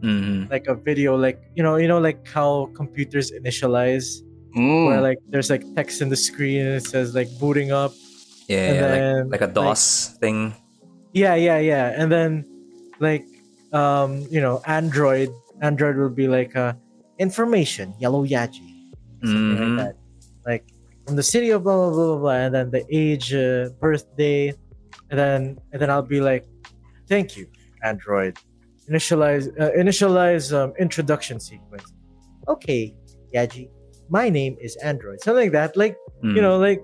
hmm like a video, like you know, you know, like how computers initialize, Mm. where like there's like text in the screen and it says like booting up. yeah, yeah, then, like like a DOS thing. Yeah, yeah, yeah. And then like um, you know, Android, Android will be like uh information, yellow yaji. Something Mhm. like that. Like from the city of blah blah blah blah, blah and then the age, uh, birthday, and then and then I'll be like, thank you, Android. Initialize uh, initialize um, introduction sequence. Okay, Yaji. My name is Android. Something like that. Like Mm. you know, like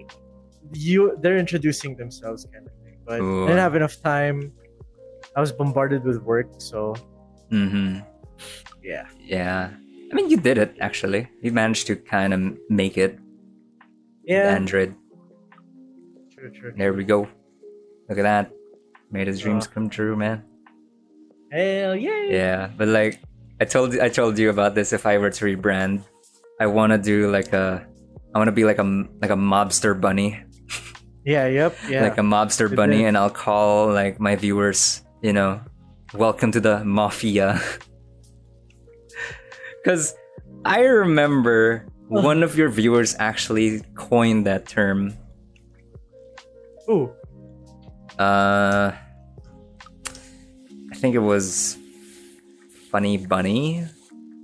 you they're introducing themselves kind of thing. But Ooh. I didn't have enough time. I was bombarded with work, so hmm yeah. Yeah. I mean, you did it actually. You managed to kind of make it. Yeah. Android. true, true. There we go. Look at that. Made his dreams Uh. come true, man. Hell yeah. Yeah, but like I told I told you about this. If I were to rebrand, I want to do like a, I want to be like a like a mobster bunny, Yeah, yep, yeah. like a mobster bunny, and I'll call like my viewers, you know, welcome to the mafia. Because I remember Uh. one of your viewers actually coined that term. Ooh. Uh, I think it was Funny Bunny,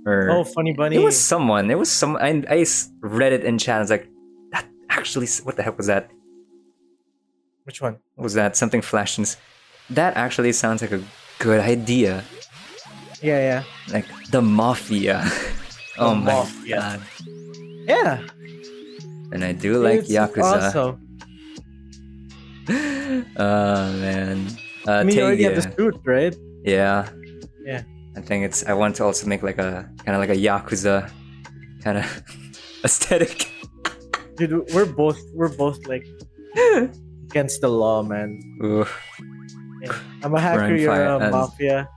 or Oh, funny bunny. it was someone. It was some. I, I read it in chat. I was like, that actually. What the heck was that? Which one? Was that? Something flashed. That actually sounds like a good idea. Yeah, yeah. Like the mafia. oh my mafia. god. Yeah. and I do like Yakuza. Also, oh man. Uh, I mean, you already have the suit, right? Yeah. Yeah. I think it's. I want to also make like a kind of like a yakuza kind of aesthetic. Dude, we're both we're both like against the law, man. Ooh, I'm a hacker, Crime you're a mafia.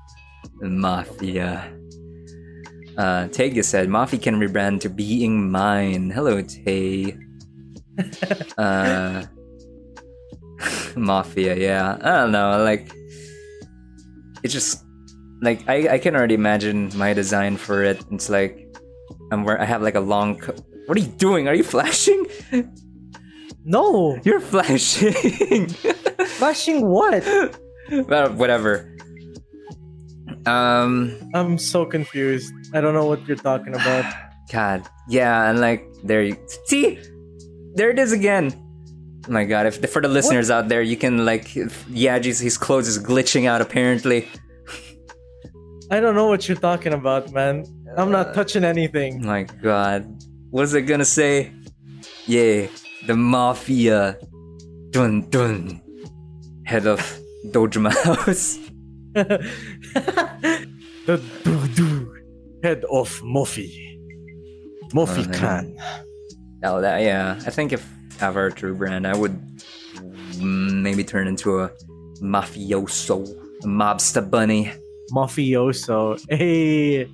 Mafia. Uh, Tega said, "Mafia can rebrand to being mine." Hello, Tay. uh, mafia, yeah. I don't know. Like, it's just like I I can already imagine my design for it. It's like I'm where I have like a long. Co- what are you doing? Are you flashing? No, You're flashing. flashing what? well, whatever. Um. I'm so confused. I don't know what you're talking about. God, yeah, and like there you see, there it is again. Oh my God, if for the listeners out there, you can like, if Yaji's his clothes is glitching out apparently. I don't know what you're talking about, man. I'm not touching anything. My God, what's it gonna say? Yeah, the mafia, dun dun, head of Dojima House. the head of Mofi. Mofi Oh, Khan. Oh, that yeah. I think if I were a true brand, I would maybe turn into a mafioso, a mobster bunny. Mafioso. Hey.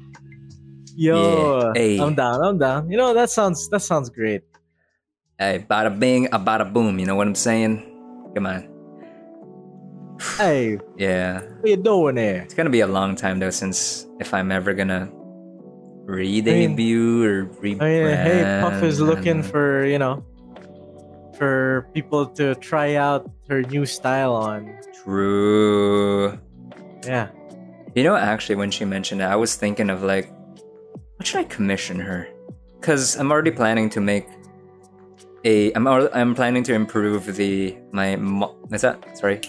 Yo. Yeah, hey. I'm down. I'm down. You know, that sounds that sounds great. Hey, bada bing, a bada boom. You know what I'm saying? Come on. Hey, Yeah, what you doing there? it's gonna be a long time though, since if I'm ever gonna mean- re-debut or rebrand. I mean, hey, Puff is looking for, you know, for people to try out her new style on. True. Yeah. You know, actually, when she mentioned it, I was thinking of like, what should I commission her? Because I'm already planning to make a. I'm I'm planning to improve the my. mo- What's that? Sorry,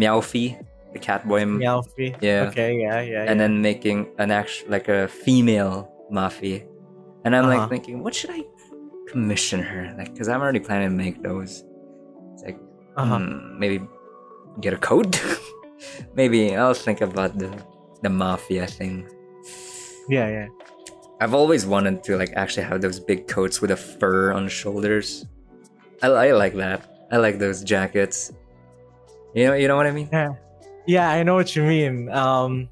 Meowfie, the cat boy. m- Meowfie. Yeah. Okay, yeah, yeah. and yeah. then making an actual like a female Mafi. And I'm Uh-huh. like thinking, what should I commission her? Like, because I'm already planning to make those. It's like, uh-huh. hmm, maybe get a coat. maybe I'll think about the the mafia thing. Yeah, yeah. I've always wanted to like actually have those big coats with a fur on the shoulders. I, I like that. I like those jackets. You know, you know what I mean? Yeah, I know what you mean. Um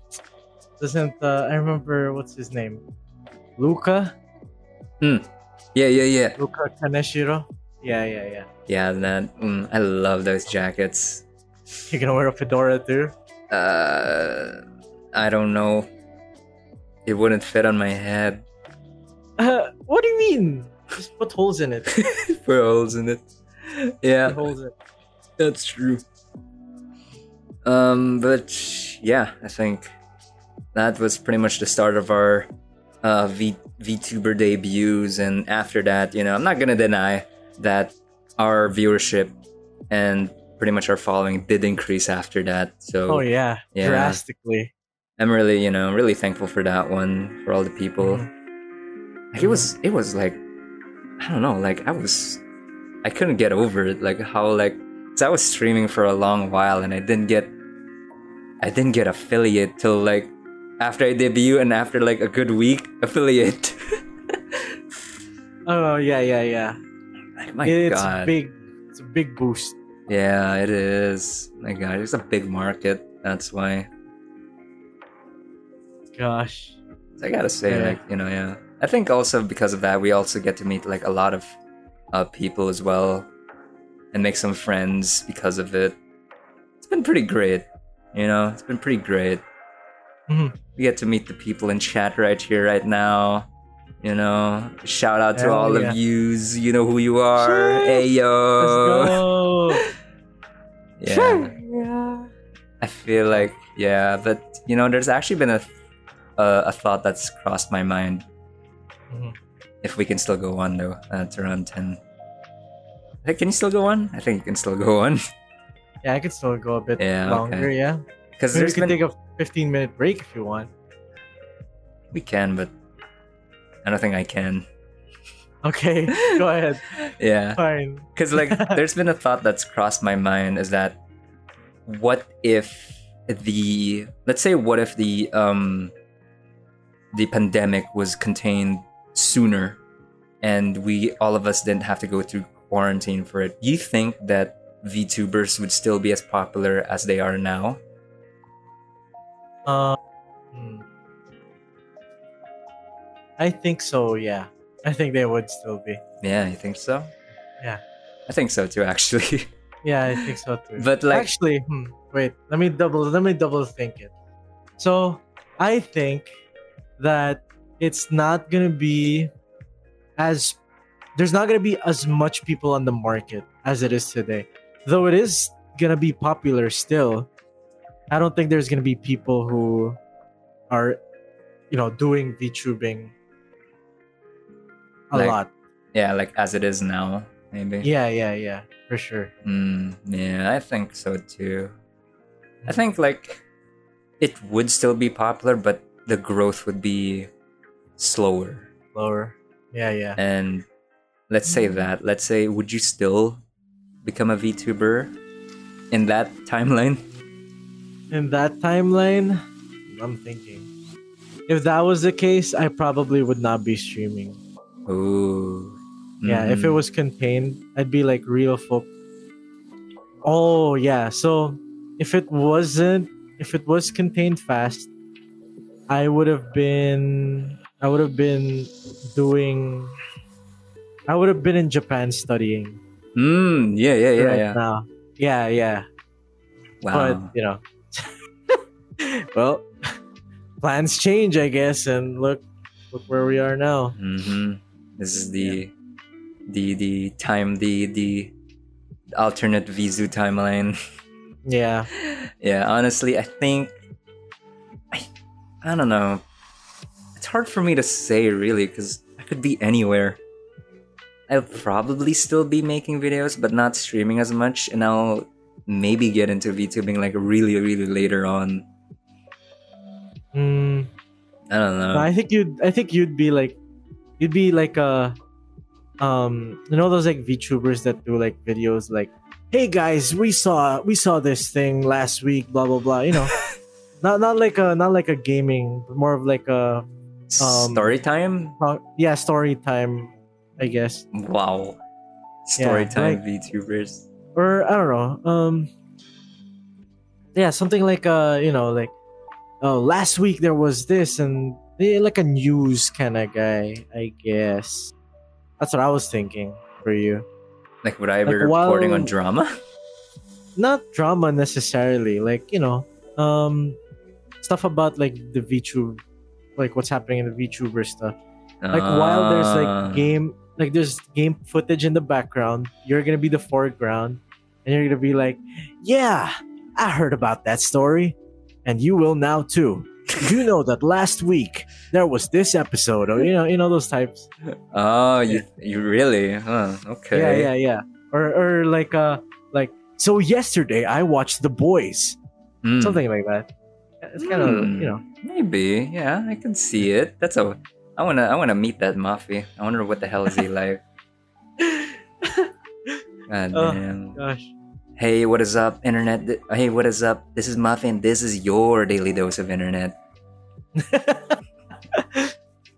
doesn't uh, I remember what's his name? Luca? Hmm. Yeah, yeah, yeah. Luca Kaneshiro? Yeah, yeah, yeah. Yeah, that. Mm, I love those jackets. You're gonna wear a fedora too? Uh, I don't know. It wouldn't fit on my head. Uh, what do you mean? Just put holes in it. Put holes in it. Yeah, Put holes in it. that's true. Um, but yeah, I think that was pretty much the start of our uh, v VTuber debuts, and after that, you know, I'm not gonna deny that our viewership and pretty much our following did increase after that. So Oh yeah, Yeah. drastically. I'm really, you know, really thankful for that one, for all the people. Like, it was, it was like, I don't know, like I was, I couldn't get over it. Like how, like, 'cause I was streaming for a long while and I didn't get, I didn't get affiliate till like after I debut and after like a good week affiliate. Oh yeah, yeah, yeah. like, my it's God, big. It's a big boost. yeah, it is. My God, it's a big market. That's why. Gosh. So I gotta say, Yeah. like, you know, yeah. I think also because of that, we also get to meet like a lot of uh, people as well, and make some friends because of it. It's been pretty great, you know. It's been pretty great. Mhm. We get to meet the people in chat right here, right now. You know, shout out to Hell all yeah. of yous. You know who you are. Sure. Hey yo. Let's. Yeah. Yeah. I feel like yeah, but you know, there's actually been a a, a thought that's crossed my mind. Mhm. If we can still go on though, uh, it's around ten. Hey, can you still go on? I think you can still go on Yeah, I could still go a bit Yeah, longer. okay. Yeah. because we can been take a 15 minute break if you want. we can, but I don't think I can. Okay, go ahead. Yeah. Fine. Because like there's been a thought that's crossed my mind is that what if the let's say what if the um the pandemic was contained sooner and we all of us didn't have to go through quarantine for it. You think that VTubers would still be as popular as they are now? Uh, hmm. I think so. Yeah, I think they would still be. Yeah, you think so? Yeah. I think so too actually. Yeah, I think so too. But, like- actually, hmm, wait, let me double let me double think it. So I think that it's not gonna be as there's not gonna be as much people on the market as it is today. Though it is gonna be popular still, I don't think there's gonna be people who are, you know, doing VTubing a Like- lot. yeah, like as it is now, maybe. Yeah, yeah, yeah, for sure. Mm, yeah, I think so too. I think like it would still be popular, but the growth would be slower. Lower. Yeah, yeah. And let's say that, let's say, would you still become a VTuber in that timeline? in that timeline, I'm thinking. If that was the case, I probably would not be streaming. Ooh. Yeah, if it Mhm. was contained, I'd be like real folk. Oh yeah, so if it wasn't, if it was contained fast, I would have been, I would have been doing, I would have been in Japan studying Mm, yeah, yeah, yeah, right yeah. now. Yeah, yeah. Wow. but you know well plans change i guess and look look where we are now hmm This is the the the time the the alternate Vizu timeline. yeah yeah, honestly, I think I I don't know. It's hard for me to say really because I could be anywhere. I'll probably still be making videos, but not streaming as much, and I'll maybe get into VTubing like really, really later on. mm, I don't know. i think you'd i think you'd be like you'd be like a um you know those like vtubers that do like videos like hey guys we saw we saw this thing last week blah blah blah you know not not like a not like a gaming but more of like a um, Story time? uh, yeah story time i guess Wow. Yeah, Story time like- VTubers. or I don't know. Um, yeah, something like uh, you know, like oh, last week there was this, and eh, like a news kind of guy, I guess. That's what I was thinking for you. Like, would I ever be Like, reporting on drama? Not drama necessarily, like you know, um, stuff about like the VTube, like what's happening in the VTuber stuff. Like while there's Ah. like game, like there's game footage in the background, you're gonna be the foreground, and you're gonna be like, "Yeah, I heard about that story, and you will now too." you know that last week there was this episode, or you know, you know those types. Oh, you you really? Huh? Okay. Yeah, yeah, yeah. Or or like uh like so yesterday I watched The Boys, Hmm. something like that. It's kind of Hmm. you know. Maybe. Yeah, I can see it. That's a. I wanna. I wanna meet that Muffy. I wonder what the hell is he like. God Oh. damn. Gosh. Hey, what is up, internet? Hey, what is up? This is Muffy, and this is your daily dose of internet.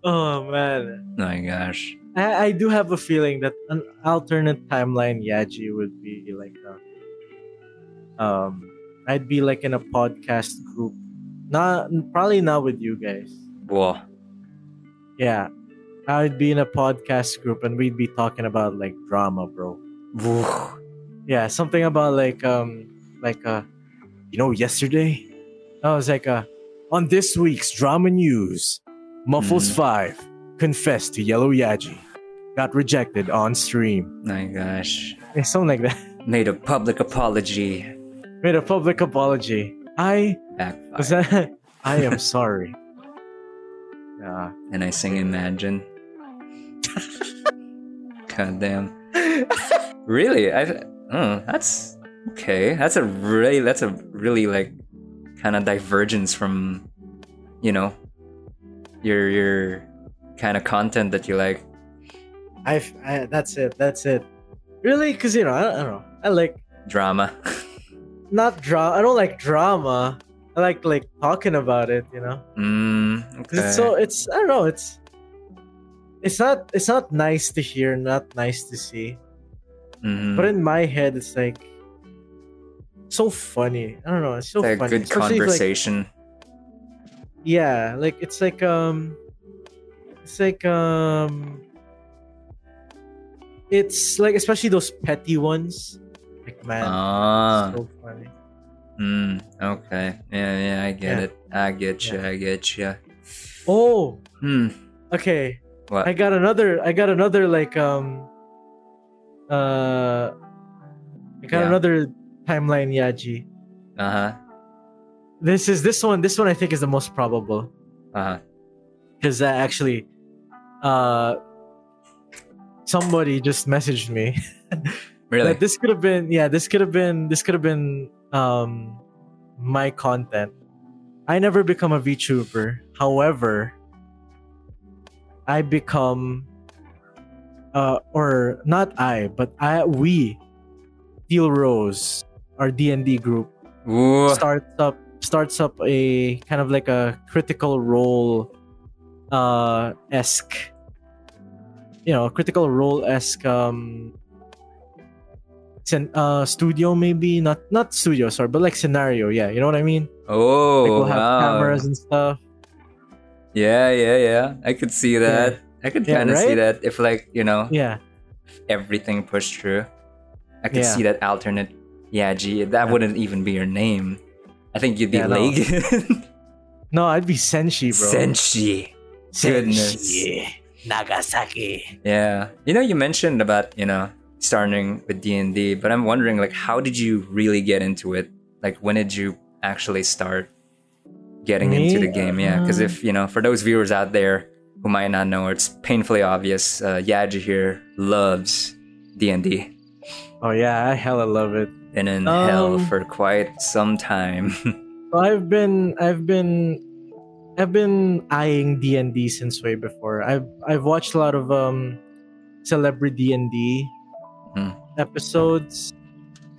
oh man. Oh my gosh. I, I do have a feeling that an alternate timeline Yaji would be like a, um I'd be like in a podcast group. Not probably not with you guys. Whoa. Yeah. I'd be in a podcast group and we'd be talking about like drama, bro. Yeah, something about like um like uh you know yesterday? I was like uh on this week's drama news, Muffles Mhm. 5 confessed to Yellow Yaji. Got rejected on stream. My gosh. Something like that. Made a public apology. Made a public apology. I Backfire. was that I am sorry. Yeah. and I sing Imagine. God damn. Really? I oh, that's okay. That's a really that's a really like kind of divergence from you know your your kind of content that you like. I've, I that's it. That's it. Really? Because you know, I, I don't know. I like Drama. not drama. I don't like drama. I like like talking about it. You know. Mm, okay. It's so it's I don't know. It's it's not it's not nice to hear, not nice to see. Mhm. But in my head, it's like so funny. I don't know. It's so like a funny. good Especially if, like, conversation. yeah, like it's like um, it's like um, it's like especially those petty ones. Like man, ah. so funny. Mm, okay. Yeah, yeah, I get Yeah. it. I get you. Yeah. I get you. Oh, Hmm. okay. What? I got another. I got another like um. Uh, I got Yeah. another timeline Yaji. Uh huh. This is this one. This one I think is the most probable Uh huh. because uh, actually, uh, somebody just messaged me. Really? that this could have been yeah. This could have been this could have been um my content. I never become a VTuber. However, I become uh or not I, but I we Steel Rose, our D and D group, Ooh. starts up starts up a kind of like a critical role uh esque you know critical role esque um uh studio maybe not not studio sorry but like scenario yeah you know what i mean Oh, like we'll have wow. cameras and stuff Yeah, yeah, yeah. I could see that. I could kind of see right? that if, like, you know, yeah everything pushed through. I could Yeah. see that alternate Yaji. That Yeah. wouldn't even be your name. I think you'd be Yeah, no. No i'd be senshi bro Senshi. Goodness. senshi nagasaki Yeah. You know, you mentioned about, you know, starting with D&D, but I'm wondering like how did you really get into it? Like when did you actually start getting into the game? Yeah, Uh, if, you know, for those viewers out there who might not know, it's painfully obvious uh, Yaji here loves D&D oh yeah i hella love it and in hell Um, for quite some time. Well, I've been I've been I've been eyeing D and D since way before. I've I've watched a lot of um celebrity D and D Hmm. episodes.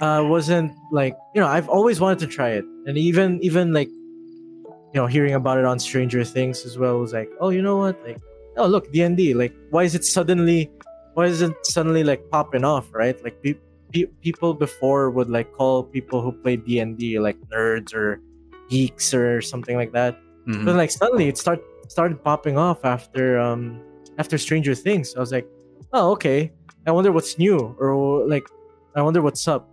Uh wasn't like you know, I've always wanted to try it. And even even like you know, hearing about it on Stranger Things as well was like, oh you know what? Like oh look, D and D. Like why is it suddenly why is it suddenly like popping off, right? Like pe- pe- people before would like call people who play D and D like nerds or geeks or something like that. Mhm. But like suddenly it start started popping off after um after Stranger Things. I was like, oh okay. I wonder what's new or like I wonder what's up.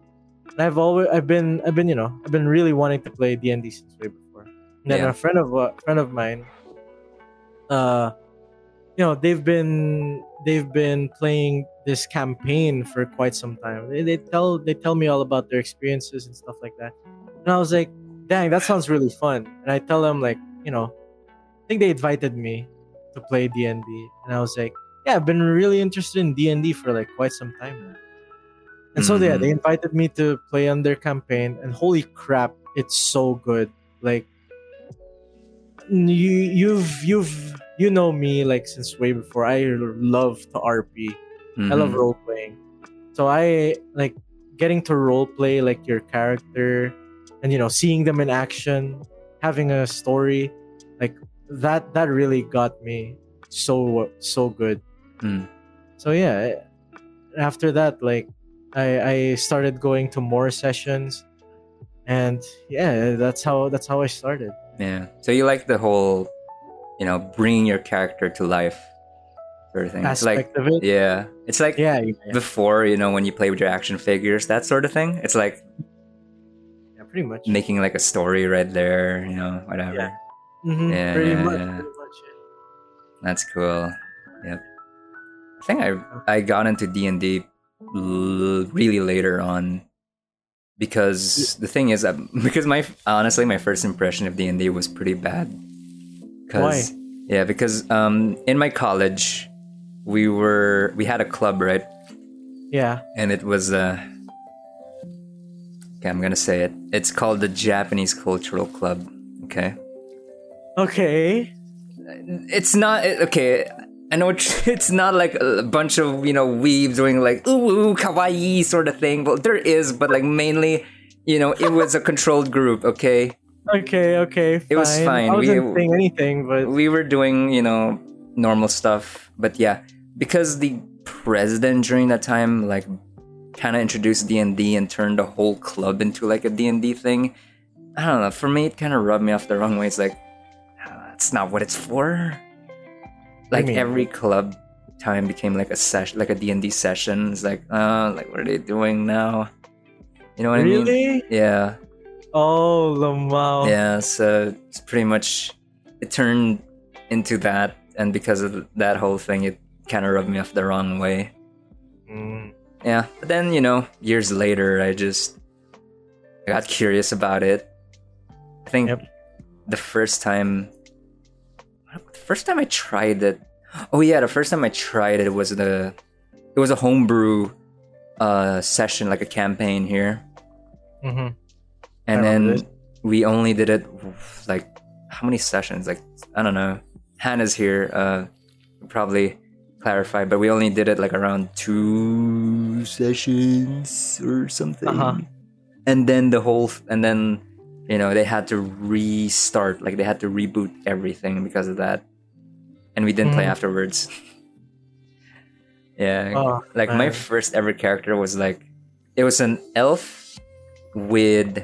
And I've always I've been I've been you know I've been really wanting to play D and D since way before. And then Yeah. a friend of a friend of mine, uh, you know they've been they've been playing this campaign for quite some time. They, they tell they tell me all about their experiences and stuff like that. And I was like, dang, that sounds really fun. And I tell them like, you know, I think they invited me to play D and D, and I was like, yeah, I've been really interested in D and D for like quite some time now. And so yeah, Mhm. they invited me to play on their campaign, and holy crap, it's so good. Like you, you've you've you know me like since way before. I love to RP. I love Mhm. role playing. So I like getting to role play like your character and you know seeing them in action, having a story like that that really got me so so good. Mm. So yeah, after that like I I started going to more sessions and yeah, that's how that's how I started. Yeah. So you like the whole, you know, bringing your character to life sort of thing. It's like, Aspect of it. yeah, it's like Yeah, yeah, yeah, before, you know, when you play with your action figures, that sort of thing. It's like yeah, pretty much. making like a story right there, you know, whatever. Yeah. Mhm, Yeah, pretty much. Pretty much. yeah. That's cool. Yep. I think I I got into D and D really later on because the thing is, um, because my honestly my first impression of D and D was pretty bad. 'Cause- Yeah, because um in my college we were we had a club right, Yeah. and it was uh. Okay, I'm gonna say it. It's called the Japanese Cultural Club. Okay. Okay. it's not okay I know it's not like a bunch of you know weebs doing like ooh ooh kawaii sort of thing. But there is, but like mainly, you know, it was a controlled group. Okay, Okay, okay. It was fine. I We- wasn't saying anything, but we were doing you know normal stuff, but yeah, because the president during that time like kind of introduced D and D and turned the whole club into like a D and D thing. I don't know. For me, it kind of rubbed me off the wrong way. It's like "Ah, that's not what it's for. Like every club time became like a session, like a D and D session. It's like, uh, like what are they doing now? You know what I mean? really? Yeah. Oh, Lamau. Yeah, so it's pretty much it turned into that, and because of that whole thing, it kind of rubbed me off the wrong way. Mm. Yeah, but then you know, years later, I just I got curious about it. I think Yep. the first time, first time I tried it. Oh yeah, the first time I tried it was the it was a homebrew uh session, like a campaign here. hmm and then we only did it like how many sessions like i don't know hannah's here uh probably clarify but we only did it like around two sessions or something Uh-huh. and then the whole and then you know they had to restart like they had to reboot everything because of that and we didn't play Mm. afterwards. Yeah Oh, like my first ever character was like it was an elf with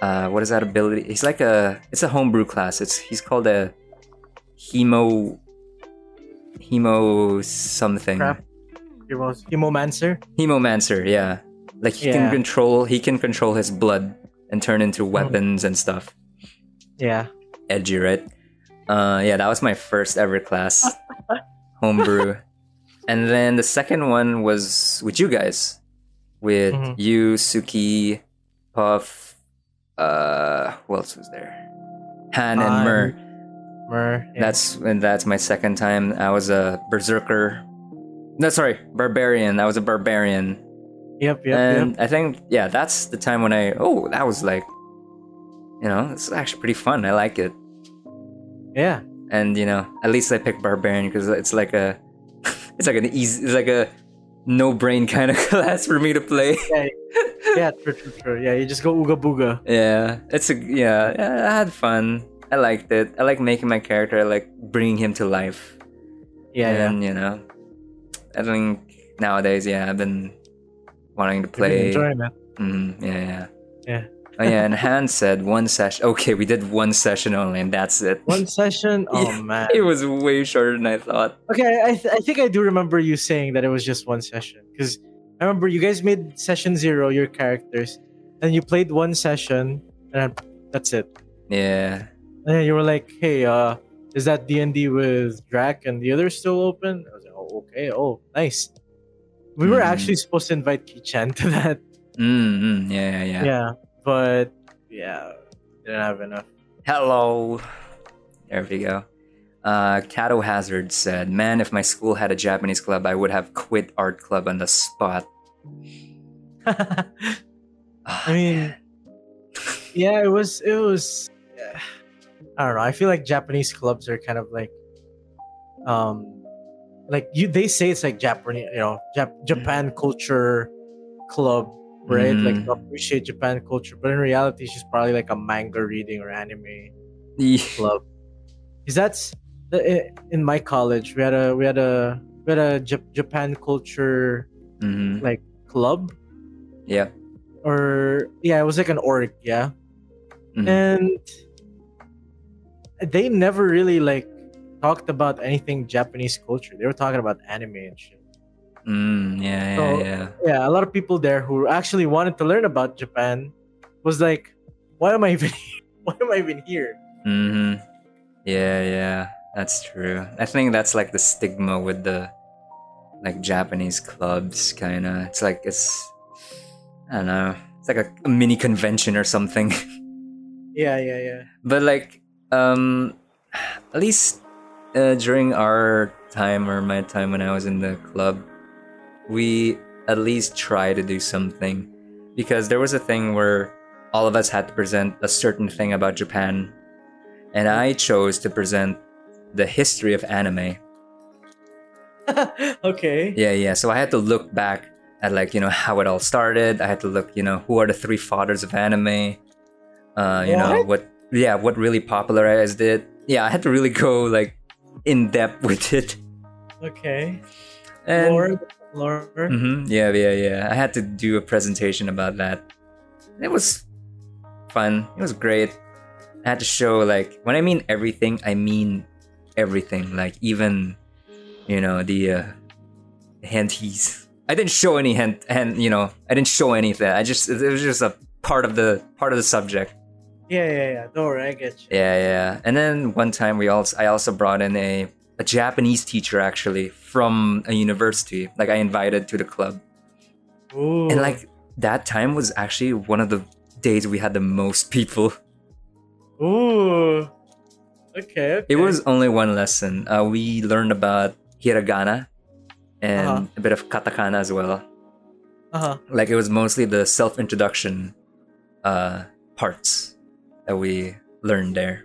uh what is that ability? He's like a it's a homebrew class. It's he's called a hemo hemo something. Crap. Hemomancer. hemomancer yeah. Like he can control he can control his blood and turn into weapons and stuff. Yeah. edgy right uh yeah that was my first ever class homebrew and then the second one was with you guys with Mhm. you suki puff uh who else was there han and Um, mer Mer. yeah. that's and that's my second time i was a berserker no sorry barbarian i was a barbarian Yep, yep, and yep. I think yeah, that's the time when I oh that was like, you know, it's actually pretty fun. I like it, Yeah. and you know, at least I picked barbarian because it's like a, it's like an easy, it's like a no brain kind of class for me to play. Yeah. yeah, true, true, true. Yeah, you just go ooga booga. yeah, it's a yeah, yeah, I had fun. I liked it. I like making my character. I like bringing him to life. Yeah, yeah. and you know, I think nowadays, yeah, I've been wanting to play. enjoying it. Mm, yeah, yeah. Yeah. Oh yeah, and Han said one session. Okay, we did one session only, and that's it. One session. Oh Yeah, man. It was way shorter than I thought. Okay, I, th- I think I do remember you saying that it was just one session because I remember you guys made session zero your characters, and you played one session, and that's it. Yeah. And then you were like, "Hey, uh, is that D and D with Drac and the others still open?" I was like, "Oh, okay. Oh, nice." We were Mhm. actually supposed to invite Kichan to that. Mm, mm, yeah, yeah, yeah. Yeah, but yeah, didn't have enough. Hello. There we go. Uh, Cato Hazard said, "Man, if my school had a Japanese club, I would have quit art club on the spot." I mean, yeah, it was it was. yeah. I don't know. I feel like Japanese clubs are kind of like, um, like you. They say it's like Japanese, you know, Jap- Japan culture club, right? Like Mm. to appreciate Japan culture, but in reality, she's probably like a manga reading or anime Yeah. club. Is that's in my college. We had a we had a we had a Japan culture Mhm. like club Yeah. or yeah, it was like an org, yeah. Mhm. And they never really like talked about anything Japanese culture. They were talking about anime and shit. Mm, yeah, yeah, So- yeah. Yeah, a lot of people there who actually wanted to learn about Japan was like, why am I even why am I even here? hmm Yeah, yeah, that's true. I think that's like the stigma with the like Japanese clubs, kind of. It's like it's I don't know. It's like a, a mini convention or something. Yeah, yeah, yeah. but like, um, at least uh, during our time or my time when I was in the club, we at least try to do something because there was a thing where all of us had to present a certain thing about Japan, and I chose to present the history of anime. okay. Yeah, yeah. So I had to look back at like you know how it all started. I had to look, you know, who are the three fathers of anime. Uh, you know what? Yeah, what really popularized it. Yeah, I had to really go like in depth with it. Okay. And Lore. Lore. Mhm, yeah, yeah, yeah. I had to do a presentation about that. It was fun. It was great. I had to show like when I mean everything, I mean everything. Like even you know the uh, henties. I didn't show any hent, and you know I didn't show anything. I just it was just a part of the part of the subject. Yeah, yeah, yeah. Don't worry, I get you. Yeah, yeah. And then one time we also I also brought in a a Japanese teacher actually from a university. Like I invited to the club. Ooh. And like that time was actually one of the days we had the most people. Ooh. Okay. okay. It was only one lesson. Uh, we learned about hiragana and Uh-huh. a bit of katakana as well. Uh huh. Like it was mostly the self introduction uh, parts that we learned there.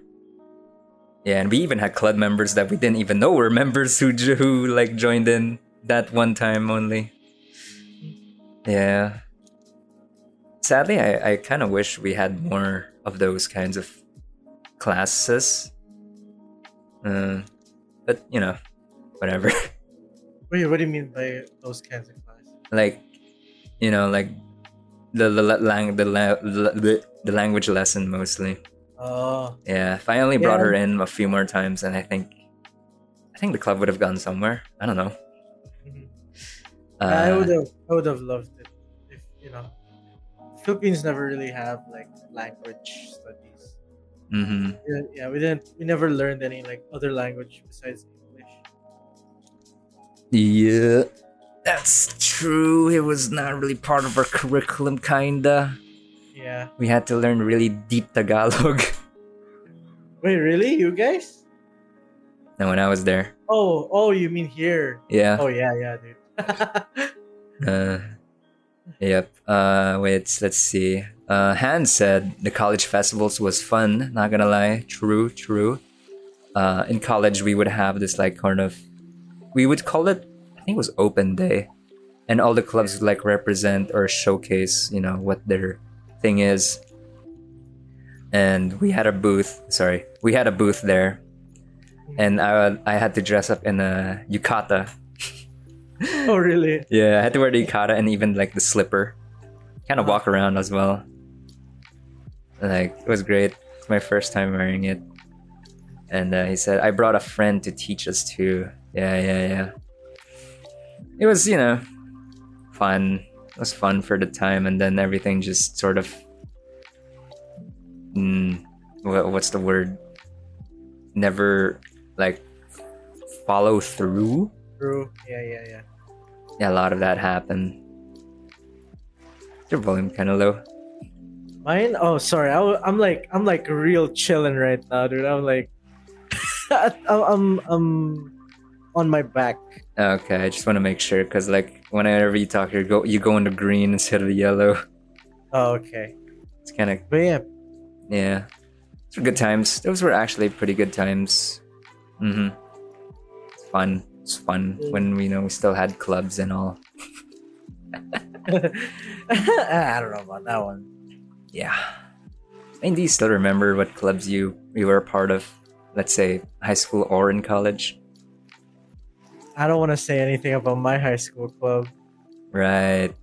Yeah, and we even had club members that we didn't even know were members who who like joined in that one time only. Yeah. Sadly, I, I kind of wish we had more of those kinds of classes. Uh, but you know, whatever. Wait, what do you mean by those kinds of classes? like you know like the the la- lang the, the the language lesson mostly Oh. yeah if i only brought Yeah. her in a few more times and i think i think the club would have gone somewhere i don't know Mhm. uh, I would have. I would have loved it if you know. Philippines never really have like language studies. Mm-hmm. Yeah, yeah, we didn't. We never learned any like other language besides English. yeah that's true it was not really part of our curriculum kinda Yeah. we had to learn really deep tagalog Wait, really? You guys? and when i was there Oh, oh, you mean here? yeah Oh yeah, yeah, dude. Uh, yep. Uh, wait, let's see. Uh, Han said the college festivals was fun. Not gonna lie, true, true. Uh, in college we would have this like kind of, we would call it, I think it was open day, and all the clubs would like represent or showcase, you know, what their thing is. And we had a booth. Sorry, we had a booth there, and I I had to dress up in a yukata oh really? yeah, I had to wear the yukata and even like the slipper. Kind of walk around as well. Like it was great. It's my first time wearing it. And uh, he said I brought a friend to teach us too. Yeah, yeah, yeah. It was you know fun. It was fun for the time, and then everything just sort of. Mm, what, what's the word? Never like follow through Through, Yeah, yeah, yeah. yeah, a lot of that happened. Your volume kind of low. Mine? Oh, sorry. I, am like, I'm like real chilling right now, dude. I'm like, I'm, I'm, I'm on my back. Okay, I just want to make sure because like whenever you talk, you go you go into green instead of the yellow. Oh, okay. It's kind of But yeah, yeah. Those were good times. Those were actually pretty good times. Mm-hmm. It's fun. It's fun when we know we still had clubs and all. I don't know about that one. Yeah. I mean, do you still remember what clubs you you were a part of? Let's say high school or in college. I don't want to say anything about my high school club. Right.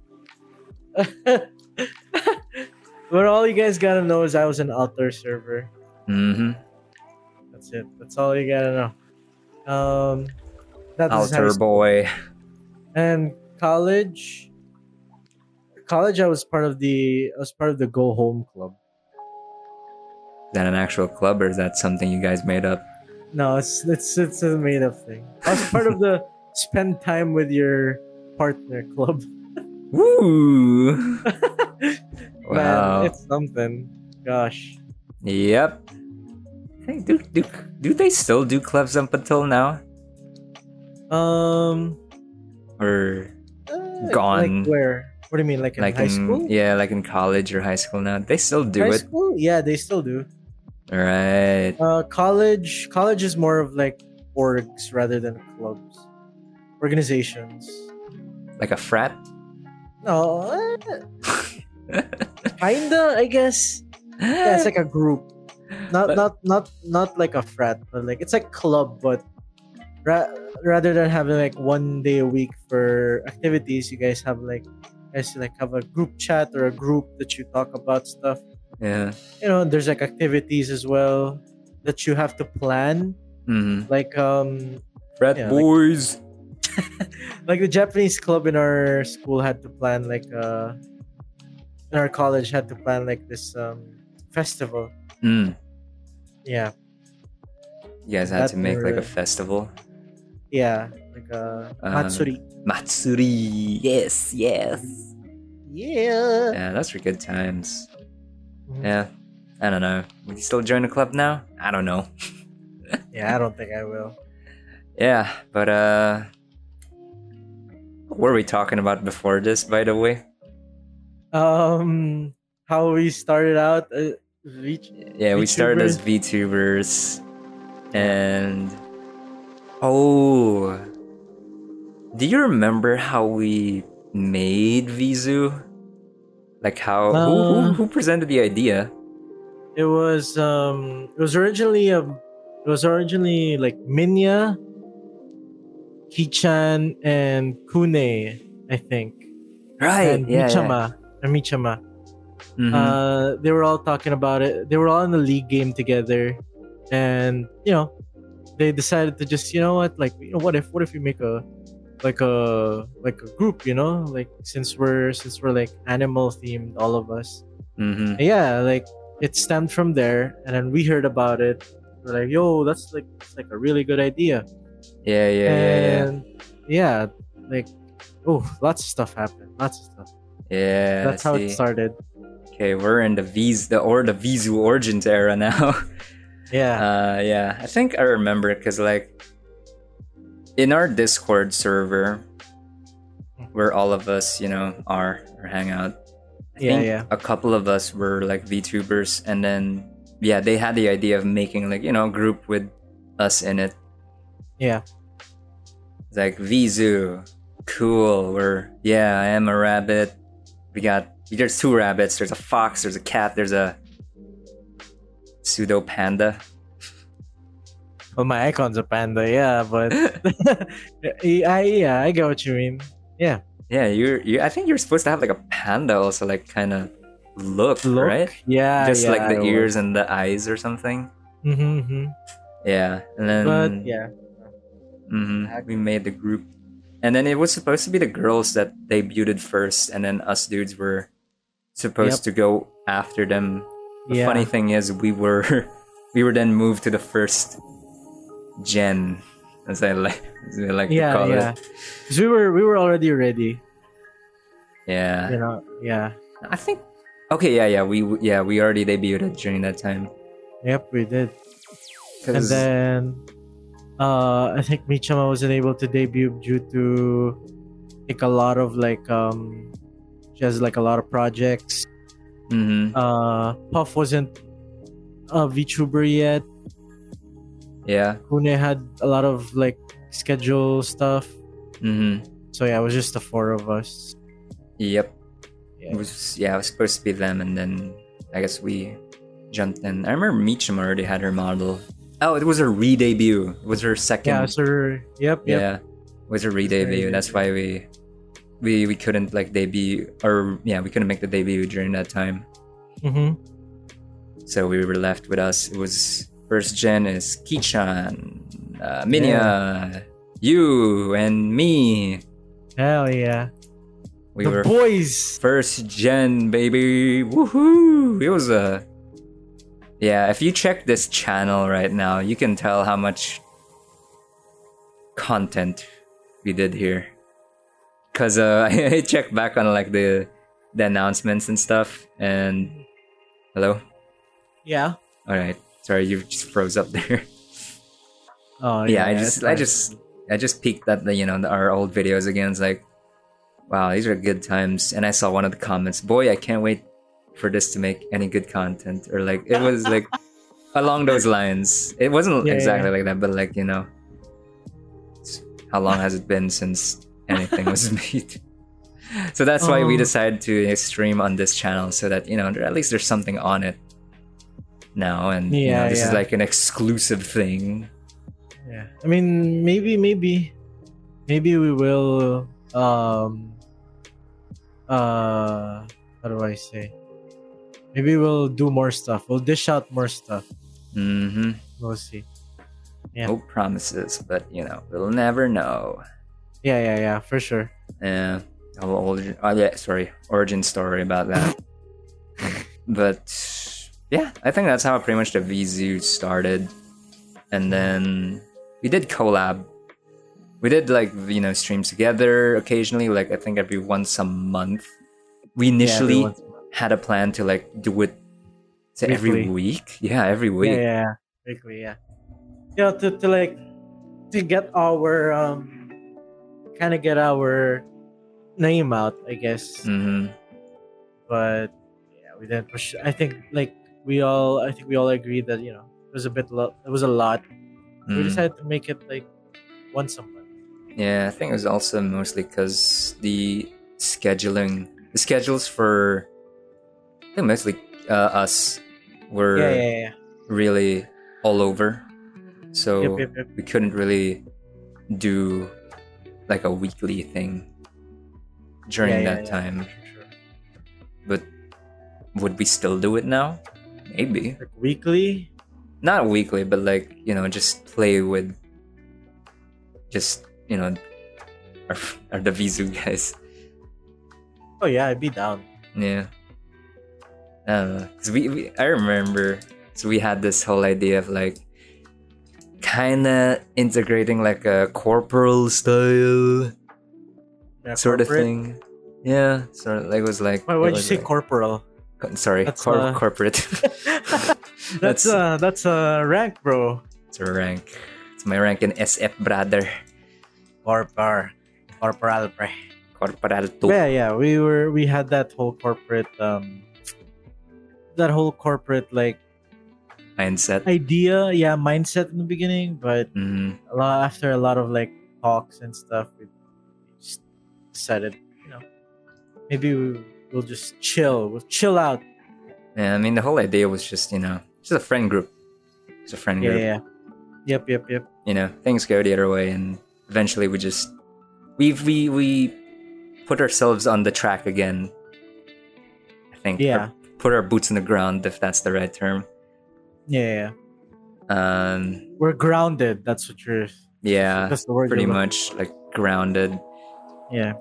but all you guys gotta know is I was an outdoor server. Mm-hmm. That's it. That's all you gotta know. Um, that is high Altar boy. and college. College, I was part of the I was part of the Go Home Club. Is that an actual club or is that something you guys made up? No, it's it's it's a made up thing. I was part of the spend time with your partner club. Woo! wow. Man, it's something. Gosh. Yep. Hey, do, do do they still do clubs up until now? Um. Or uh, Gone. Like where? What do you mean? Like in like high in school? yeah, like in college or high school now? They still do high it. school? Yeah, they still do. Right. Uh, college. College is more of like orgs rather than clubs. organizations. Like a frat? No, kinda, I guess. Yeah, it's like a group. Not But- not not not like a frat, but like it's like club, but ra- rather than having like one day a week for activities, you guys have like guys like have a group chat or a group that you talk about stuff. Yeah. You know, there's like activities as well that you have to plan. hmm Like um Frat Yeah, like- boys. like the Japanese club in our school had to plan like uh in our college had to plan like this um festival. Mm. Yeah. You guys had That to make like a festival. Yeah. Like a Uh, Matsuri. Matsuri. Yes, yes. Yeah. Yeah, that's for good times. Mhm. Yeah. I don't know. Would you still join the club now? I don't know. Yeah, I don't think I will. Yeah, but uh what were we talking about before this, by the way? Um how we started out uh, reach Yeah, we started as VTubers and oh do you remember how we made Vizu? Like how who, who, Uh, who presented the idea? it was um it was originally a it was originally like Minya, Kichan and Kune, I think. Right, and yeah. yeah. Michama. And Michama. Mhm. Uh, they were all talking about it. They were all in the league game together, and you know, they decided to just you know what, like you know, what if what if we make a like a like a group, you know, like since we're since we're like animal themed, all of us. Mhm. Yeah, like it stemmed from there, and then we heard about it. We're like, yo, that's like that's like a really good idea. Yeah, yeah, yeah, yeah. and yeah, like oh, lots of stuff happened. Lots of stuff. Yeah. That's how it started. Okay, we're in the V's the or the Vizu Origins era now. Yeah. Uh, yeah, I think I remember because like in our Discord server, hmm. where all of us, you know, are or hang out. I Yeah, think yeah. A couple of us were like VTubers, and then yeah, they had the idea of making like you know a group with us in it. yeah. It's like Vizu, cool. We're yeah, I am a rabbit. We got there's two rabbits. There's a fox. There's a cat. There's a pseudo panda. Well, my icon's a panda, yeah, but I yeah, I get what you mean. Yeah, Yeah, you're you. I think you're supposed to have like a panda also, like kind of look, look, right? yeah, Just yeah, like the ears and the eyes or something. was. Mhm, mhm. Yeah, and then But yeah, mhm, we made the group, and then it was supposed to be the girls that debuted first, and then us dudes were supposed to go after them. The yeah, funny thing is, we were we were then moved to the first gen, as I like as I like to yeah, call yeah. it. Because we were we were already ready, Yeah, you know. Yeah, I think. Okay, yeah, yeah, we yeah we already debuted during that time. yep, we did. And then, uh, I think Michama wasn't able to debut due to like a lot of like um, she has like a lot of projects. Mhm. Uh, Puff wasn't a VTuber yet. Yeah. Kune had a lot of like schedule stuff. Mm-hmm. So yeah, it was just the four of us. Yep. Yeah. It was yeah, it was supposed to be them, and then I guess we jumped in. I remember Meechum already had her model. Oh, it was her re-debut. It was her second. Yeah, sir. Yep, yep. yeah, it was her re-debut. That's why we we we couldn't like debut or yeah, we couldn't make the debut during that time. Mm-hmm. So we were left with us. It was first gen is Kichan, uh, Minya, you, and me. Hell yeah. We the were boys. first gen baby woohoo it was a yeah if you check this channel right now you can tell how much content we did here because uh i checked back on like the the announcements and stuff and hello Yeah. all right sorry you just froze up there Oh yeah, I it's just I just I just peeked at the you know the, our old videos again. It's like, wow, these are good times. And I saw one of the comments, boy, I can't wait for this to make any good content. Or like it was like along those lines. It wasn't Yeah, exactly yeah. like that, but like you know, how long has it been since anything was made? So that's why we Oh. decided to stream on this channel so that you know at least there's something on it now, and you know, Yeah, this is like an exclusive thing. Yeah. I mean, maybe, maybe, maybe we will. Um. Uh. How do I say? Maybe we'll do more stuff. We'll dish out more stuff. Mm-hmm. We'll see. Yeah. No promises, but you know we'll never know. Yeah, yeah, yeah, for sure. Yeah, origin, oh yeah, sorry, origin story about that. but yeah, I think that's how pretty much the VZoo started, and then we did collab. We did like you know streams together occasionally, like I think every once a month. We initially yeah, every once in a while. had a plan to like do it say, every week. Yeah, every week. Yeah, yeah, yeah. Weekly, yeah. Yeah, to, to like to get our um kind of get our name out, I guess. hmm But yeah, we didn't push. I think like we all, I think we all agreed that you know it was a bit, lo- it was a lot. Mm. We decided to make it like once a month. Yeah, I think it was also mostly because the scheduling, the schedules for, I think mostly uh, us were Yeah, yeah, yeah. really all over. So Yep, yep, yep. we couldn't really do like a weekly thing during that time. for sure. But would we still do it now? Maybe. Like weekly. Not weekly, but like, you know, just play with just, you know, our, our the Vizu guys. Oh yeah, I'd be down. Yeah. I don't know. 'Cause we, we, I remember, so we had this whole idea of like, kind of integrating like a corporal style Yeah, sort of thing. Yeah, sort of like it was like. Why'd you say like- corporal? Sorry, That's, cor- uh, corporate. that's That's- uh that's a rank, bro. it's a rank. It's my rank in SF, brother. Corpor, corporal, pre. Corporal two. Yeah, yeah. We were we had that whole corporate um that whole corporate like mindset. idea, yeah, mindset in the beginning, but Mhm. a lot after a lot of like talks and stuff, we just decided, you know, maybe we, we'll just chill. We'll chill out. Yeah, I mean the whole idea was just you know just a friend group. It's a friend Yeah, group. yeah. Yep, yep, yep. you know things go the other way and eventually we just we we we put ourselves on the track again i think or Yeah. put our boots in the ground if that's the right term Yeah, yeah. um We're grounded. That's what you're. yeah That's the word. pretty much like grounded Yeah.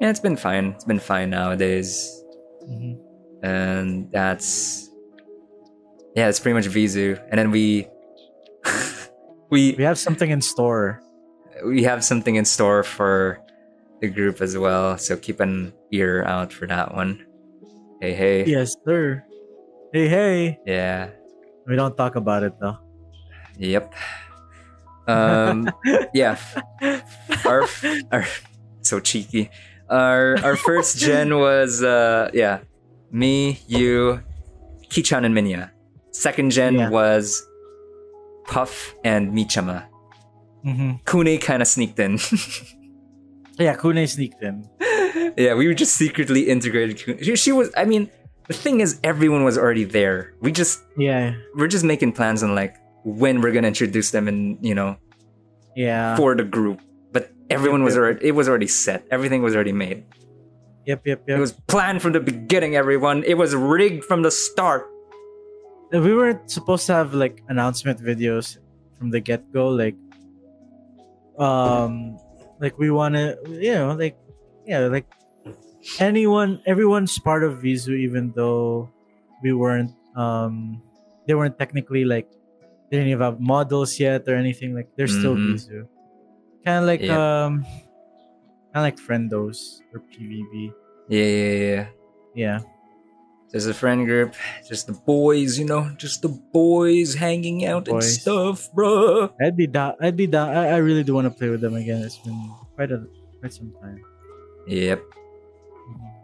Yeah it's been fine. It's been fine nowadays. Hmm and that's yeah it's pretty much vizu. And then we we We have something in store. we have something in store for the group as well. So keep an ear out for that one. Hey hey. Yes, sir. Hey, hey. yeah. We don't talk about it though. yep. Um yeah. Our our so cheeky our our first gen was uh yeah me you kichan and minya second gen Yeah. was puff and michama hmm kune kind of sneaked in Yeah, Kune sneaked in. yeah, we were just secretly integrated. Kun- She, she was. I mean, the thing is, everyone was already there. We just Yeah, we're just making plans on like when we're gonna introduce them, and you know, yeah. for the group. Everyone was Yep, yep. already. It was already set. Everything was already made. Yep, yep, yep. It was planned from the beginning. Everyone. It was rigged from the start. we weren't supposed to have like announcement videos from the get go. Like, um, like we want to, you know, like, yeah, like anyone, everyone's part of Vizu, even though we weren't, um, they weren't technically like, they didn't even have models yet or anything. Like, they're still Mhm. Vizu. Kind of like, Yeah. um, kind of like Friendos or PVB. Yeah, yeah, yeah. Yeah. There's a friend group, just the boys, you know, just the boys hanging out and stuff, bro. I'd be down. I'd be down. I, I really do want to play with them again. It's been quite a quite some time. Yep.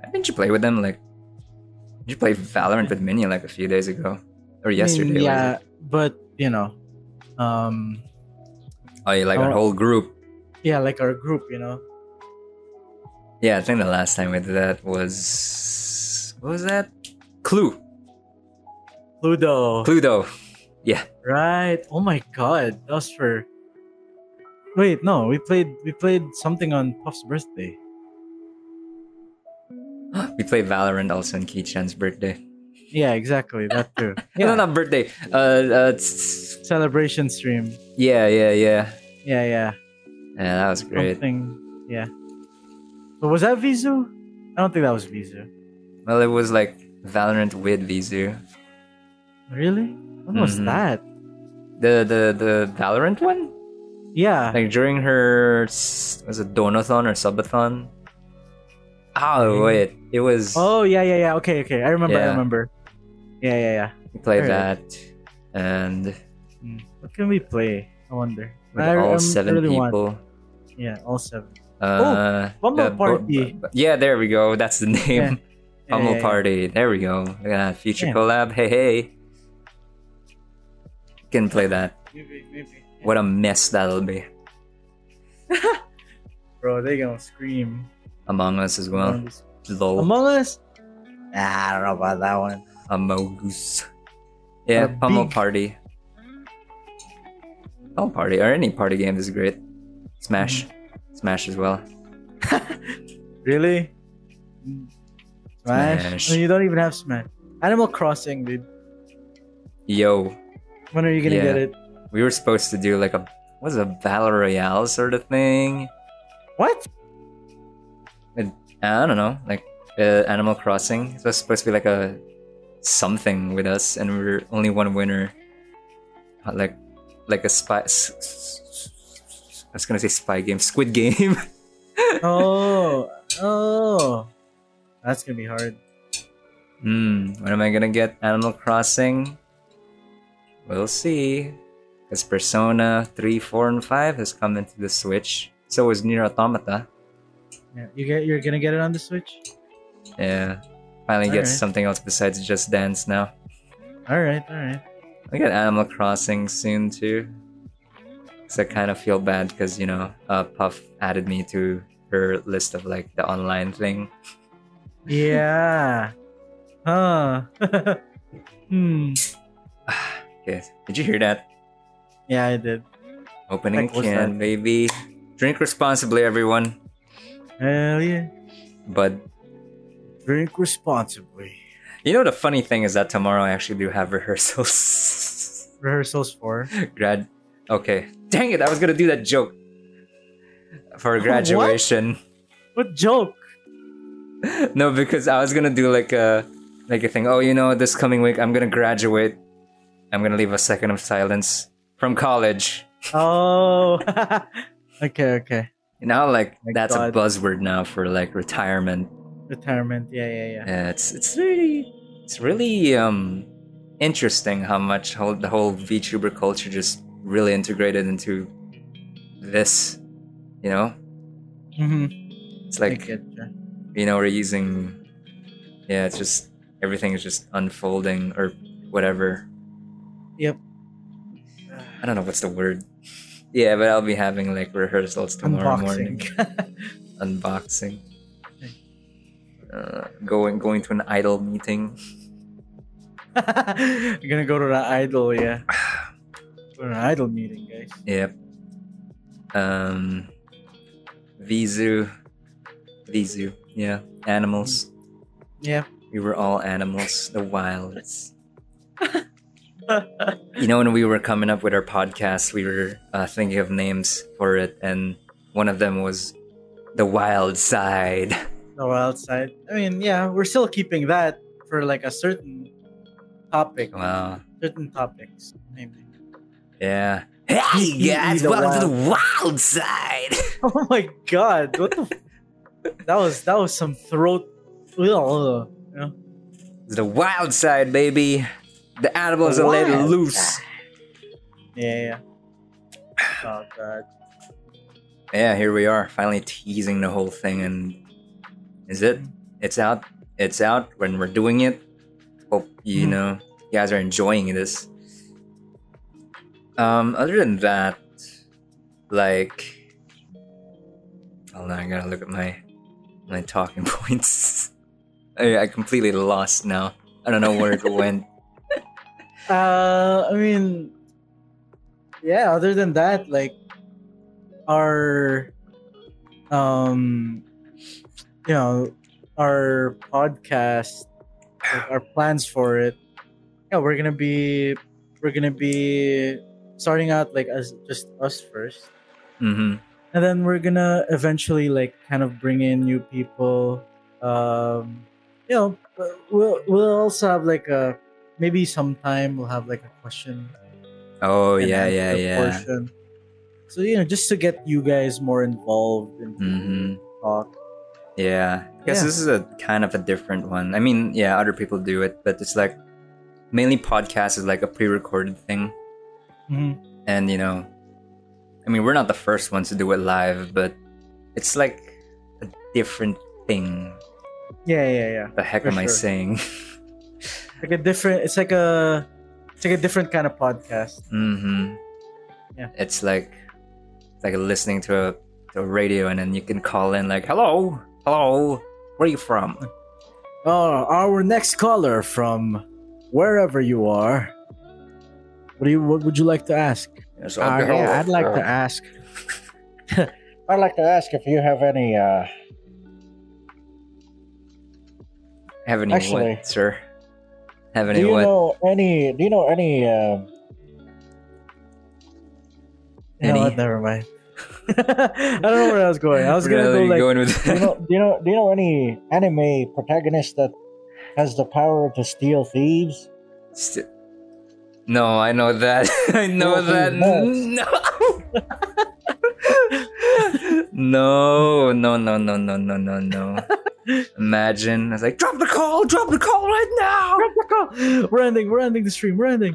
I didn't you play with them? Like, did you play Valorant with Minion like a few days ago or I mean, yesterday? yeah, but you know, um, Oh, you like Oh. whole group. Yeah, like our group, you know. Yeah, I think the last time we did that was what was that? Clue. Ludo. Cluedo. Yeah. Right. Oh my god. That was for Wait, no, we played we played something on Puff's birthday. We played Valorant also on Kichan's birthday. Yeah, exactly. That too. Yeah. No, not birthday. Uh, uh Celebration stream. yeah, yeah, yeah. Yeah, yeah. Yeah, that was great. Something. Yeah. But was that Vizu? I don't think that was Vizu. Well, it was like Valorant with Vizu. Really? When was Mhm. that? The the the Valorant one? Yeah. Like during her was it Donathon or Subathon? Oh wait, it was Oh yeah, yeah, yeah. Okay, okay. I remember. I remember. Yeah, yeah, yeah. we played that and Hmm. What can we play? I wonder. I, all I'm- seven really want- people. Yeah, all seven. Uh, Pummel the Party. yeah, there we go. That's the name. Yeah. Yeah, Pummel yeah, yeah. Party. There we go. Look at that future Yeah. collab. Hey, hey. Can play that. Maybe, maybe. What a mess that'll be. Bro, they gonna scream. Among Us as well. Among Us. Lol. Among Us? Nah, I don't know about that one. Among Us. Yeah, big- Party. Pummel Party or any party game is great. Smash. Mm-hmm. Smash as well. Really? Smash? Smash. Oh, you don't even have Smash. Animal Crossing, dude. Yo, When are you gonna Yeah. get it? we were supposed to do like a what's a battle royale sort of thing. What? I don't know, like uh, Animal Crossing. It was supposed to be like a something with us, and we are only one winner. Like, like a spy. I was gonna say spy game, Squid Game. Oh, oh. That's gonna be hard. Hmm, when am I gonna get Animal Crossing? We'll see. Because Persona 3, 4, and 5 has come into the Switch. So is Nier Automata. Yeah, you get you're gonna get it on the Switch. Yeah. Finally get Alright. something else besides Just Dance now. All right, all right. I get Animal Crossing soon too. Cause I kind of feel bad because you know, uh, Puff added me to her list of like the online thing. Yeah. Huh. hmm. Okay, did you hear that? Yeah, I did. Opening was can, baby. Drink responsibly, everyone. Hell yeah. But Drink responsibly. you know the funny thing is that tomorrow I actually do have rehearsals. Rehearsals for. Grad. Okay. Dang it! I was gonna do that joke for graduation. What what joke? no, because I was gonna do like a like a thing. Oh, you know, this coming week I'm gonna graduate. I'm gonna leave a second of silence from college. Oh. okay, okay. You know, like that's God. a buzzword now for like retirement. Retirement. Yeah, yeah, yeah. Yeah, it's it's really it's really um interesting how much whole, the whole VTuber culture just really integrated into this. You know, Mm-hmm. it's like ya. you know we're using yeah it's just everything is just unfolding or whatever Yep. i don't know what's the word yeah but i'll be having like rehearsals tomorrow morning Unboxing. unboxing uh, going going to an idol meeting You're gonna go to the idol, yeah. Go to an idol meeting, guys. yep um vizu vizu yeah animals Yeah. we were all animals the wilds you know when we were coming up with our podcast we were uh, thinking of names for it and one of them was the wild side the wild side. I mean, yeah, we're still keeping that for like a certain topic, wow certain topics, maybe. yeah Hey, guys, welcome to the wild side Oh my god, what the? F- that was that was some throat. Ugh, you know? Uh, the wild side baby the animals The are let wild loose Yeah, yeah. Oh god. yeah here we are finally teasing the whole thing and is it it's out it's out when we're doing it hope you Mhm. know you guys are enjoying this um other than that like Oh no, I gotta look at my my talking points. I, I completely lost now. I don't know where it went. Uh, I mean, yeah. Other than that, like our, um, you know, our podcast, our plans for it. Yeah, we're gonna be, we're gonna be starting out like as just us first, hmm and then we're gonna eventually like kind of bring in new people. Um, you know, we'll we'll also have like a maybe sometime we'll have like a question Oh yeah, yeah, yeah. portion. So you know, just to get you guys more involved in hmm talk. Yeah, because Yeah. this is a kind of a different one. I mean, yeah, other people do it, but it's like mainly podcast is like a pre-recorded thing, Mhm. and you know, I mean, we're not the first ones to do it live, but it's like a different thing. Yeah, yeah, yeah. The heck For am I sure. saying? Like a different. It's like a. It's like a different kind of podcast. Mm hmm Yeah. It's like it's like listening to a, to a radio, and then you can call in like, "Hello, hello, where are you from?" Oh, our next caller from wherever you are. What do you? What would you like to ask? Yes, Uh, yeah, I'd like to ask. I'd like to ask if you have any. uh Have any Actually, what, sir? Have any Do you what? know any? Do you know any? You know Any? what? Never mind. I don't know where I was going. I was gonna Really go like. going with do you know? Do you know? Do you know any anime protagonist that has the power to steal thieves? St- no, I know that. I know Well, that. No. no, no, no, no, no, no, no, no. Imagine. I was like, drop the call, drop the call right now. Drop the call. We're ending. We're ending the stream. We're ending.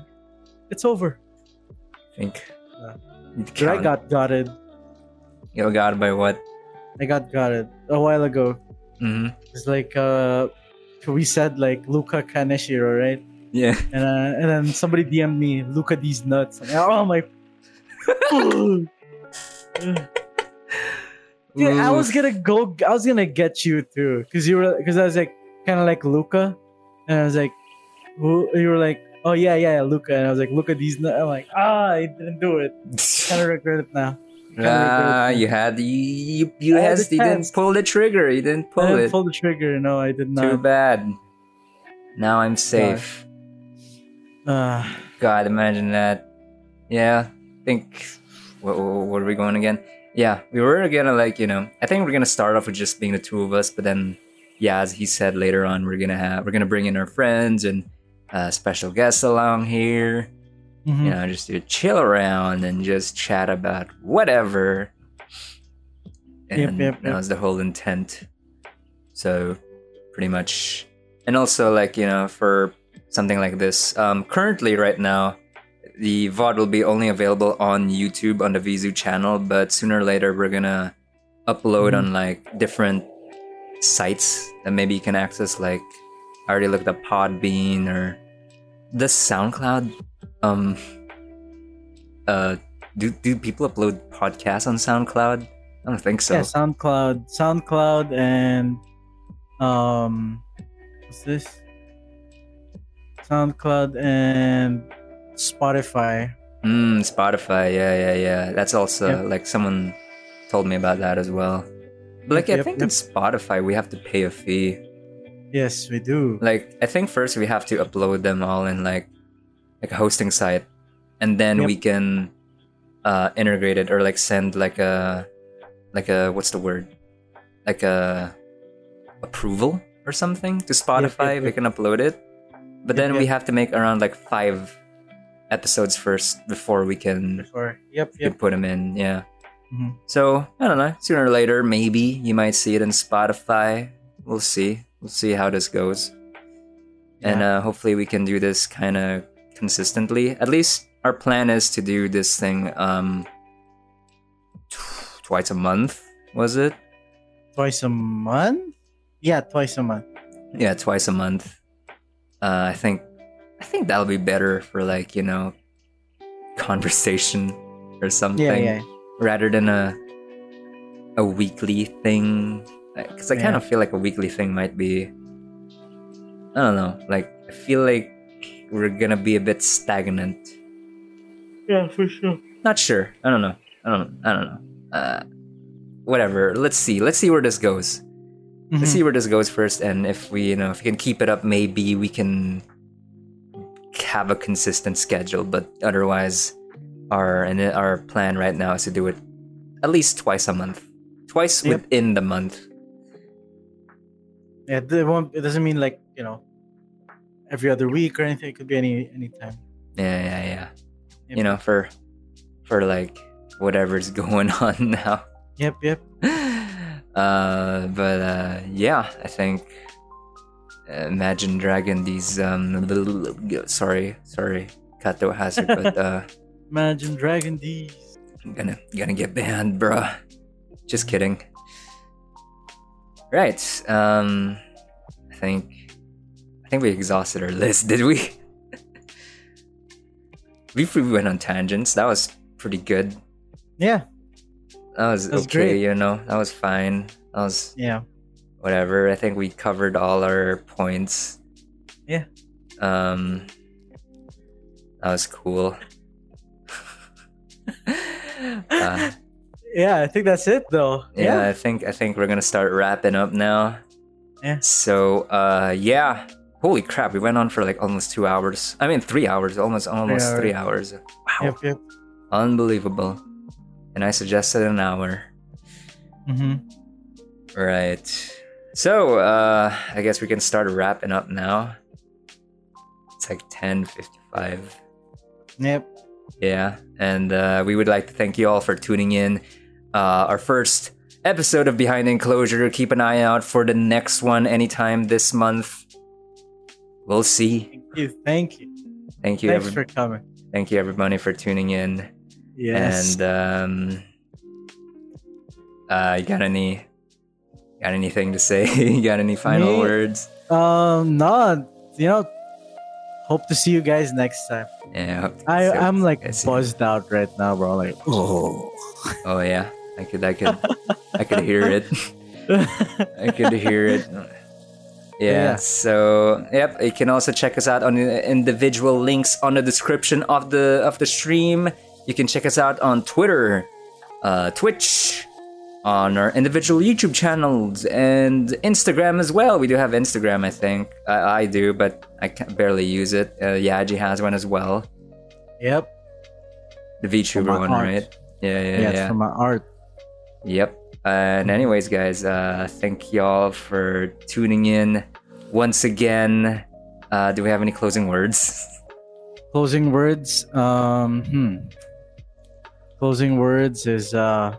It's over. I think. Yeah. Need to Dude, I got got it. You got by what? I got got it a while ago. hmm It's like uh, we said like Luca Kaneshiro, right? Yeah. And uh, and then somebody DM'd me, Luca these nuts. I'm like, oh my. Dude, I was gonna go. I was gonna get you too, cause you were, cause I was like kind of like Luca, and I was like, who? You were like, oh yeah, yeah, yeah, Luca, and I was like, Luca these nuts. I'm like, ah, I didn't do it. Kind of regret it now. Ah, regret you had you you, I had has, you didn't pull the trigger. You didn't I pull didn't it. pull the trigger. No, I did not. Too bad. Now I'm safe. Uh, God, imagine that. Yeah, I think. What, what are we going again? Yeah, we were gonna like you know. I think we're gonna start off with just being the two of us, but then, yeah, as he said later on, we're gonna have we're gonna bring in our friends and uh, special guests along here. Mhm. You know, just to chill around and just chat about whatever. And Yep, yep, that was the whole intent. So, pretty much, and also like you know, for something like this, um, currently right now, the VOD will be only available on YouTube on the Vizu channel, but sooner or later we're gonna upload Mhm. on like different sites that maybe you can access. Like, I already looked up Podbean or the SoundCloud. Um, uh, do do people upload podcasts on SoundCloud? I don't think so. Yeah, SoundCloud, SoundCloud, and um, what's this? SoundCloud and Spotify. Mm, Spotify, yeah, yeah, yeah. That's also Yep. like someone told me about that as well. But, like, Yep, I think yep. in Spotify we have to pay a fee. Yes, we do. Like, I think first we have to upload them all in like like a hosting site, and then Yep. we can uh, integrate it or like send like a like a what's the word like a approval or something to Spotify. yep, We yep. can upload it, but then we have to make around like five episodes first before we can Before, yep, yep. put them in yeah Mhm. so i don't know sooner or later maybe you might see it in spotify we'll see we'll see how this goes and uh, hopefully we can do this kind of consistently at least our plan is to do this thing um tw- twice a month was it Twice a month. Yeah, twice a month. yeah twice a month uh, i think i think that'll be better for like you know conversation or something Yeah, yeah. rather than a a weekly thing because I kind of feel like a weekly thing might be. I don't know. Like I feel like we're gonna be a bit stagnant. Yeah, for sure. Not sure. I don't know. I don't. I don't know. Uh, whatever. Let's see. Let's see where this goes. Mm-hmm. Let's see where this goes first, and if we, you know, if we can keep it up, maybe we can have a consistent schedule. But otherwise, our and our plan right now is to do it at least twice a month, twice Yep. within the month. Yeah, it won't. It doesn't mean like you know, every other week or anything. It could be any any time. Yeah, yeah, yeah. Yep. You know, for for like whatever's going on now. Yep, yep. uh, but uh, yeah, I think Imagine Dragon. These um, sorry, sorry, Kato Hazard but uh, Imagine Dragon these I'm gonna gonna get banned, bruh. Just kidding. Right. Um, I think I think we exhausted our list. Did we? we we went on tangents. That was pretty good. Yeah, That was, That's okay. great. You know, that was fine. That was yeah. whatever. I think we covered all our points. Yeah. Um, that was cool. uh, Yeah, I think that's it though. yeah, I think I think we're gonna start wrapping up now. Yeah. So, uh, yeah. Holy crap, we went on for like almost two hours. I mean, three hours, almost almost three hours. Wow, Yep, yep. unbelievable. And I suggested an hour. Mm-hmm. Right. So, uh, I guess we can start wrapping up now. It's like 10:55. Yep. Yeah, and uh, we would like to thank you all for tuning in. Uh, our first episode of Behind Enclosure. Keep an eye out for the next one anytime this month. We'll see. Thank you. Thank you. Thank you, Thanks every- for coming. thank you everybody for tuning in. Yes. And um, uh, you got any got anything to say? you got any final Me? words? um, no, you know, hope to see you guys next time. Yeah. hope I so- I'm like I buzzed out right now, bro. Like, oh. Oh yeah, I could, I could, I could hear it. I could hear it. Yeah, Yeah. So yep, you can also check us out on the individual links on the description of the of the stream. You can check us out on Twitter, uh, Twitch, on our individual YouTube channels and Instagram as well. We do have Instagram, I think. I, I do, but I can barely use it. Uh, Yaji has one as well. yep. The VTuber one, art. right? Yeah, yeah, Yeah, yeah. it's from my art. Yep. And anyways, guys, uh, thank y'all for tuning in once again. Uh, do we have any closing words? Closing words. Um, hmm. Closing words is uh.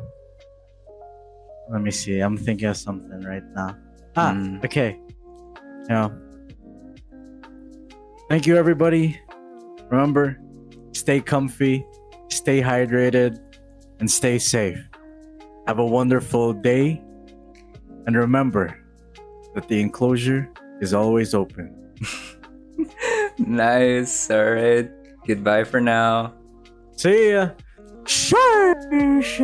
Let me see. I'm thinking of something right now. Ah, Hmm. okay. Yeah. Thank you, everybody. Remember, stay comfy, stay hydrated, and stay safe. Have a wonderful day. And remember that the enclosure is always open. nice. All right. Goodbye for now. See ya. Shush.